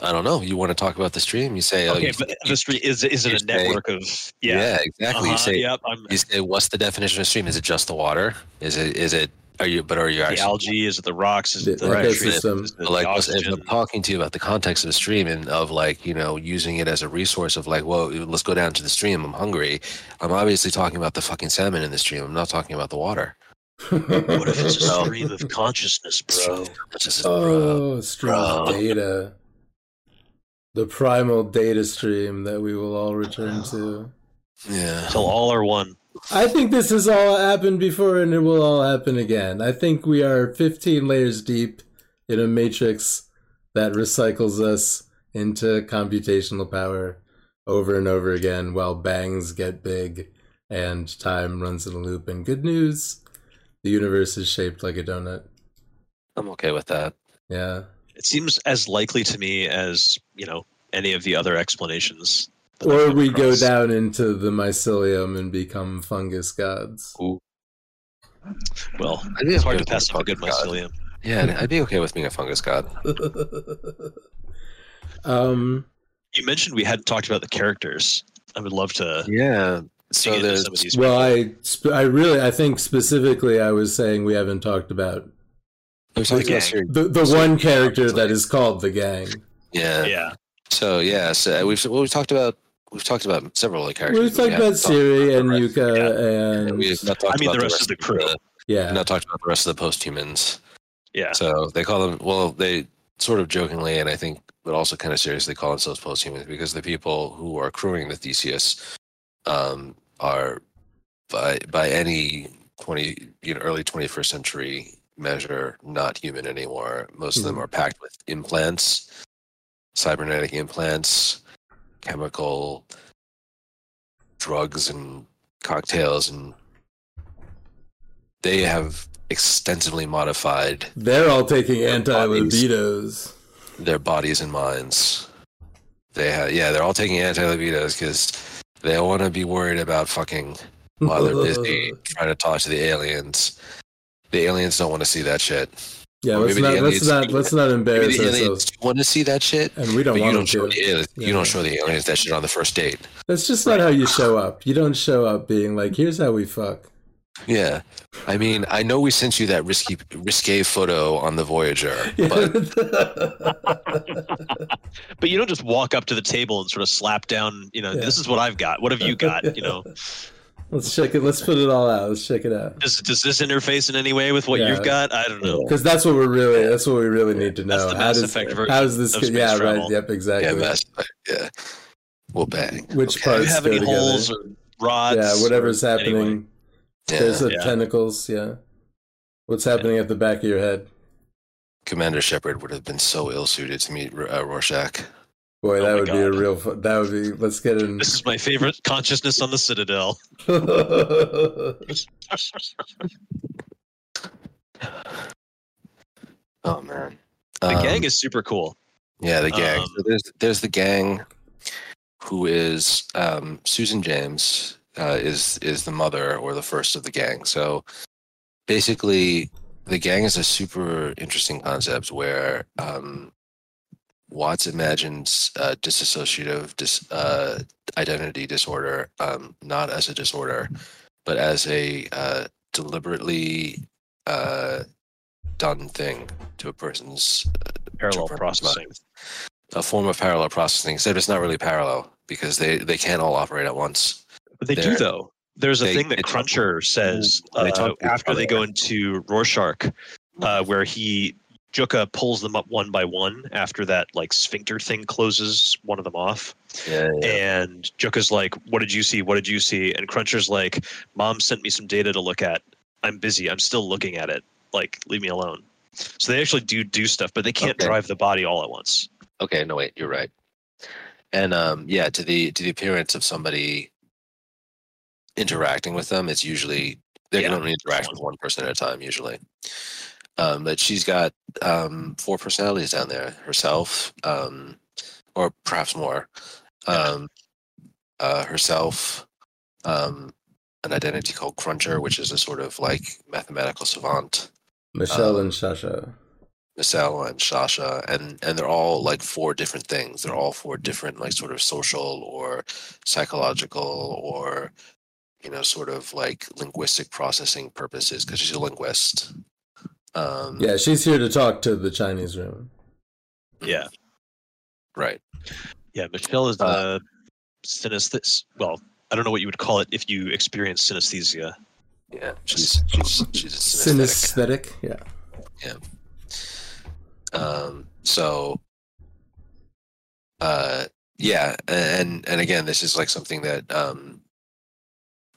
I don't know. You want to talk about the stream? You say, oh, okay you, but the stream is is it you a say- network of yeah. yeah, exactly. You Uh-huh, say, yep i'm you say, what's the definition of stream? Is it just the water? Is it, is it, are you, but are you the actually, algae? Is it the rocks? Is it The the, Right. ecosystem. Is it the But, like oxygen? I'm talking to you about the context of the stream and of like you know using it as a resource of like well let's go down to the stream I'm hungry I'm obviously talking about the fucking salmon in the stream I'm not talking about the water What if it's a No. stream of consciousness, bro? It's just- bro. oh, stream of Bro. data. The primal data stream that we will all return to. yeah Till all are one. I think this has all happened before and it will all happen again. I think we are 15 layers deep in a matrix that recycles us into computational power over and over again while bangs get big and time runs in a loop. And good news, the universe is shaped like a donut. I'm okay with that. Yeah. It seems as likely to me as you know any of the other explanations. That I've Or come we go down into the mycelium and become fungus gods. Ooh. Well, I'd be it's hard to pass up a good god. mycelium. Yeah, I'd be okay with being a fungus god. um, You mentioned we hadn't talked about the characters. I would love to Yeah. So into there's some of these. well, people. I, sp- I really, I think specifically, I was saying we haven't talked about The gang. the the So, one character that is called the gang. Yeah. yeah, So yeah, so we've well, we've talked about we've talked about several of the characters. We've talked haven't about talked Siri and Jukka Yeah, and We've not talked I mean about the rest of the crew. yeah. We've not talked about the rest of the post-humans. yeah. So they call them well, they sort of jokingly and I think, but also kind of seriously call themselves post-humans because the people who are crewing the Theseus um, are by by any twenty you know early twenty first century measure not human anymore. Most of them Mhm. are packed with implants, cybernetic implants, chemical drugs and cocktails and they have extensively modified They're all taking anti libidos. their bodies and minds. They have, yeah, they're all taking anti libidos because they don't want to be worried about fucking while they're busy trying to talk to the aliens. The aliens don't want to see that shit. Yeah, Or let's not let's not let's not Maybe embarrass the aliens ourselves, want to see that shit, and we don't but you want don't them show to. the aliens, Yeah. you don't show the aliens that shit on the first date. That's just not how you show up. You don't show up being like, "Here's how we fuck." Yeah, I mean, I know we sent you that risky risque photo on the Voyager, but But you don't just walk up to the table and sort of slap down. You know, Yeah. this is what I've got. What have you got? You know, let's check it. Let's put it all out. Let's check it out. does does this interface in any way with what Yeah. you've got? I don't know. Because that's what we're really. That's what we really need to know. That's know. the how Mass does Effect version how's this? of go- space yeah, right. Yep, exactly. yeah, Mass Effect, yeah, we'll bang. Which Okay. Do part? you have go any together. holes or rods? yeah, whatever's happening. anyway. Yeah. There's the Yeah. tentacles. Yeah. What's happening at the back of your head? Commander Shepard would have been so ill suited to meet uh, Rorschach. Boy, Oh that my would be a real. Fu- that would be. Let's get in. This is my favorite consciousness on the Citadel. Oh man, The Um, gang is super cool. yeah the gang. um, so there's there's the gang, who is um, Susan James uh, is is the mother or the first of the gang. So basically, the gang is a super interesting concept where um, Watts imagines uh, disassociative dis, uh, identity disorder um, not as a disorder, but as a uh, deliberately uh, done thing to a person's Parallel a person's processing. mind. A form of parallel processing, except it's not really parallel because they, they can't all operate at once. But they do They're- though. There's a they- thing that they talk- Cruncher says They uh, after they go into Rorschach, uh, where he Jukka pulls them up one by one after that like sphincter thing closes one of them off. Yeah, And Jukka's like, "What did you see? What did you see?" And Cruncher's like, "Mom sent me some data to look at. I'm busy. I'm still looking at it. Like, leave me alone." So they actually do do stuff, but they can't Okay. drive the body all at once. Okay, no wait, you're right. And um, yeah, to the to the appearance of somebody interacting with them, it's usually they can Yeah, only interact with one person at a time usually. Um, but she's got um, four personalities down there herself, um, or perhaps more. Um, uh, herself, um, an identity called Cruncher, which is a sort of like mathematical savant. Michelle Um, and Sascha. Michelle and Sascha, and and they're all like four different things. They're all four different like sort of social or psychological or you know sort of like linguistic processing purposes because she's a linguist. Um, Yeah, she's here to talk to the Chinese room. Yeah, right. yeah. Michelle is Uh, uh, synesthesia. Well, I don't know what you would call it if you experience synesthesia. Yeah, she's she's she's a synesthetic. Synesthetic. Yeah, yeah. Um, so, uh, yeah, and and again, this is like something that um,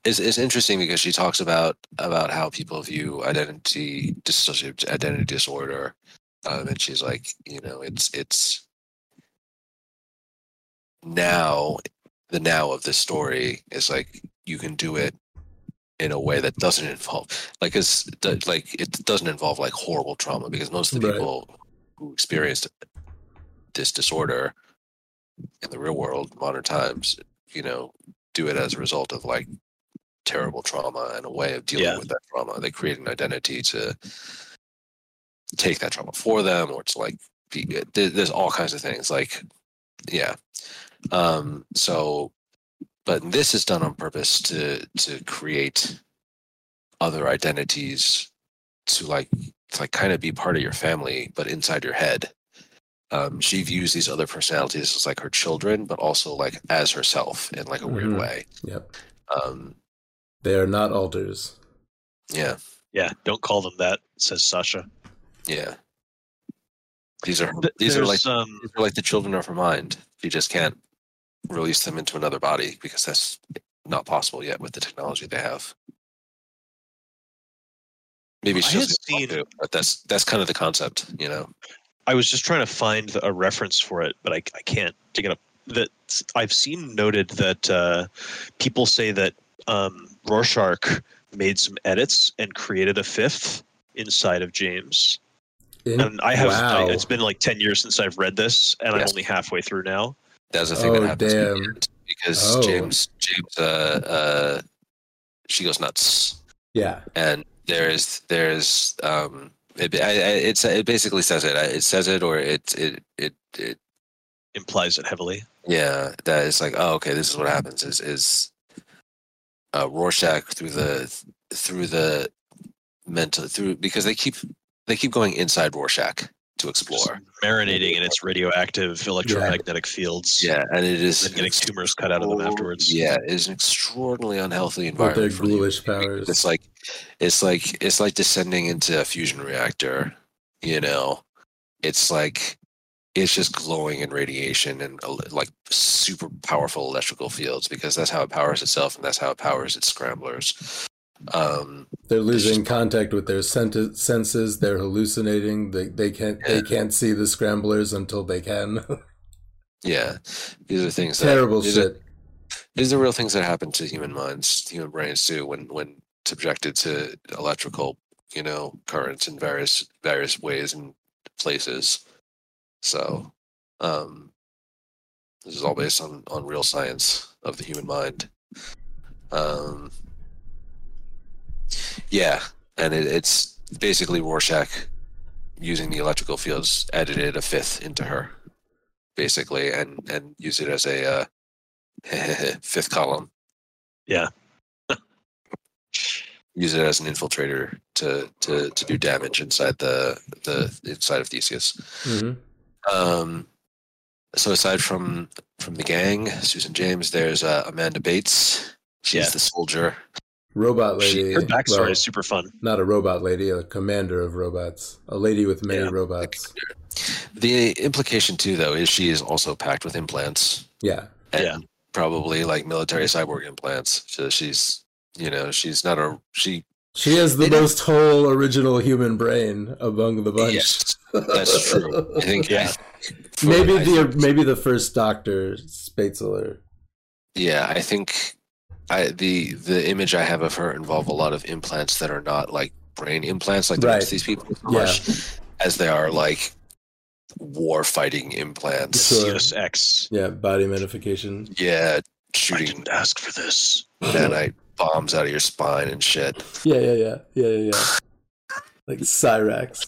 is is interesting because she talks about about how people view identity dissociative identity disorder, um, and she's like, you know, it's it's now the now of this story is like you can do it in a way that doesn't involve like it's like it doesn't involve like horrible trauma because most of the Right. people who experienced this disorder in the real world modern times you know do it as a result of like terrible trauma and a way of dealing Yeah. with that trauma they create an identity to take that trauma for them or to like be there- there's all kinds of things like yeah um so but this is done on purpose to to create other identities to like to like kind of be part of your family but inside your head um she views these other personalities as like her children but also like as herself in like a weird Mhm. way Yep. um They are not alters. yeah Yeah, don't call them that, says Sascha. yeah these are Th- these are like um, these are like the children of her mind you just can't release them into another body because that's not possible yet with the technology they have maybe she I doesn't want seen- to, but that's that's kind of the concept you know I was just trying to find a reference for it, but I, I can't dig it up. That I've seen noted that uh, people say that um, Rorschach made some edits and created a fifth inside of James. In- And I have wow. I, it's been like ten years since I've read this, and I'm only halfway through now. that's the thing Oh, that happens damn. because Oh. james james uh uh she goes nuts yeah. and there's there's um it, I, I, it's it basically says it it says it or it it it, it Implies it heavily. Yeah, that is like, oh, okay, this is what happens. Is is uh, Rorschach through the through the mental through because they keep they keep going inside Rorschach to Just explore. marinating in its radioactive electromagnetic fields. Yeah, and it is And getting tumors cut out of them afterwards. Yeah, it is an extraordinarily unhealthy With their environment. for the powers. It's like it's like it's like descending into a fusion reactor. You know, it's like it's just glowing in radiation and uh, like super powerful electrical fields because that's how it powers itself and that's how it powers its scramblers. Um, They're losing contact with their sent- senses. They're hallucinating. They they can't they can't see the scramblers until they can. yeah, these are things that Terrible these are- shit. these are real things that happen to human minds, human brains too, when when subjected to electrical, you know, currents in various various ways and places. So, um, this is all based on on real science of the human mind. Um, yeah, and it, it's basically Rorschach using the electrical fields edited a fifth into her, basically, and and use it as a uh, fifth column. Yeah. Use it as an infiltrator to to to do damage inside the the inside of Theseus. hmm Um, so aside from from the gang, Susan James, there's uh, Amanda Bates. She's Yeah. the soldier. Robot She- lady. Her backstory Well, is super fun. not a robot lady, a commander of robots. A lady with many Yeah. robots. The implication too, though, is she is also packed with implants Yeah. and Yeah. probably like military cyborg implants. So she's, you know, she's not a she. She has the They don't- most whole original human brain among the bunch. Yes, that's true. I think. Yeah. for- maybe I the think- maybe the first Doctor Spatzler. Yeah, I think I the the image I have of her involve a lot of implants that are not like brain implants like the Right. rest of these people so Yeah. much as they are like war fighting implants. Sure. Deus Ex. Yeah, body modification. Yeah, shooting. I didn't ask for this. nanite bombs out of your spine and shit. Yeah, yeah, yeah, yeah, yeah, yeah. like Cyrax.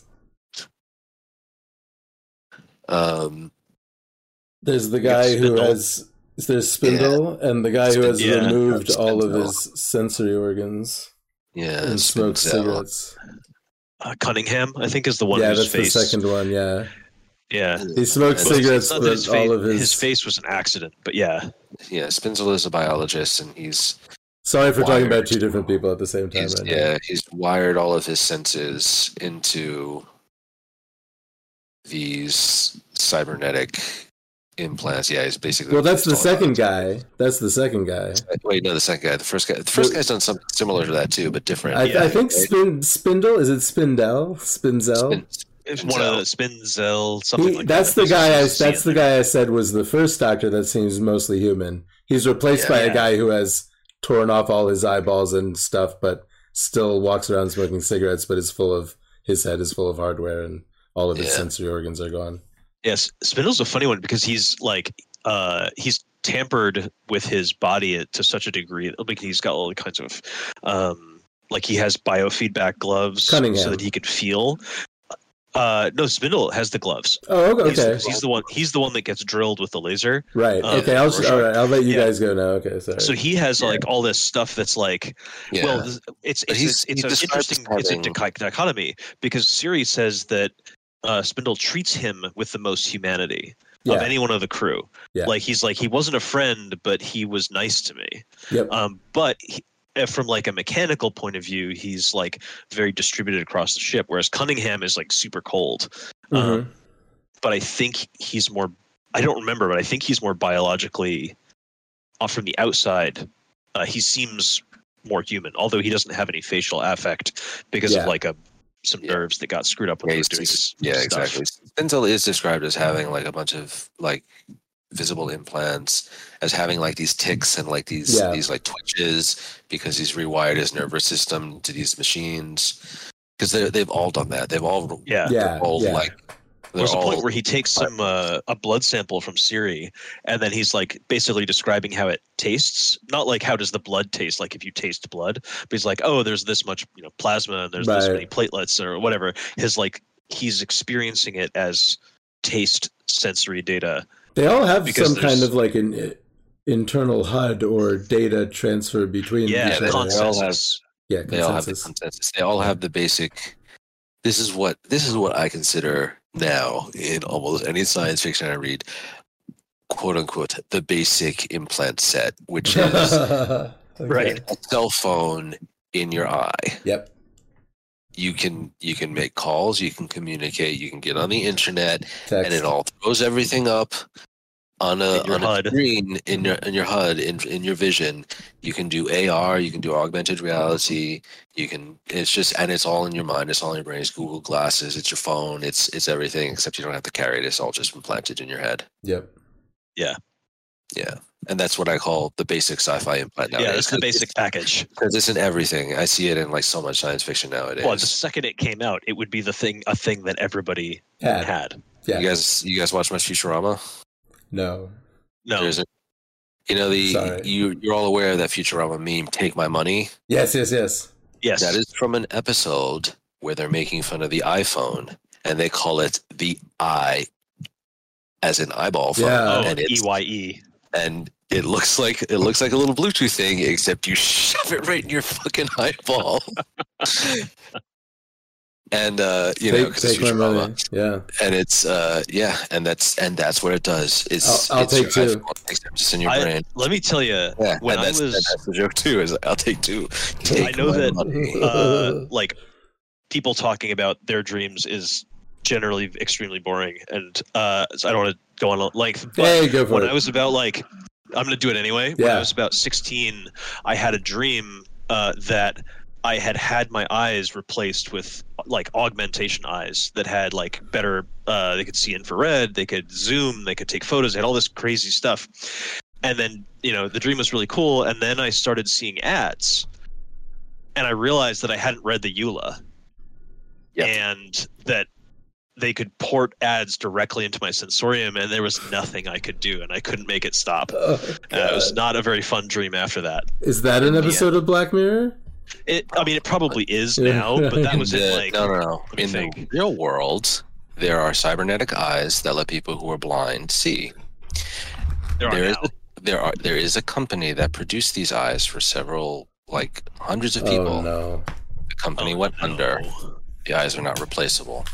Um, There's the guy who Spindle. has. There's Spindle, and the guy who has Yeah. removed all of his sensory organs yeah, and smoked cigarettes. Uh, Cunningham, I think, is the one yeah, whose that's face. the second one. Yeah, Yeah. he smoked Well, cigarettes, Not but his, all face, of his. his face was an accident, but yeah. Yeah, Spinzel is a biologist, and he's, Sorry for talking about two different people at the same time. he's Right now. yeah he's wired all of his senses into these cybernetic implants. Yeah, he's basically. Well, that's the second guy. That's the second guy. Wait, no, the second guy. The first guy. The first The- guy's done something similar to that too, but different. I, Yeah, I think right? Spin, Spindle is it Spindel? Spinzel? Spin, It's one of the Spinzel something He, like that's that. the guy. I, There's a C that's the guy I said was the first Doctor that seems mostly human. He's replaced Yeah. by a guy who has torn off all his eyeballs and stuff, but still walks around smoking cigarettes. But is full of his head is full of hardware, and all of his Yeah. sensory organs are gone. Yes, Spindle's a funny one because he's like uh he's tampered with his body to such a degree that like he's got all kinds of um like he has biofeedback gloves Cunningham. so that he could feel uh no Spindle has the gloves Oh, okay, he's, okay. he's the one he's the one that gets drilled with the laser right. uh, okay, I'll Rorschach. all right. I'll let you Yeah. guys go now. Okay, sorry. so he has Yeah. like all this stuff that's like Yeah. well this- it's it's, he's- it's he an describes interesting it's a having- dichotomy because Siri says that uh, Spindle treats him with the most humanity yeah. of anyone of the crew. Yeah. Like he's like he wasn't a friend, but he was nice to me. Yep. Um, but he, from like a mechanical point of view, he's like very distributed across the ship, whereas Cunningham is like super cold. Mhm. Um, but I think he's more. I don't remember, but I think he's more biologically, uh, from the outside, uh, he seems more human. Although he doesn't have any facial affect because Yeah. of like a some Yeah. nerves that got screwed up when Yeah, he was doing just- his yeah, stuff. exactly. Spindle is described as having like a bunch of like visible implants, as having like these ticks and like these Yeah. these like twitches because he's rewired his nervous system to these machines. Because they've all done that. They've all Yeah. yeah, all yeah. like they're There's a point where he takes some uh, a blood sample from Siri, and then he's like basically describing how it tastes. Not like how does the blood taste, like if you taste blood, but he's like, oh, there's this much you know plasma, and there's this many platelets or whatever. His like he's experiencing it as taste sensory data. They all have Because some kind of like an uh, internal HUD or data transfer between Yeah, each they all have- consensus. Yeah, they all have the consensus. consensus. They all have the basic. This is what this is what I consider now in almost any science fiction I read, quote unquote, the basic implant set, which is Okay. Right. a cell phone in your eye. Yep. You can you can make calls, you can communicate, you can get on the internet, Text. and it all throws everything up on a In your on a screen in mm-hmm. your in your HUD in in your vision. You can do AR, you can do augmented reality. You can it's just and it's all in your mind. It's all in your brain. It's Google Glasses. It's your phone. It's it's everything except you don't have to carry it. It's all just implanted in your head. Yep. Yeah. Yeah, and that's what I call the basic sci-fi implant nowadays. yeah, it's the basic package. because it's in everything. I see it in like so much science fiction nowadays. Well, the second it came out, it would be the thing, a thing that everybody Had. had. Yeah. You guys, you guys watch much Futurama? No. No, There's a, you know the Sorry. you you're all aware of that Futurama meme, "Take my money." Yes. Yes. Yes. yes, That is from an episode where they're making fun of the iPhone, and they call it the eye, as an eyeball phone, Yeah. oh, and it's EYE. And it looks like it looks like a little Bluetooth thing, except you shove it right in your fucking eyeball. and uh, you know, take 'cause it's take my Futurama. money. Yeah. and it's uh yeah and that's and that's what it does it's I'll- I'll it's take your two. iPhone, except it's in your I- brain Let me tell you, yeah when and I that's, and was- that's the joke too is i'll take two Take know that, uh, like people talking about their dreams is generally extremely boring, and uh, so I don't want to go on length. But Hey, go for when it. I was about like, I'm gonna do it anyway. When Yeah. I was about 16, I had a dream uh, that I had had my eyes replaced with like augmentation eyes that had like better. Uh, they could see infrared. They could zoom. They could take photos. They had all this crazy stuff. And then you know the dream was really cool. And then I started seeing ads, and I realized that I hadn't read the EULA, Yep. and that they could port ads directly into my sensorium, and there was nothing I could do, and I couldn't make it stop. Oh, Uh, it was not a very fun dream after that. Is that an Yeah. episode of Black Mirror? It, I mean, it probably is now, but that In was in like no no no let me in the real world there are cybernetic eyes that let people who are blind see there are there is now. a, there are there is a company that produced these eyes for several like hundreds of people Oh no. the company Oh, went no. under the eyes are not replaceable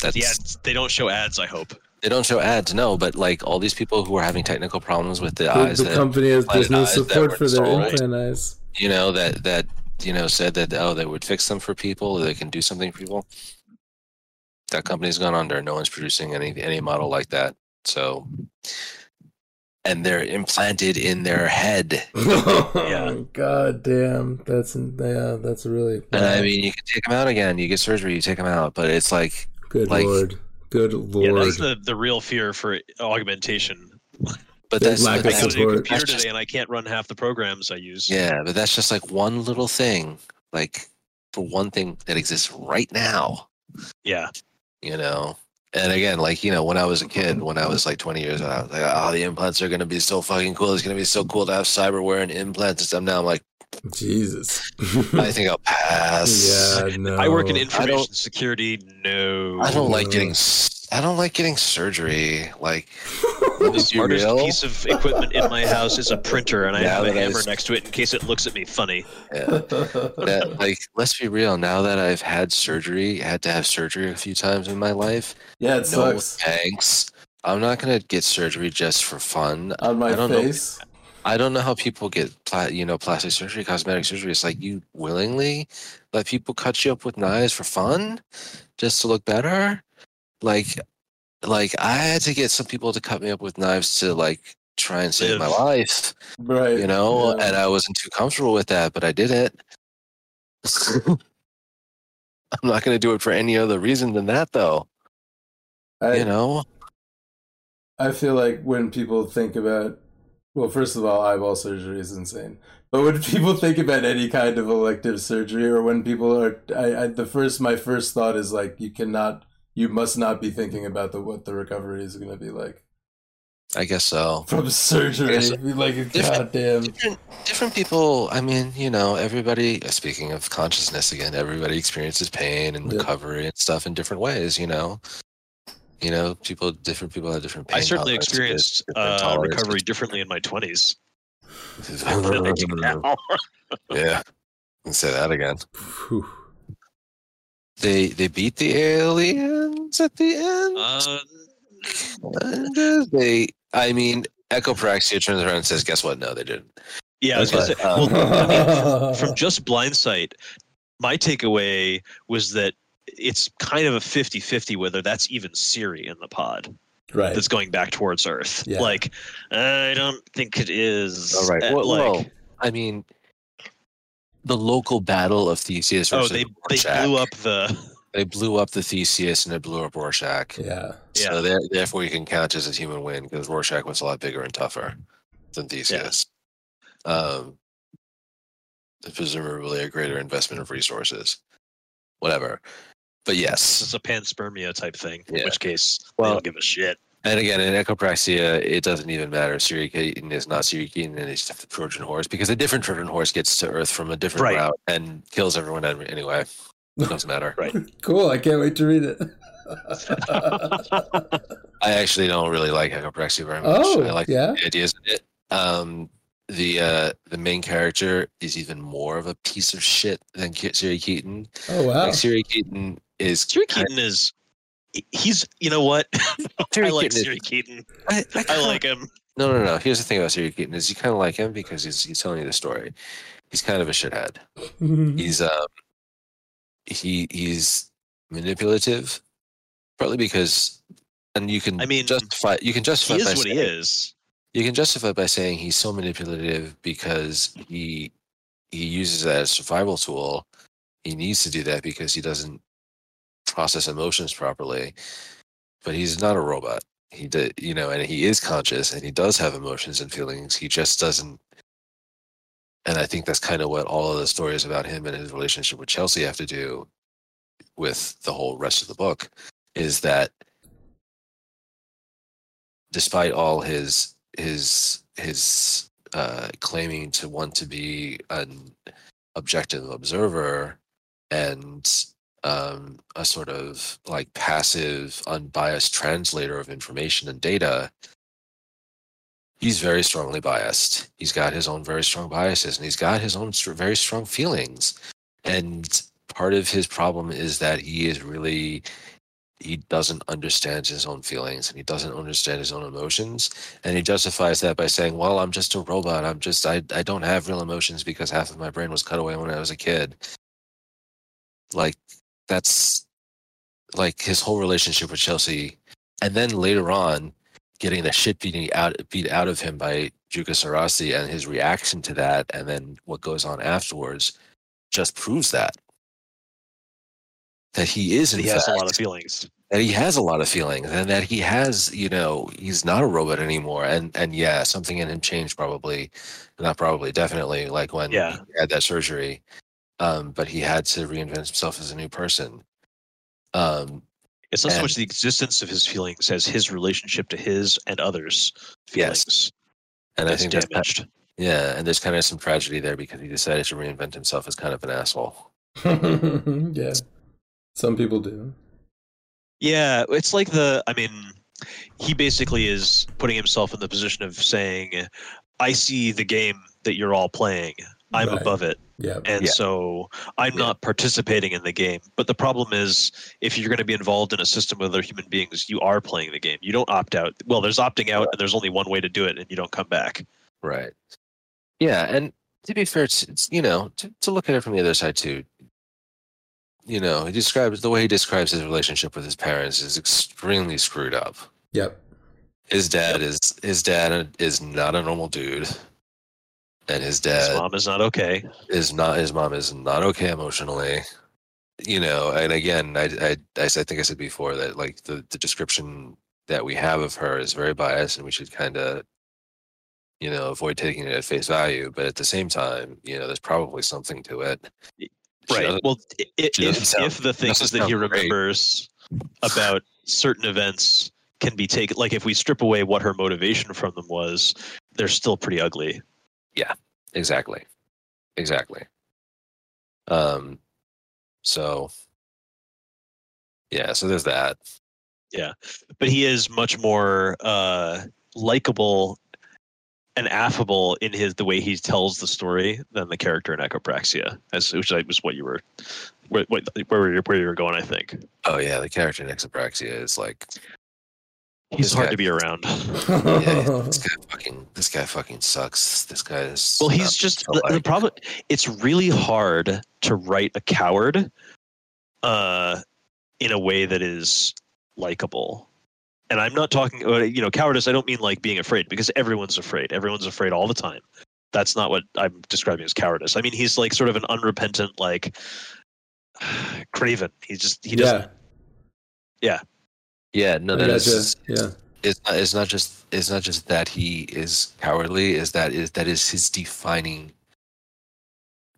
that's The ads, they don't show ads. I hope. They don't show ads, no, but like all these people who are having technical problems with the, The, eyes the that company has there's no support for their sold. implant eyes. you know that that you know said that oh they would fix them for people, they can do something for people. That company's gone under. No one's producing any any model like that. So and they're implanted in their head. Yeah. God damn. That's yeah. That's really. And I mean, you can take them out again. You get surgery, you take them out, but it's like, good like- lord. Good lord. Yeah, that's the, the real fear for augmentation. but that's, lack but of I that's a support. computer That's just- today and I can't run half the programs I use. yeah, but that's just like one little thing, like for one thing that exists right now. Yeah. you know and again like you know when i was a kid when i was like 20 years old i was like oh the implants are going to be so fucking cool it's going to be so cool to have cyberware and implants and stuff now i'm like Jesus. i think i'll pass yeah. No. I work in I information security. No. i don't like getting s- i don't like getting surgery like The is smartest real? piece of equipment in my house is a printer, and I Yeah, have a hammer next to it in case it looks at me funny. yeah that, like let's be real now that i've had surgery had to have surgery a few times in my life yeah. It no sucks. thanks i'm not going to get surgery just for fun On my I don't know. I don't know how people get, pla- you know, plastic surgery, cosmetic surgery. It's like you willingly let people cut you up with knives for fun, just to look better. Like, like I had to get some people to cut me up with knives to like try and save my life, Right. you know. yeah. And I wasn't too comfortable with that, but I did it. I'm not going to do it for any other reason than that, though. I, you know, I feel like when people think about, well, first of all, eyeball surgery is insane. But when people think about any kind of elective surgery, or when people are, I, I the first, my first thought is like, you cannot, you must not be thinking about the what the recovery is going to be like I guess so. from surgery. Like, Different- goddamn. different different people i mean you know everybody speaking of consciousness again everybody experiences pain and recovery and stuff in different ways you know you know people different people have different pain I certainly tolerances, experienced different uh, tolerances. recovery differently in my 20s. yeah Let's say that again Phew. they they beat the aliens at the end Uh, uh, they i mean echopraxia turns around and says guess what no they didn't yeah, I was gonna say. But, uh, Well, I mean, from just blindsight, my takeaway was that it's kind of a 50-50 whether that's even Siri in the pod right. that's going back towards Earth. Yeah. Like, I don't think it is. all right Uh, well, like, well, i mean the local battle of theseus oh, versus they they Rorschach. blew up the. They blew up the Theseus and it blew up Rorschach. Yeah. Yeah. So there, therefore, you can count as a human win because Rorschach was a lot bigger and tougher than Theseus. Um, presumably a greater investment of resources. Whatever. But yes. It's a panspermia type thing. In Yeah. which case, Well- they don't give a shit. And again, in Echopraxia, it doesn't even matter. Siri Keaton is not Siri Keaton and it's just the Trojan horse because a different Trojan horse gets to Earth from a different Right. route and kills everyone anyway. It Doesn't matter. Right. Cool. I can't wait to read it. I actually don't really like Echopraxia very much. oh, I like yeah. the ideas in it. Um, the uh, the main character is even more of a piece of shit than Ke- Siri Keaton. Oh, wow. Like Siri Keaton is Siri Keaton is. He's. You know what? Siri I like Keaton Siri Keaton. I, I I like him. No, no, no. Here's the thing about Siri Keaton is you kind of like him because he's he's telling you the story. He's kind of a shithead. He's um he he's manipulative, partly because, and you can I mean, justify you can justify He by is what he is. You can justify by saying he's so manipulative because he he uses that as a survival tool. He needs to do that because he doesn't process emotions properly. But he's not a robot. He did, you know, and he is conscious and he does have emotions and feelings. He just doesn't. And I think that's kind of what all of the stories about him and his relationship with Chelsea have to do with the whole rest of the book is that despite all his his his uh, claiming to want to be an objective observer and um, a sort of like passive, unbiased translator of information and data, he's very strongly biased. He's got his own very strong biases and he's got his own very strong feelings. And part of his problem is that he is really he doesn't understand his own feelings and he doesn't understand his own emotions and he justifies that by saying well i'm just a robot i'm just i, I don't have real emotions because half of my brain was cut away when i was a kid like that's like his whole relationship with chelsea and then later on getting the shit beating out beat out of him by Jukka Sarasti and his reaction to that, and then what goes on afterwards, just proves that that he is in he fact has a lot of feelings. that he has a lot of feelings and that he has you know he's not a robot anymore and and yeah something in him changed probably not probably definitely like when Yeah. he had that surgery um but he had to reinvent himself as a new person um It's not so much the existence of his feelings as his relationship to his and others' feelings Yes. and i that's think that's damaged. yeah and there's kind of some tragedy there because he decided to reinvent himself as kind of an asshole yeah. Some people do. Yeah, it's like the. I mean, he basically is putting himself in the position of saying, "I see the game that you're all playing. I'm Right. above it, Yeah. and Yeah. so I'm Yeah. not participating in the game." But the problem is, if you're going to be involved in a system with other human beings, you are playing the game. You don't opt out. Well, there's opting out, and there's only one way to do it, and you don't come back. Right. Yeah, and to be fair, it's, it's you know to, to look at it from the other side too. You know, he describes the way he describes his relationship with his parents is extremely screwed up. Yep. His dad is his dad is not a normal dude, and his dad His mom is not okay. is not his mom is not okay emotionally. You know, and again, i i, I think I said before that like the the description that we have of her is very biased, and we should kind of you know avoid taking it at face value. But at the same time, you know, there's probably something to it. Right. Well, i- i- if, if the things that he sound great. remembers about certain events can be taken, like if we strip away what her motivation from them was, they're still pretty ugly. Yeah, exactly. Exactly. Um so yeah, so there's that. Yeah, but he is much more uh, likable and affable in his the way he tells the story than the character in Echopraxia, as which I- was what you were, where, where, where you where you were going. I think Oh yeah, the character in Echopraxia is like he's This hard guy- to be around. yeah, this guy fucking this guy fucking sucks. This guy is Well, he's just the, the problem. It's really hard to write a coward, uh, in a way that is likable. And I'm not talking, uh, you know, cowardice. I don't mean like being afraid because everyone's afraid. Everyone's afraid all the time. That's not what I'm describing as cowardice. I mean, he's like sort of an unrepentant, like craven. He just he doesn't. yeah. Yeah, no, I that is gotcha. Yeah. it's not, it's not just it's not just that he is cowardly is that is that is his defining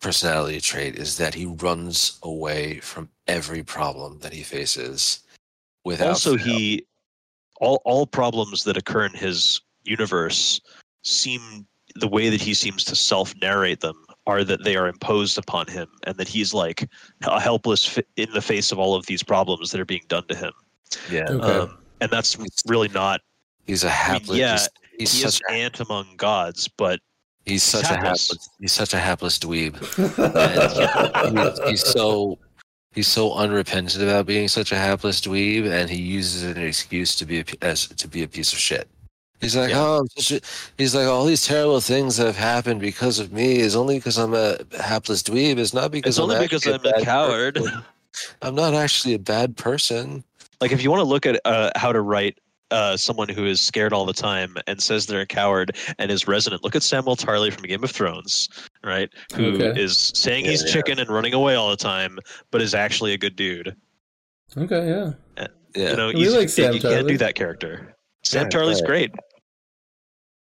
personality trait is that he runs away from every problem that he faces without also fail. he all all problems that occur in his universe seem the way that he seems to self narrate them are that they are imposed upon him and that he's like a helpless fi- in the face of all of these problems that are being done to him yeah Okay. um, and that's really not he's a I mean, hapless yeah, he's, he's he is such an a, ant among gods but he's such a hapless. hapless he's such a hapless dweeb he's, he's so he's so unrepentant about being such a hapless dweeb, and he uses it as an excuse to be a, p- as to be a piece of shit. He's like, Yeah. oh, I'm such a, he's like, all these terrible things that have happened because of me is only because I'm a hapless dweeb. It's not because it's I'm only because i'm a coward person. I'm not actually a bad person. Like if you want to look at uh, how to write uh, someone who is scared all the time and says they're a coward and is resonant. Look at Samuel Tarly from Game of Thrones, right? Who is Okay. saying Yeah, he's yeah. chicken and running away all the time, but is actually a good dude. okay, yeah. Yeah, You know, We you, like you Sam can't do that character. Sam Right, Tarly's right. great.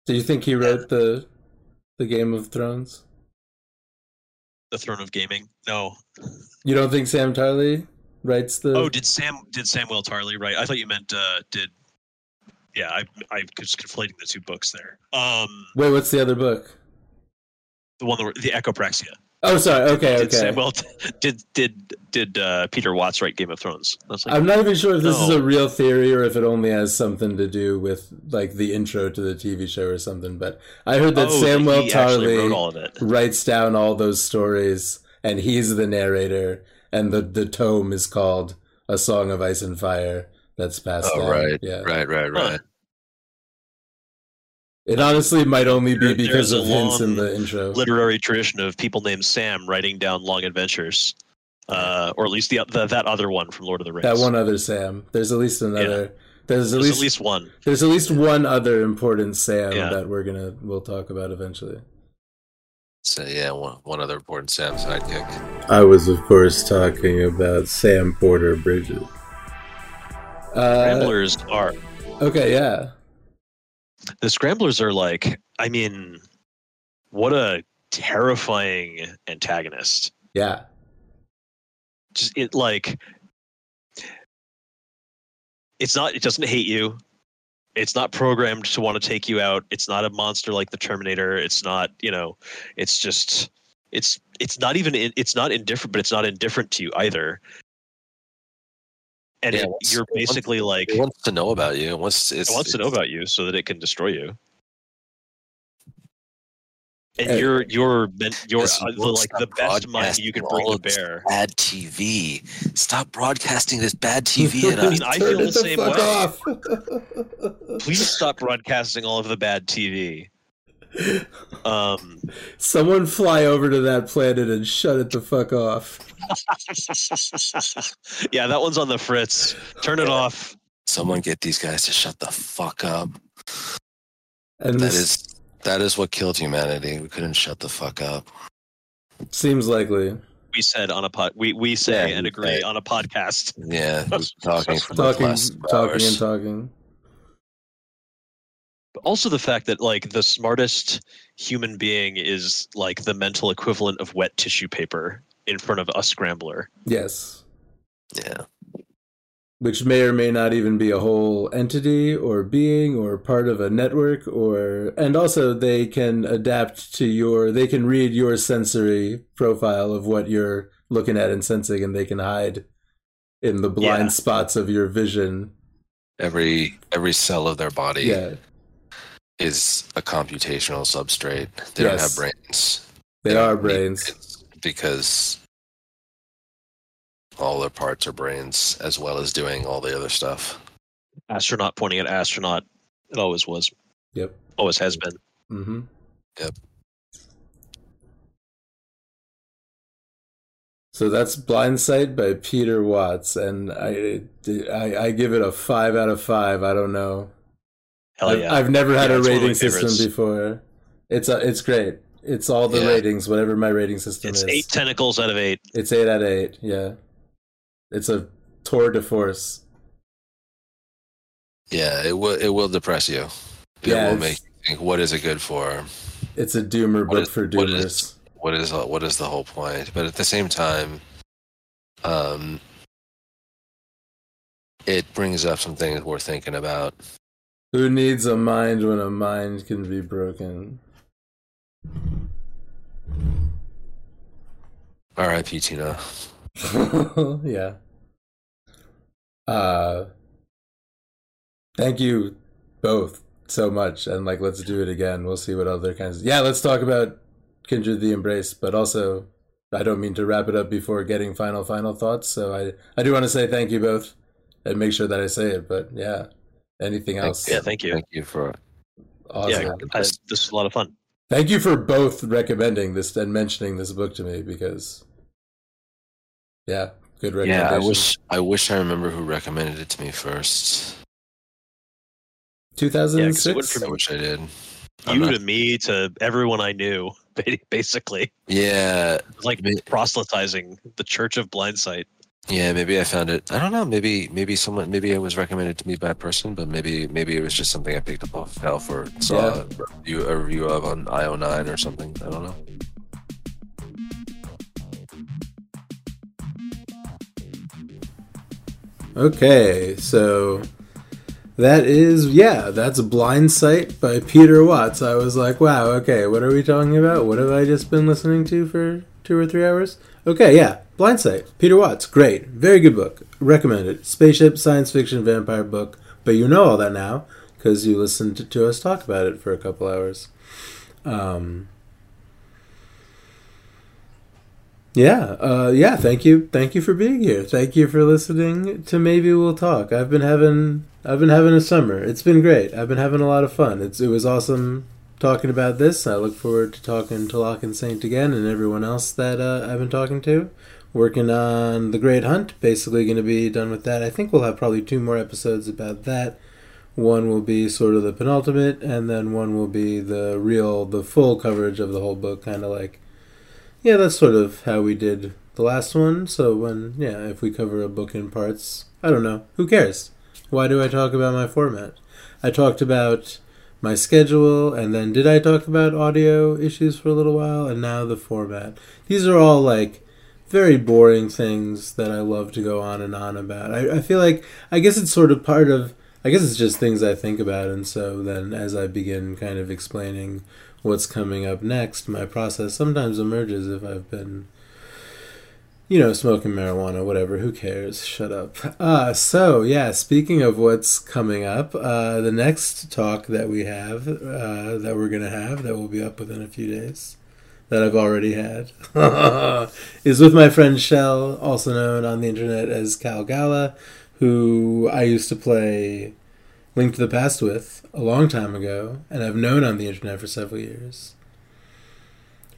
Do you think he wrote the the Game of Thrones? The Throne of Gaming. No. You don't think Sam Tarly writes the? Oh, did Sam did Samuel Tarly write? I thought you meant uh, did. Yeah, I I was conflating the two books there. Um, Wait, what's the other book? the one that the Echopraxia. Oh, sorry. Okay, Did okay. Samuel did did did uh, Peter Watts write Game of Thrones? Like, I'm not even sure if this is a real theory or if it only has something to do with like the intro to the TV show or something. But I heard that oh, Samuel he actually wrote Tarly all of it. writes down all those stories, and he's the narrator, and the the tome is called "A Song of Ice and Fire." That's passed Oh, down. right, Yeah. right, right, Huh. right. It honestly might only be There- because there's a of hints in long the intro. Literary tradition of people named Sam writing down long adventures, uh, or at least the, the that other one from Lord of the Rings. That one other Sam. There's at least another There's at There's least, at least one. there's at least one other important Sam Yeah. that we're gonna we'll talk about eventually. So yeah, one, one other important Sam sidekick. I was, of course, talking about Sam Porter Bridges. Uh, Scramblers are okay, yeah, the scramblers are like. I mean, what a terrifying antagonist. yeah, Just it like. It's not. It doesn't hate you. It's not programmed to want to take you out. It's not a monster like the Terminator. It's not. You know. It's just. It's. It's not even. in- It's not indifferent, but it's not indifferent to you either. And Yeah, it- it's- you're it wants- basically like. It wants to know about you. It wants, it's, It wants to know about you so that it can destroy you. And Hey. you're you're you're uh, the, like the best mind you can broadcasting bring to bear. Bad TV. Stop broadcasting this bad TV at I mean, I feel it the same fuck way. off. Please stop broadcasting all of the bad TV. Um, Someone fly over to that planet and shut it the fuck off. yeah, that one's on the fritz. Turn it off. Someone get these guys to shut the fuck up. And That this is that is what killed humanity. We couldn't shut the fuck up. seems likely. We said on a pod. We we say Yeah, and agree say. on a podcast. Yeah, we've talking for the Talking, last talking, hours. and talking. But also the fact that like the smartest human being is like the mental equivalent of wet tissue paper in front of a scrambler. Yes. Yeah, Which may or may not even be a whole entity or being or part of a network or and also they can adapt to your they can read your sensory profile of what you're looking at and sensing and they can hide in the blind Yeah. spots of your vision. every every cell of their body Yeah. is a computational substrate. They don't have brains. They don't are brains. brains because all their parts or brains, as well as doing all the other stuff. Astronaut pointing at astronaut. It always was. Yep. Always has been. Mm-hmm. Yep. So that's Blindsight by Peter Watts, and I, I I give it a five out of five. I don't know. Hell I've, yeah. I've never had Yeah, a it's one of my rating system favorites. before. It's a, it's great. It's all the Yeah. ratings, whatever my rating system it's is. eight tentacles out of eight. It's eight out of eight. Yeah, it's a tour de force. Yeah, it will it will depress you. It Yeah, will make you think, what is it good for? It's a doomer What book is- for what doomers. is- What is what is the whole point? But at the same time, um, it brings up some things worth thinking about. Who needs a mind when a mind can be broken? R.I.P. Tina. yeah. Uh thank you both so much and like let's do it again. We'll see what other kinds Yeah, let's talk about Kindred the Embrace, but also I don't mean to wrap it up before getting final final thoughts, so I I do want to say thank you both and make sure that I say it, but yeah. Anything else? Yeah, thank you. Thank you for Awesome. Yeah, I, this is a lot of fun. Thank you for both recommending this and mentioning this book to me because yeah, good recommendation. Yeah. I wish I wish I remember who recommended it to me first. 2006. from- I wish I did. I'm You not- to me to everyone I knew, basically, yeah, like Me- proselytizing the Church of Blindsight. yeah. Maybe I found it. I don't know. Maybe maybe someone. Maybe it was recommended to me by a person, but maybe maybe it was just something I picked up off Valve or saw Yeah. a, review, a review of on IO9 or something. I don't know. Okay, so that is yeah, that's Blindsight by Peter Watts. I was like, wow, okay, what are we talking about? What have I just been listening to for two or three hours? Okay, yeah, Blindsight, Peter Watts, great, very good book, recommended. Spaceship science fiction vampire book, but you know all that now because you listened to, to us talk about it for a couple hours. Um, Yeah, uh, yeah. Thank you, thank you for being here. Thank you for listening to Maybe We'll Talk. I've been having, I've been having a summer. It's been great. I've been having a lot of fun. It's it was awesome talking about this. I look forward to talking to Locke and Saint again and everyone else that uh, I've been talking to working on The Great Hunt. Basically, going to be done with that. I think we'll have probably two more episodes about that. One will be sort of the penultimate, and then one will be the real, the full coverage of the whole book, kind of like, yeah, that's sort of how we did the last one. So when, yeah, if we cover a book in parts, I don't know, who cares? Why do I talk about my format? I talked about my schedule, and then did I talk about audio issues for a little while, and now the format. These are all like very boring things that I love to go on and on about. I, I feel like I guess it's sort of part of I guess it's just things I think about, and so then as I begin kind of explaining what's coming up next, my process sometimes emerges if I've been, you know, smoking marijuana, whatever. Who cares? Shut up. Uh, so yeah, speaking of what's coming up, uh, the next talk that we have, uh, that we're gonna have, that will be up within a few days that I've already had is with my friend Shell, also known on the internet as Cal Gala, who I used to play Link to the Past with a long time ago, and I've known on the internet for several years.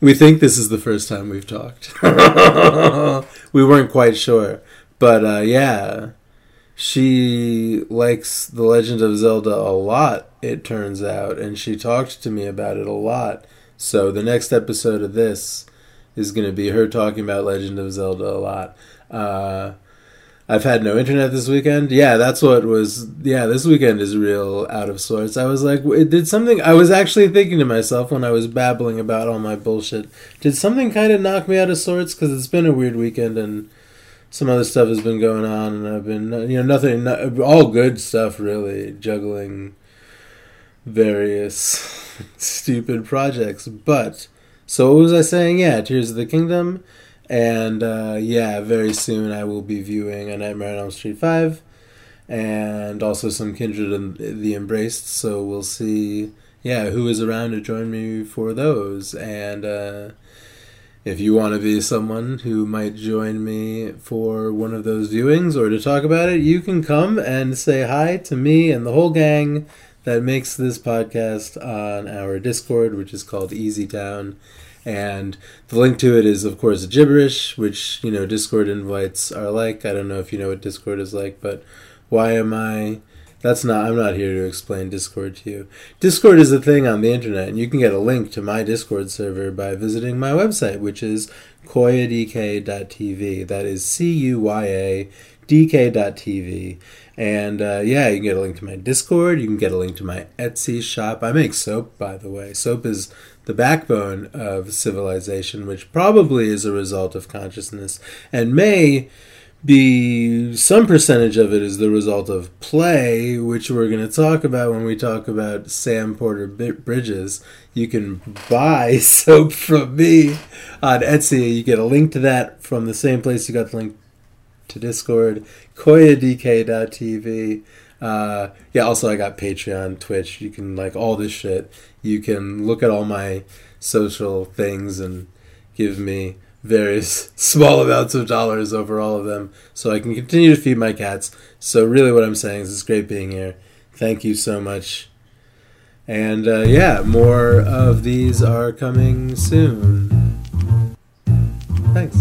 We think this is the first time we've talked. we weren't quite sure. But uh, yeah, she likes The Legend of Zelda a lot, it turns out, and she talked to me about it a lot so the next episode of this is going to be her talking about Legend of Zelda a lot. Uh, I've had no internet this weekend. Yeah, that's what was. Yeah, this weekend is real out of sorts. I was like, it did something. I was actually thinking to myself when I was babbling about all my bullshit. Did something kind of knock me out of sorts? Because it's been a weird weekend and some other stuff has been going on, and I've been, you know, nothing, not, all good stuff really, juggling various stupid projects. But so what was I saying? Yeah, Tears of the Kingdom, and uh, yeah, very soon I will be viewing A Nightmare on Elm Street five, and also some Kindred and the Embraced. So we'll see. Yeah, who is around to join me for those? And uh, if you want to be someone who might join me for one of those viewings or to talk about it, you can come and say hi to me and the whole gang that makes this podcast on our Discord, which is called Easy Town. And the link to it is, of course, gibberish, which, you know, Discord invites are like. I don't know if you know what Discord is like, but why am I. That's not. I'm not here to explain Discord to you. Discord is a thing on the internet, and you can get a link to my Discord server by visiting my website, which is cuyadk.tv That is C U Y A D-K.tv. And uh, yeah, you can get a link to my Discord. You can get a link to my Etsy shop. I make soap, by the way. Soap is the backbone of civilization, which probably is a result of consciousness and may be some percentage of it is the result of play, which we're going to talk about when we talk about Sam Porter Bridges. You can buy soap from me on Etsy. You get a link to that from the same place you got the link to Discord, cuyadk.tv. Uh, yeah, also I got Patreon, Twitch. You can like all this shit. You can look at all my social things and give me various small amounts of dollars over all of them so I can continue to feed my cats. So really what I'm saying is it's great being here. Thank you so much. And uh, yeah, more of these are coming soon. Thanks.